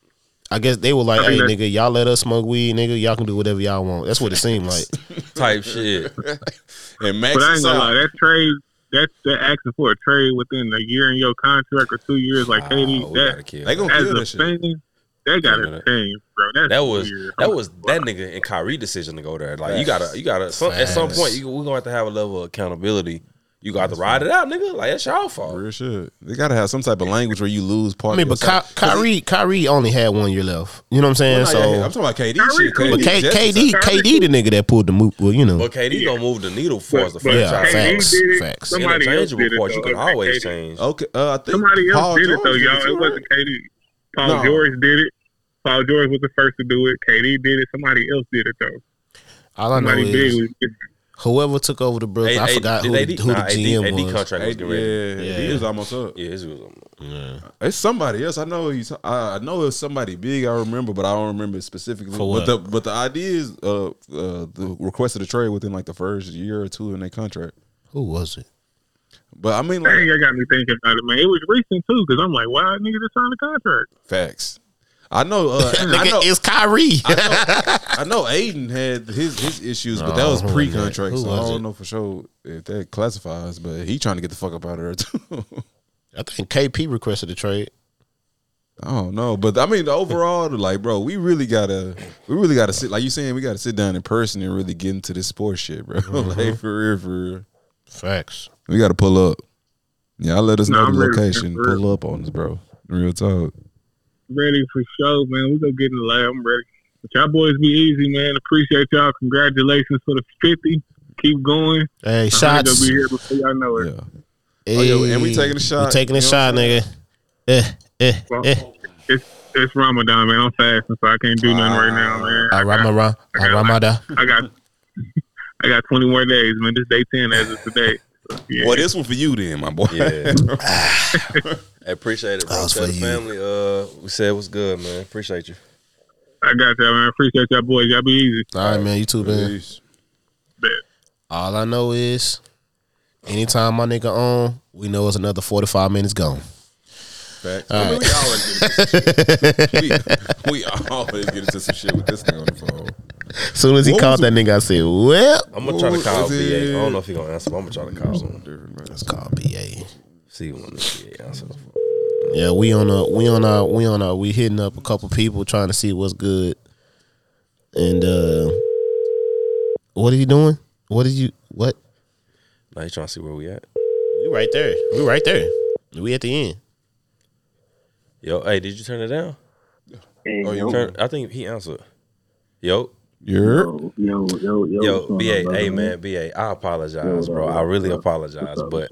I guess they were like, "Hey, nigga, y'all let us smoke weed, nigga. Y'all can do whatever y'all want." That's what it seemed like. type shit. And Max But I ain't gonna lie, that trade, that's that asking for a trade within a year in your contract or two years, like KD, Oh, we gotta that They that. gonna as kill a that shit. thing, that got Yeah, to change, bro. That's That was weird. that was that nigga and Kyrie decision to go there. Like you gotta you gotta some, at some point you, we're gonna have to have a level of accountability. You got to ride it out, nigga. Like that's your fault. Real shit. They gotta have some type of language where you lose part. I mean, of but your Ky- Kyrie, Kyrie only had one year left. You know what I'm saying? Well, nah, yeah, I'm talking about KD Kyrie shit. cool. but KD, K- Jets is KD. KD, the nigga that pulled the move. Well, you know, But KD gonna move the needle for us the But- Yeah, franchise. KD facts, did it. facts. Somebody else Interchangeable did it. parts you can Okay, always KD. change. Okay, uh, I think Somebody else Paul did it though, did y'all. too, It wasn't right? KD. Paul No. George did it. Paul George was the first to do it. KD did it. Somebody else did it though. all I know Somebody big is was different. Whoever took over the Brooklyn, Hey, I hey, forgot who, did the, AD who nah, AD GM AD was. contract was Hey, getting yeah, Yeah. he was almost up. Yeah, his was. It's somebody else. I know he's. I I know it's somebody big. I remember, but I don't remember specifically. For what? But the but the idea is uh uh the request of the trade within like the first year or two in their contract. Who was it? But I mean, Dang, like that got me thinking about it, man. It was recent too, because I'm like, why nigga just signed a contract? facts. I know. Uh, I know. it's Kyrie. I know Aiden had his his issues, but that was who pre that? contract, so I don't it? know for sure if that classifies. But he trying to get the fuck up out of there too. I think KP requested the trade. I don't know, but I mean, overall, like, bro, we really gotta, we really gotta sit, like you saying, we gotta sit down in person and really get into this sports shit, bro. Mm-hmm. like for real, for real, Facts. we gotta pull up. Y'all let us No, know I'm the location. Pull up on us, bro. Real talk. Ready for show, man. We gonna get in the lab. I'm ready. But y'all boys be easy, man. Appreciate y'all. Congratulations for the 50. Keep going. Hey, I'm shots. gonna be here before y'all know it. Yeah. Oh, yeah, and we taking a shot, We taking a you know shot, nigga. Eh, eh, Well, eh. it's it's Ramadan, man. I'm fasting, so I can't do nothing right now, man. Ah, Ramadan. Ah, Ramadan. I got I got 20 more days, man. This day 10 as of today. So, yeah. Well, this one for you then, my boy. Yeah. I appreciate it, bro. Was Tell for the you. family, uh, we said it was good, man. Appreciate you. I got y'all, man. Appreciate y'all boys. Y'all be easy. All right, man. You too, man. All I know is, anytime my nigga on, we know it's another forty five minutes gone. Facts. I mean, we always get into we, we always get into some shit with this nigga on the phone. As soon as he What called that nigga, I said, "Well, I'm gonna try to call was BA. I don't know if he gonna answer, but I'm gonna try to call him. Different, man. let's call BA." See when this BA answers. Yeah, we on a we on our we on our we hitting up a couple people trying to see what's good. And uh what are you doing? What did you what? Now he trying to see where we at. We right there. We right there. We at the end. Yo, hey, did you turn it down? Oh, you Turn, I think he answered. Yo, You're Yo, yo, yo, yo. yo, BA, hey man, BA, I apologize, bro. I really apologize, but?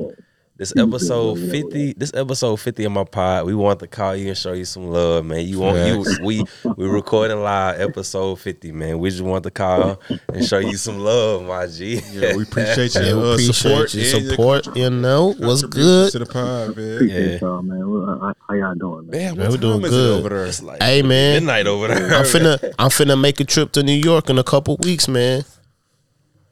This episode fifty, this episode fifty of my pod, we want to call you and show you some love, man. You want you we we recording live episode fifty, man. We just want to call and show you some love, my G. yeah, we appreciate your Yeah, we uh, appreciate support your and your support. You know what's good. to the pod, man. Appreciate Yeah. y'all, man. How, how y'all doing, man? Damn, Man, what we doing good. over there? It's like Hey man, midnight over there. I'm finna I'm finna make a trip to New York in a couple weeks, man.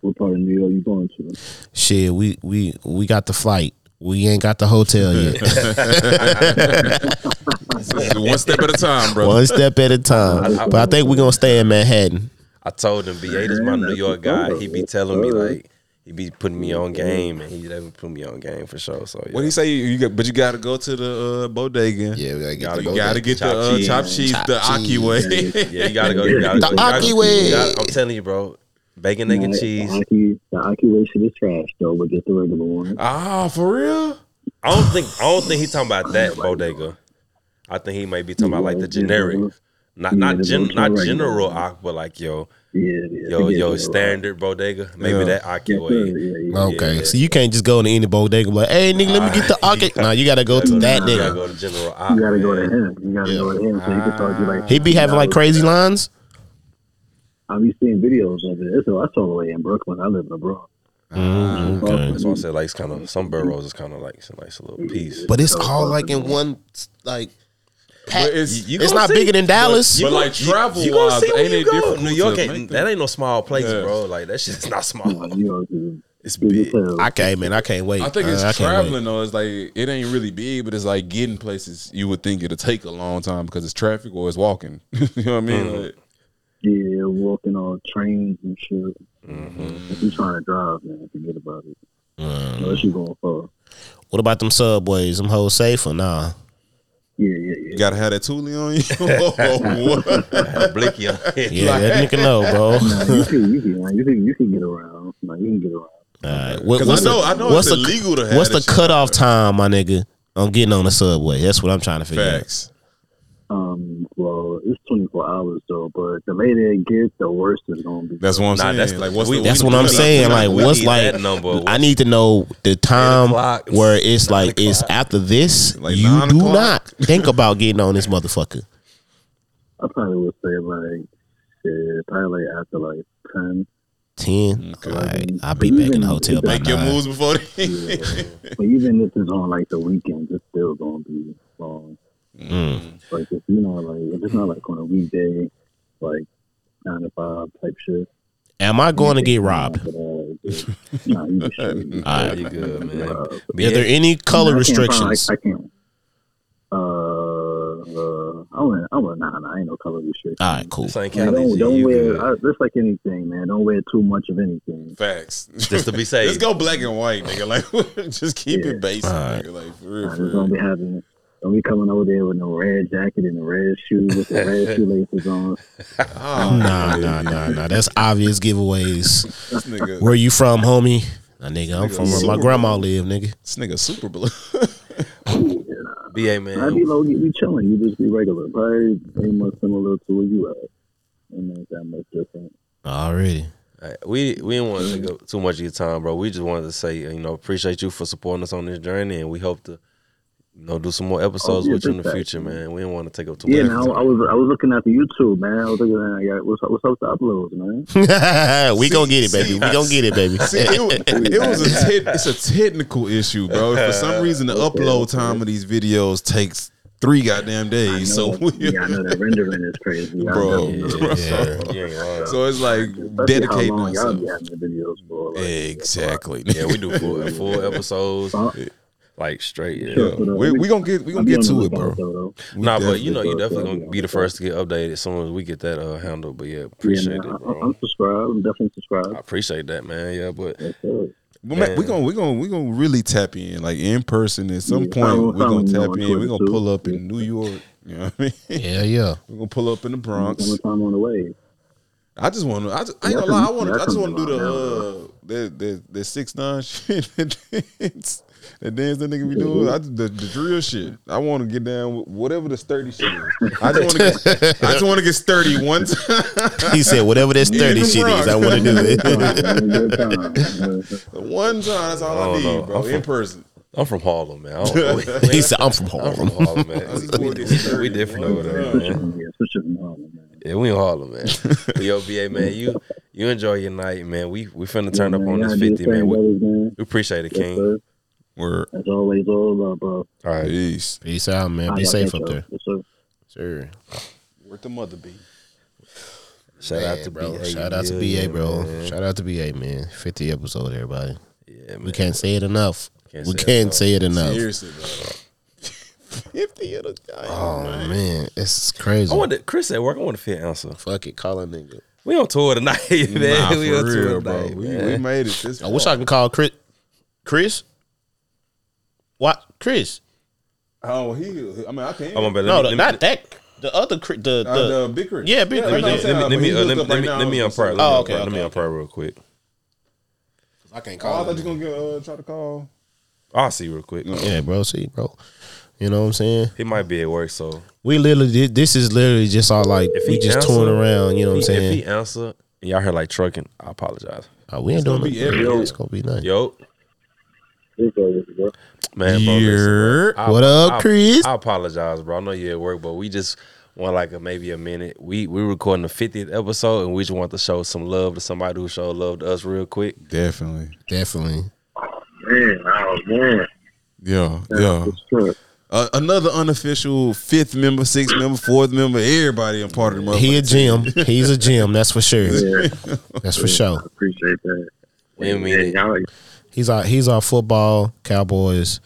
What part of New York you going to? Shit, we we we got the flight. We ain't got the hotel yet. One step at a time, bro. One step at a time. But I think we're gonna stay in Manhattan. I told him, BA, this is my New York guy. He be telling me like he be putting me on game, and he never put me on game for sure. So yeah. What do you say? You got, but you got to go to the uh, bodega. Yeah, we gotta get you the got to get the Chop uh, cheese. chopped cheese Chop the Aki way. Yeah, you gotta go. You gotta The go. Aki way. I'm telling you, bro. Bacon, egg, and The cheese. Aki, the Aki way is trash though, but get the regular one. ah, for real? I don't think. I don't think he talking about that bodega. I think he might be talking about like the generic, not not gen, the not regular. general Ak, but like yo, Yeah, yeah. yo, yo, yeah, standard bodega. Maybe Yeah. that Aki Yes, way. sir. Yeah, yeah. Okay, Yeah. so you can't just go to any bodega and be like, hey nigga, let me get the Aki. Nah, you gotta go to You that gotta nigga. go to general Ak. You gotta go to man. him. You gotta Yeah. go to him so he can talk to you like. He be having like crazy lines. I be seeing videos of it. It's, that's all the way in Brooklyn. I live in the Bronx. Mm, okay. That's why I said like it's kind of some boroughs is kind of like it's a nice little piece. But it's all like in one like. Pack. But it's- You- you it's not see. bigger than Dallas. But like travel You gonna wise, see ain't you it go. difficult New York ain't that ain't no small place, Yeah. bro. Like that shit's not small. New York is It's big. I can't, man. I can't wait. I think Uh, it's I traveling though. It's like it ain't really big, but it's like getting places you would think it'll take a long time because it's traffic or it's walking. you know what I mean? Mm-hmm. Like, Yeah, walking on trains and shit. Mm-hmm. If you're trying to drive, man, forget about it. Mm. Unless you going far. What about them subways? Them hoes safe or nah? Yeah, yeah, you yeah. gotta have that toolie on you. oh, what? Blicky on it. Yeah, that nigga know, bro. Nah, you can, you can, you can, you can get around. Nah, you can get around. Alright, what- what's I know- the, I know what's it's the, illegal to have What's the cutoff time, my nigga, on getting on the subway? That's what I'm trying to figure Facts. Um, well, it's 24 hours though, but the later it gets, the worse it's gonna be. That's what I'm Nah, saying. that's like, what's we- the. That's we- what I'm saying. we- Like, what's like? that number. I need to know the time where it's nine like it's after this. Like you do o'clock? not think about getting on this motherfucker. I probably would say like, yeah, probably like after like 10. Ten. Okay. Alright, I'll be back in the hotel by Make your moves before they. Yeah. but even if it's on like the weekend, it's still gonna be long. Mm. Like if you know, like if it's not like on a weekday, like nine to five type shit. Am I going to get robbed? But, uh, just- nah, you just. Alright. You good, man. Uh, Be Are there any color I can't find- restrictions? I, I can't. Uh, uh, I wouldn't. I wouldn't. Nah, nah, ain't no color restrictions. All right, cool. This ain't Man, don't don't wear. I, just like anything, man. Don't wear too much of anything. Facts. Just to be safe. Let's go black and white, nigga. Like, just keep Yeah. it basic, Alright. nigga. Like, for real, Nah, for just don't be having. Don't be coming over there with no red jacket and the red shoes with the red shoelaces on. Oh, Nah, nah, nah, nah. That's obvious giveaways. This nigga, Where you from, homie? Nah, nigga, I'm Nigga, from where my super grandma live, nigga. this nigga super blue. BA man. I man. be low, you be chilling. You just be regular. Probably ain't much similar to where you at. Ain't not that much different. Already. Alright, We we didn't want to take up too much of your time, bro. We just wanted to say, you know, appreciate you for supporting us on this journey, and we hope to, you know, do some more oh, episodes Oh, yeah, with you in the facts, future, man. man. We didn't want to take up too Yeah, much. now of I time. was I was looking at the YouTube, man. I was looking at yeah, what's up, what's up with the uploads, man. we gonna get it, baby. We gonna get it, baby. See, it, was- it was a te- it's a technical issue, bro. For some reason, the upload time of these videos takes three goddamn I days. So know, we, yeah, I know that rendering is crazy, bro, definitely know bro. that. Yeah. You. So it's like Especially how dedicating long y'all be having the videos for. Like, Exactly. yeah, we do full full episodes, like straight. Yeah. Sure. Yeah. We we gonna get we gonna get to it, bro. lookout, though, though. Nah, but you know, you definitely definitely gonna be the first to get updated as soon as we get that uh, handle. But yeah, Yeah, appreciate man, it, I, bro. I'm subscribed. I'm definitely subscribed. I appreciate that, man. Yeah, but Yes. Well, man, we Man. gonna we gonna we gonna really tap in like in person at some Yeah, point. We're gonna tap in. We're gonna pull up in New York. You know what I mean? Yeah, yeah. We're gonna pull up in the Bronx. Summertime on the way. I just want to. I, just, I ain't gonna lie. I I want. can- I just I want to do the uh the the the six nine shit. That dance, that nigga be doing. I, just- the the drill shit. I want to get down with whatever the sturdy shit is. I just want to get. I just want to get sturdy one time. He said, whatever this 30 the shit is, I want to do it. One time. That's all I, I need, know. bro. I'm In from- person. I'm from Harlem, man. I don't know. he said, I'm from I'm from. Harlem, man. We, wanna get we, sturdy we different over there, man. Yeah, switch it from Harlem, man. Yeah, we in Harlem, man. But yo, BA, man, you you enjoy your night, man. We we finna turn Yeah, up man, on this y'all do your 50, man. We, brothers, man. we appreciate it, Yes, King. sir. Word. As always, all love, bro. All right. Peace. Peace out, man. All Be safe up there. Yes, sir. Sure. Where the mother be? Shout Man, out to bro. BA. Shout out to BA, bro. man. Shout out to BA, man. 50 episode, everybody. Yeah, man. We can't say it enough. Can't we say can't enough. say it enough. Seriously, bro. Fifty of the guy. Oh, man. It's crazy. I wonder, Chris at work. I want to fit answer. Fuck it. Call a nigga. We on tour tonight, man. Nah, we for on tour real, bro. tonight, We, man. we made it this. I wish I could call Chris. Chris? What? Chris? Oh, he. I mean, I can't. I'm gonna No, let the, me, not that. The other Chris. The, the, Uh, the big Chris. Yeah, Big Chris. that's what I'm Yeah, saying. let me let me He uh, looked let me let right me, now. let me unprayer. Let me Oh, okay, Let me okay, real quick. I can't Oh, I thought him. you gonna get, uh, try to call. I'll see real quick. Yeah, bro. See, bro. You know what I'm saying? He might be at work, so We literally. This is literally just all like If we he just answer- touring around. You know what I'm saying? if he answer y'all hear like trucking, I apologize. Oh, we ain't doing gonna nothing. everywhere. It's gonna be nice. Yo, Yes, sir, yes, sir. Man, bro. listen, bro. I- What up, I- Chris? I apologize, bro. I know you're at work, but we just want like a maybe a minute. We we recording the 50th episode, and we just want to show some love to somebody who showed love to us real quick. Definitely. Definitely. Man, oh, man. Yeah, yeah. It's. Uh, another unofficial fifth member, sixth member, fourth member. Everybody a part of the He a motherfucking gym. He's a gym. That's for sure. Yeah, That's for sure. I appreciate that. We didn't And it. y'all, He's our he's our football Cowboys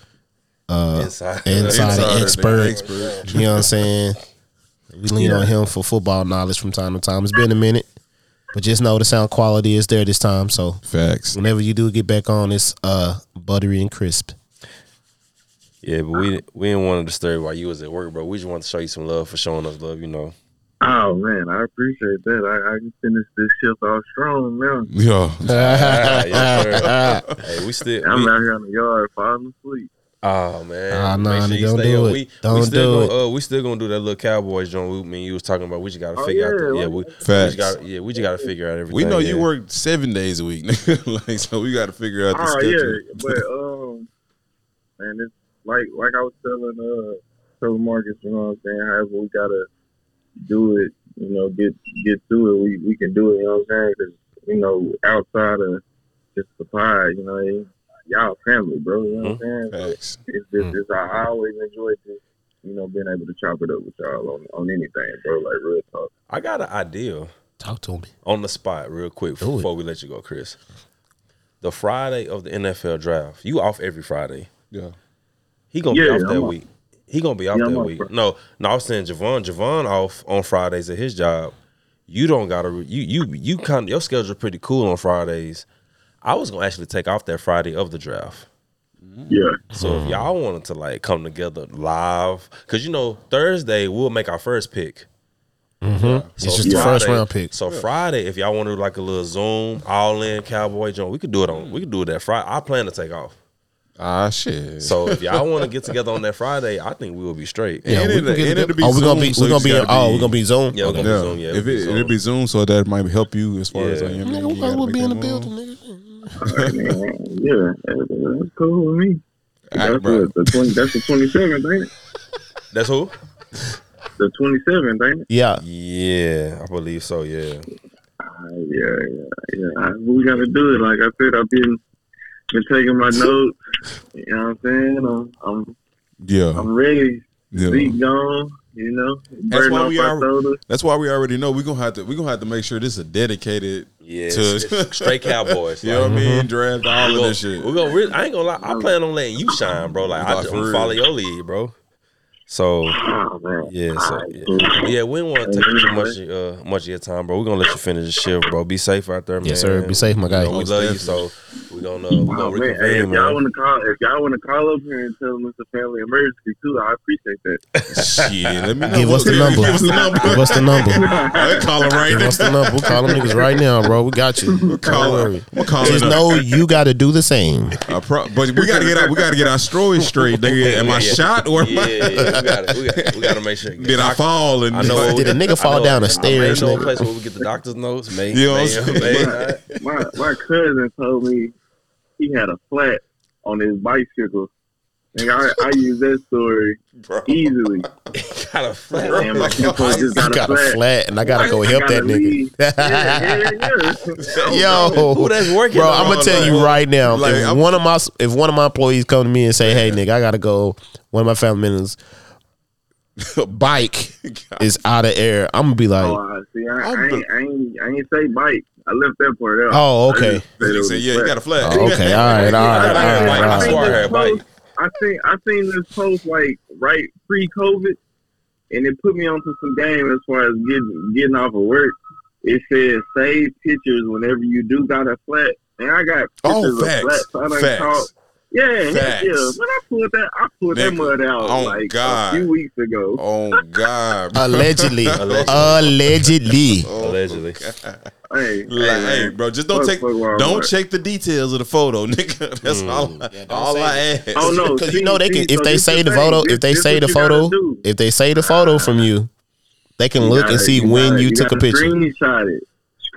uh Inside. insider Insider, expert. expert. You know what I'm saying? We lean on him for football knowledge from time to time. It's been a minute. But just know the sound quality is there this time. So Facts. whenever you do get back on, it's uh buttery and crisp. Yeah, but we we didn't want to disturb while you was at work, bro. We just want to show you some love for showing us love. You know. Oh man, I appreciate that. I, I can finish this shift off strong now. Yeah. Yes, hey, we still. I'm we- out here in the yard falling asleep. Oh man, Ah, Make nah, sure you don't stay do up. it. We, we Don't still do gonna, Uh, we still gonna do that little Cowboys joint. We, me and you was talking about. We just gotta Oh, figure out. yeah, The, yeah, we, we Facts. just got. Yeah, we just gotta figure out everything. We know you work seven days a week, like so. We got to figure out the Oh schedule. yeah, but um, man, it's like like I was telling uh telling Marcus, you know what I'm saying. However, we gotta do it. You know, get get through it. We we can do it. You know what I'm saying? Because you know, outside of just the pie, you know, y'all family, bro. You know what I'm mm-hmm. saying? Facts. It's just mm. it's, I I always enjoy just you know being able to chop it up with y'all on on anything, bro. Like real talk. I got an idea Talk to me. on the spot, real quick, Do it. before we let you go, Chris. The Friday of the NFL draft, you off every Friday. Yeah. He gonna be Yeah, off that I'm off. Week. He gonna be off Yeah, that week. Friday. No, no, I was saying Javon. Javon off on Fridays at his job. You don't gotta. You you you kind of your schedule pretty cool on Fridays. I was gonna actually take off that Friday of the draft. Yeah. So if mm-hmm. y'all wanted to like come together live, because you know Thursday we'll make our first pick. Mm-hmm. It's just the first round pick. So Friday, if y'all want to do like a little Zoom all in Cowboy joint, we could do it on. We could do it that Friday. I plan to take off. Ah shit. So if y'all want to get together on that Friday, I think we will be straight. Yeah, we and can it- get and together. it'll be oh, we're gonna be so we're gonna be, just oh we're gonna be Zoom. Yeah, we're gonna yeah. be Zoom. Yeah, if it, it'll be Zoom, so that might help you as far as Yeah. like, you know, Nigga, we gotta will be in the building, nigga. Yeah, that's cool with me. All right, That's bro. what, the twenty. That's the twenty seventh, ain't it? That's who? The twenty seventh, ain't it? Yeah. Yeah, I believe so. Yeah. Uh, yeah, yeah, yeah. I, we got to do it. Like I said, I've been been taking my notes. You know what I'm saying? I'm I'm, Yeah. I'm ready. Yeah. Beat gone. You know, That's why we my are- That's why we already know we're gonna have to we're gonna have to make sure this is dedicated Yeah. To- it's- it's straight Cowboys. you know what I mean? Mm-hmm. Draft all we of gonna, this shit. We're gonna really, I ain't gonna lie. I plan on letting you shine, bro. Like I Nah, just for I'm real. follow your lead, bro. So Oh man. yeah, so yeah, yeah we don't want to take too much uh, much of your time, bro. We're gonna let you finish the shift, bro. Be safe out there, man. Yes, sir. Be safe, my guy. You know, we love you, so we gonna uh, we gonna Oh, man. Hey, reconvene, if y'all man. want to call, if y'all want to call up here and tell them it's a family emergency too, I appreciate that. Shit, let me know. Give us the number. Give us the number. Give us the number. I call him right Give us the number. We'll call them niggas right now, bro. We got you. Don't call worry. him. We'll call Just him. know you got to do the same. Pro- but we gotta get our we gotta get our story straight. Nigga, am I Yeah, yeah. shot or am Yeah, I- yeah, we gotta we gotta we gotta make sure. did I fall? And I know where we Did a get- nigga fall I know- down the I stairs, know a nigga? place where we get the doctor's notes. May, You know what I'm may my my cousin told me he had a flat on his bicycle. And I, I use that story easily. Got a flat. And my grandpa just got, got a a flat. flat, and I gotta go help that gotta leave. nigga. Yeah, yeah, yeah. Yo, Who that's working bro, on? I'm gonna tell you right now. Like, if I'm- one of my if one of my employees come to me and say, "Hey, nigga, I gotta go," one of my family members bike is out of air, I'm gonna be like, Oh, I see. I, I, ain't, I ain't, I ain't say bike. I left that part out. Oh, okay. I just said He said, a yeah, you got a flat. Oh, okay, all right, all right, all right, Like, I right. swear I had bike. I seen I seen this post like right pre COVID, and it put me onto some game as far as getting getting off of work. It says save pictures whenever you do got a flat, and I got Oh, pictures of facts. flats. So I done Facts. caught- yeah, heck Facts. yeah. When I pulled that, I pulled that mud out oh, like God. a few weeks ago. Oh God. bro. Allegedly, Allegedly. allegedly. Oh, allegedly. Hey, Like, hey, hey, bro, just don't Fuck, take, fuck don't check the details of the photo, nigga. That's mm. all. I, all I ask. Oh no, Because you know they can See, if so they say the the photo, This- if they this say what the you gotta photo, if they say the photo from you, they can You look gotta- and see you when gotta- you took a picture. Screenshot it.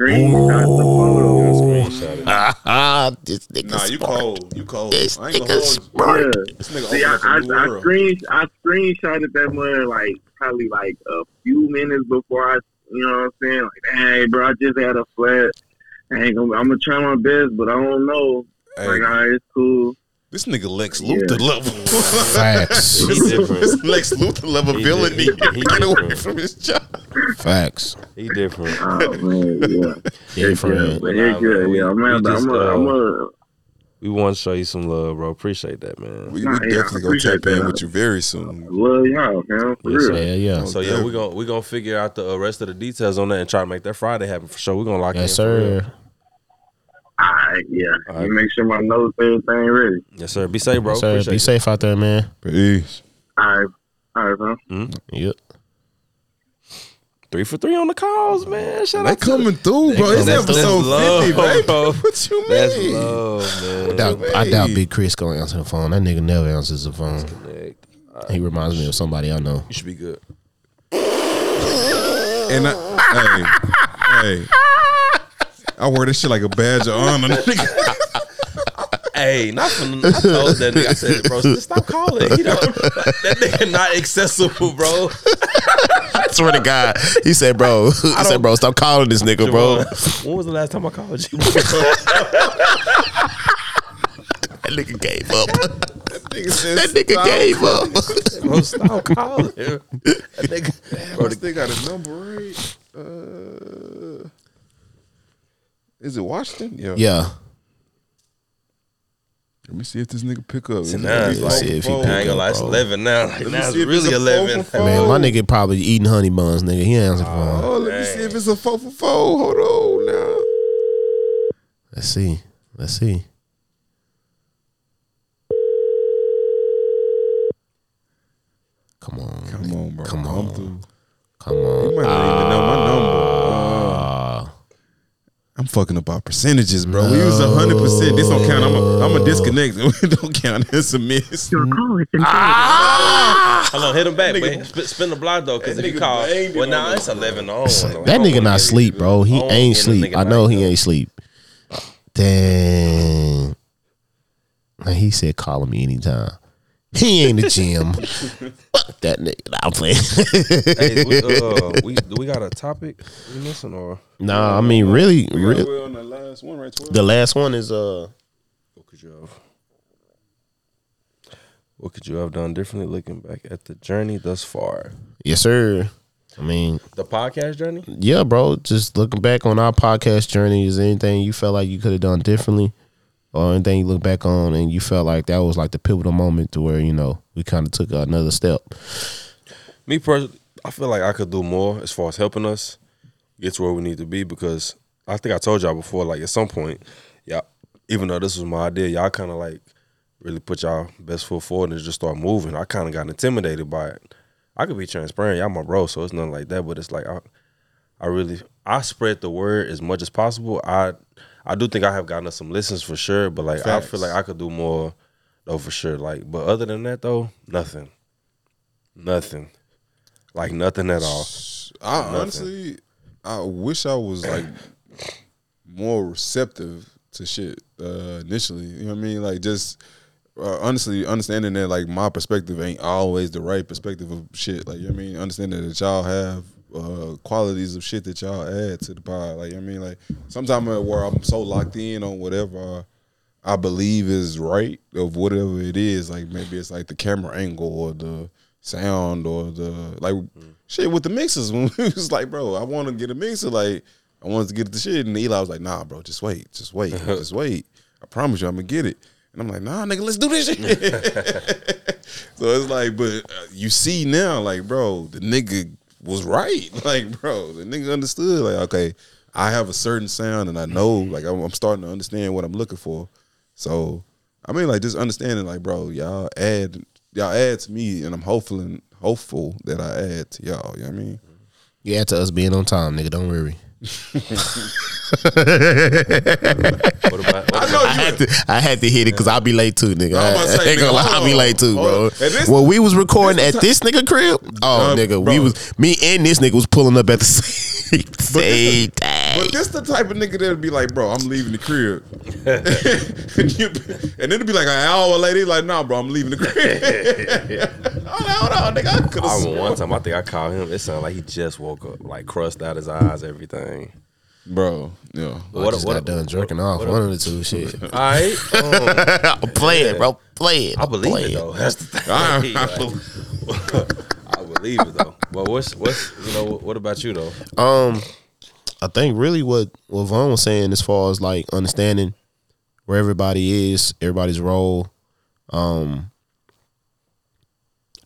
Screenshot the photo. Ah, this nigga Nah, you smart. cold. You cold. This I ain't nigga hold smart. Yeah. This nigga See, I, opened I, up I, screen, I screenshotted that mud like probably like a few minutes before I, you know what I'm saying? Like, hey, bro, I just had a flat. I ain't gonna, I'm gonna try my best, but I don't know. Hey, Like, all right, it's cool. This nigga Lex Yeah. Luthor level. Facts. He different. This Lex Luthor level He villain. different. He Get away from his job. Facts. He different. Oh man, yeah. Different. But heck yeah, we- yeah. I'm we I'm just, a, I'm a, We want to show you some love, bro. Appreciate that, man. We, Nah, we yeah, definitely gonna appreciate tap in with you very soon. love y'all, man. For Yes, real. Yeah, yeah. So yeah, we're gonna we gonna figure out the uh, rest of the details on that and try to make that Friday happen for sure. We're gonna lock Yes, in. for real. sir. All right, yeah. All right. You make sure my notes everything ready. Yes, sir. Be safe, bro. Yes, sir. Appreciate Be it. safe out there, man. Peace. All right, all right, man. Hmm? Yep. Three for three on the calls, man. Shout They out to coming through, bro. It's That's- that's episode love, 50, baby. bro. What you mean? That's love, man. I doubt, I doubt Big Chris gonna answer the phone. That nigga never answers the phone. Connect. He reminds me of somebody I know. You should be good. And I, hey, hey, I wear this shit like a badge of honor. nigga. Hey, not from. I told that nigga. I said, bro, stop calling. You know, that nigga not accessible, bro. I swear to God, he said, "Bro, he said, bro, stop calling this nigga, bro." when was the last time I called you? That nigga gave up. Nigga said, That nigga gave up. bro, stop calling. That nigga, Bro, they got a number right. Uh, is it Washington? Yeah. Yeah, Let me see if this nigga pick up. See, Is now it- it's like- see if he pick I ain't gonna lie, it's eleven now. Like, me now it's see if really a eleven. phone for man, my nigga probably eating honey buns, nigga. He answer the phone. Oh, let me see if it's a four for four. Hold on now. Let's see. Let's see. Come on, Come on, bro. Come Come on. come on. You might not even know my ah. number. Ah. I'm fucking up our percentages, bro. We was hundred percent. This don't count. I'm a, I'm a disconnect. We don't count. It's a miss. Your call has been Hold on, hit him back, man. Spin, spin the block though, because if you call, it well, now the- it's eleven on. That nigga not sleep, bro. He ain't sleep. I know night, he though. ain't sleep. Dang. And he said, "Call me anytime." He ain't the gym. Fuck that nigga. Nah, I'm playing. Hey, we, uh, we do we got a topic we missing or nah, I mean, really, We really. We're on the last one, right? 12? The last one is uh, what could you have? What could you have done differently looking back at the journey thus far? yes, sir. I mean, The podcast journey? yeah, bro. Just looking back on our podcast journey, is there anything you felt like you could have done differently, or anything you look back on and you felt like that was like the pivotal moment to where you know we kind of took another step? Me personally, I feel like I could do more as far as helping us get to where we need to be because I think I told y'all before, like at some point, y'all, even though this was my idea, y'all kind of like really put y'all best foot forward and just start moving. I kind of got intimidated by it. I could be transparent, y'all my bro, so it's nothing like that. But it's like I, I really, I spread the word as much as possible. I, I do think I have gotten us some listens for sure, but like I feel like I could do more, though for sure. Like, but other than that though, nothing, nothing, like nothing at all. I Nothing. honestly, I wish I was like more receptive to shit uh, initially. You know what I mean? Like just uh, honestly understanding that like my perspective ain't always the right perspective of shit. Like you know what I mean, understanding that y'all have uh, qualities of shit that y'all add to the pod. Like you know what I mean, like sometimes where I'm so locked in on whatever. I believe is right of whatever it is. Like maybe it's like the camera angle or the sound or the like shit with the mixes. When we was like, bro, I want to get a mixer. Like I wanted to get the shit, and Eli was like, Nah, bro, just wait, just wait, just wait. I promise you, I'm gonna get it. And I'm like, Nah, nigga, let's do this shit. so it's like, but uh, you see now, like, bro, the nigga was right. Like, bro, the nigga understood. Like, okay, I have a certain sound, and I know, like, I'm, I'm starting to understand what I'm looking for. So, I mean, like, just understanding, like, bro, y'all add, y'all add to me, and I'm hopeful and hopeful that I add to y'all. You know what I mean? You add to us being on time, nigga. Don't worry. What about, what about I had to, I had to hit it because I'll be late too, nigga. I'm say, I ain't gonna lie, I'll be late too, bro. on. And this- when we was recording at this nigga crib, oh Uh, nigga, bro. we was me and this nigga was pulling up at the same, same time. But this the type of nigga that'd be like, bro, I'm leaving the crib. and, you, and it'd be like an hour later, he's like, nah, bro, I'm leaving the crib. hold on, hold on, nigga. I could I have remember one time I think I called him. It sounded like he just woke up, like crust out his eyes, everything. Bro, yeah. I just got done jerking off. what- One of the two shit. All right, um, play it, bro. Play it. I believe Play it though. That's the thing. I- I Like, I believe it though. But what's what's you know what about you though? Um, I think really what what Vaughn was saying as far as like understanding where everybody is, everybody's role, um,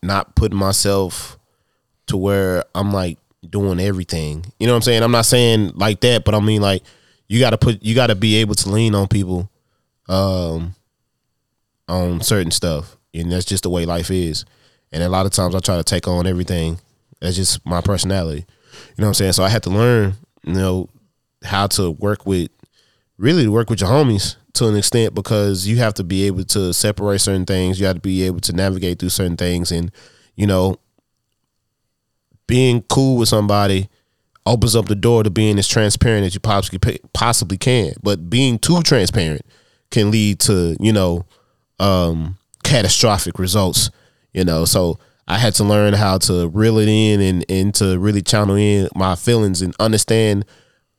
not putting myself to where I'm like doing everything. You know what I'm saying? I'm not saying like that, but I mean like you got to put you got to be able to lean on people, um, on certain stuff, and that's just the way life is. And a lot of times I try to take on everything. That's just my personality. You know what I'm saying? So I had to learn, you know, how to work with really to work with your homies to an extent because you have to be able to separate certain things. You have to be able to navigate through certain things and, you know, being cool with somebody opens up the door to being as transparent as you possibly possibly can. But being too transparent can lead to, you know, um, catastrophic results. You know, so I had to learn how to reel it in and, and to really channel in my feelings and understand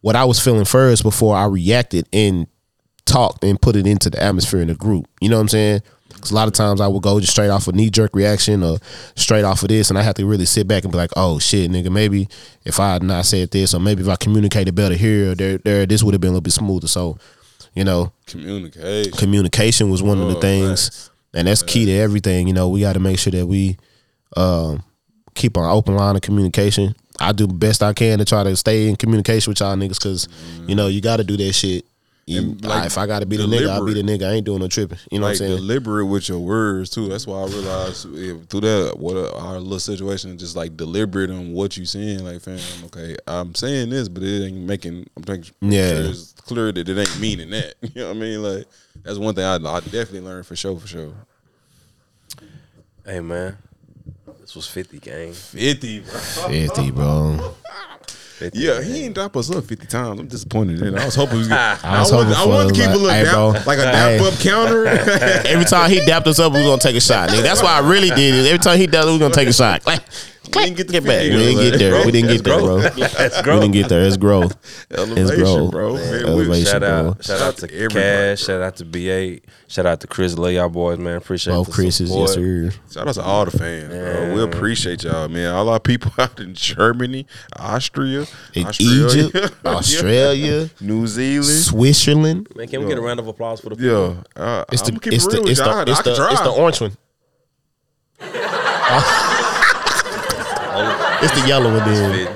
what I was feeling first before I reacted and talked and put it into the atmosphere in the group. You know what I'm saying? Because a lot of times I would go just straight off a knee jerk reaction or straight off of this, and I have to really sit back and be like, "Oh shit, nigga, maybe if I had not said this, or maybe if I communicated better here, or there, there, this would have been a little bit smoother." So, you know, Communication. communication was one of the Oh, things, facts. and that's key to everything. You know, we got to make sure that we um, keep an open line of communication. I do the best I can to try to stay in communication with y'all niggas because you know you got to do that shit. You, like, I- if I got to be the nigga, I'll be the nigga. I ain't doing no tripping. You know like what I'm saying? deliberate with your words too. That's why I realized through that what a, our little situation, just like deliberate on what you saying. Like, fam, okay, I'm saying this, but it ain't making. I'm making Yeah. sure it's clear that it ain't meaning that. You know what I mean? Like, that's one thing I, I definitely learned for sure. For sure. Hey man, this was fifty gang. Fifty, bro. Fifty, bro. 50, Yeah, man. he ain't drop us up fifty times. I'm disappointed in it. I was hoping. We was gonna, I was I, wanted, hoping I wanted to keep like, a little hey, dap, like a Hey. dap up counter. Every time he dapped us up, we was gonna take a shot. Nigga. That's why I really did it. Every time he does, it, we was gonna take a shot. Like, didn't get the get back. 50, We didn't get there. We didn't get there, bro. That's We didn't get there. It's growth. It's growth, bro. Man, we- Elevation, Shout bro. out, shout out to everybody, Cash, bro. shout out to BA, shout out to Chris. Love y'all boys, man. Appreciate Both the Chris's, support. yes sir. Shout out to all the fans, bro. We appreciate y'all, man. All our people out in Germany, Austria, In Australia, Egypt, Australia, New Zealand. Switzerland. Man, can we get a round of applause for the people? Yeah, uh, It's I'm the it's the it's the it's the it's the orange one. It's the yellow one then.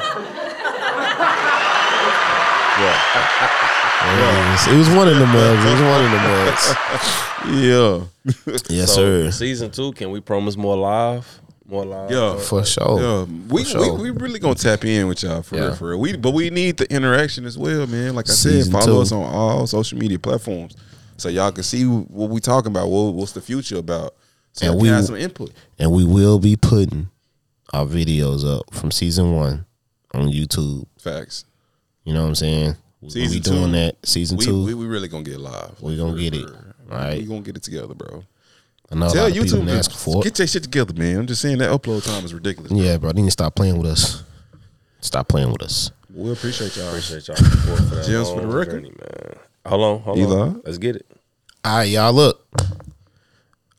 Yes, It was one of the mugs. It was one of the mugs. yeah, Yes, So sir. season two, can we promise more live? More live? yeah, For sure. yeah. We, For sure. we we really gonna tap in with y'all for real, for real. We but we need the interaction as well, man. Like I Season said, follow two. us on all social media platforms so y'all can see what we talking about. What, what's the future about? So And we- can have some input. And we will be putting our videos up from season one on YouTube. Facts. You know what I'm saying? We- Season we doing two. that season We, two. we we really gonna get live. We gonna get it. All right. We gonna get it together, bro. I know a Tell lot of people YouTube been asking for get your shit together, man. I'm just saying that upload time is ridiculous. Yeah, bro. They need to stop playing with us. Stop playing with us. We appreciate y'all. Appreciate y'all support for that JEMS for the record. journey, man. Hold on, hold Eli? on. Let's get it. All right, y'all. Look,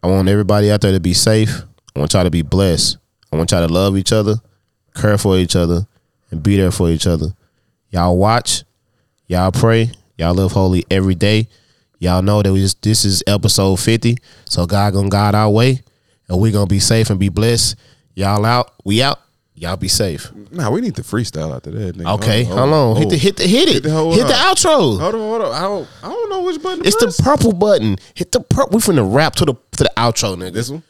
I want everybody out there to be safe. I want y'all to be blessed. I want y'all to love each other, care for each other, and be there for each other. Y'all watch, y'all pray, y'all live holy every day. Y'all know that we just, this is episode fifty, so God gonna guide our way, and we gonna be safe and be blessed. Y'all out, we out. Y'all be safe. Nah, we need the freestyle after that. Nigga. Okay, Hold hold on. Hit the hit the hit it. Hit the Hit the outro. Hold on, hold on. I don't, I don't know which button. to It's the purple button. Hit the purple. We finna rap to the to the outro, nigga. this one.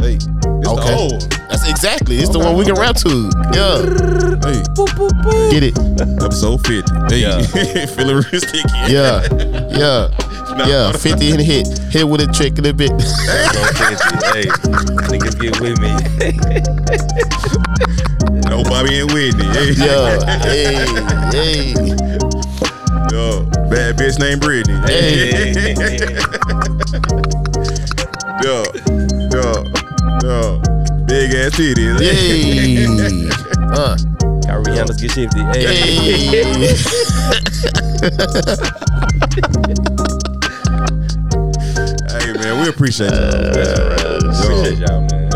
Hey, it's Okay. the old. That's exactly. It's the one we can okay. rap to. Yeah. Hey, Get it. episode fifty. Hey, Yeah. feeling real sticky. Yeah. Yeah. Yeah. 50 in the hit. Hit with a trick in a bit. Let's go 50. Hey, niggas get with me. No Bobby and Whitney. Hey, yeah. Hey. Hey. Yo, bad bitch named Brittany. Hey. Yo, yo, yo, big ass titties. Eh? Hey. Uh. Got Rihanna's get shifty. Hey. Hey. Hey man, we appreciate you. Uh, appreciate y'all, man.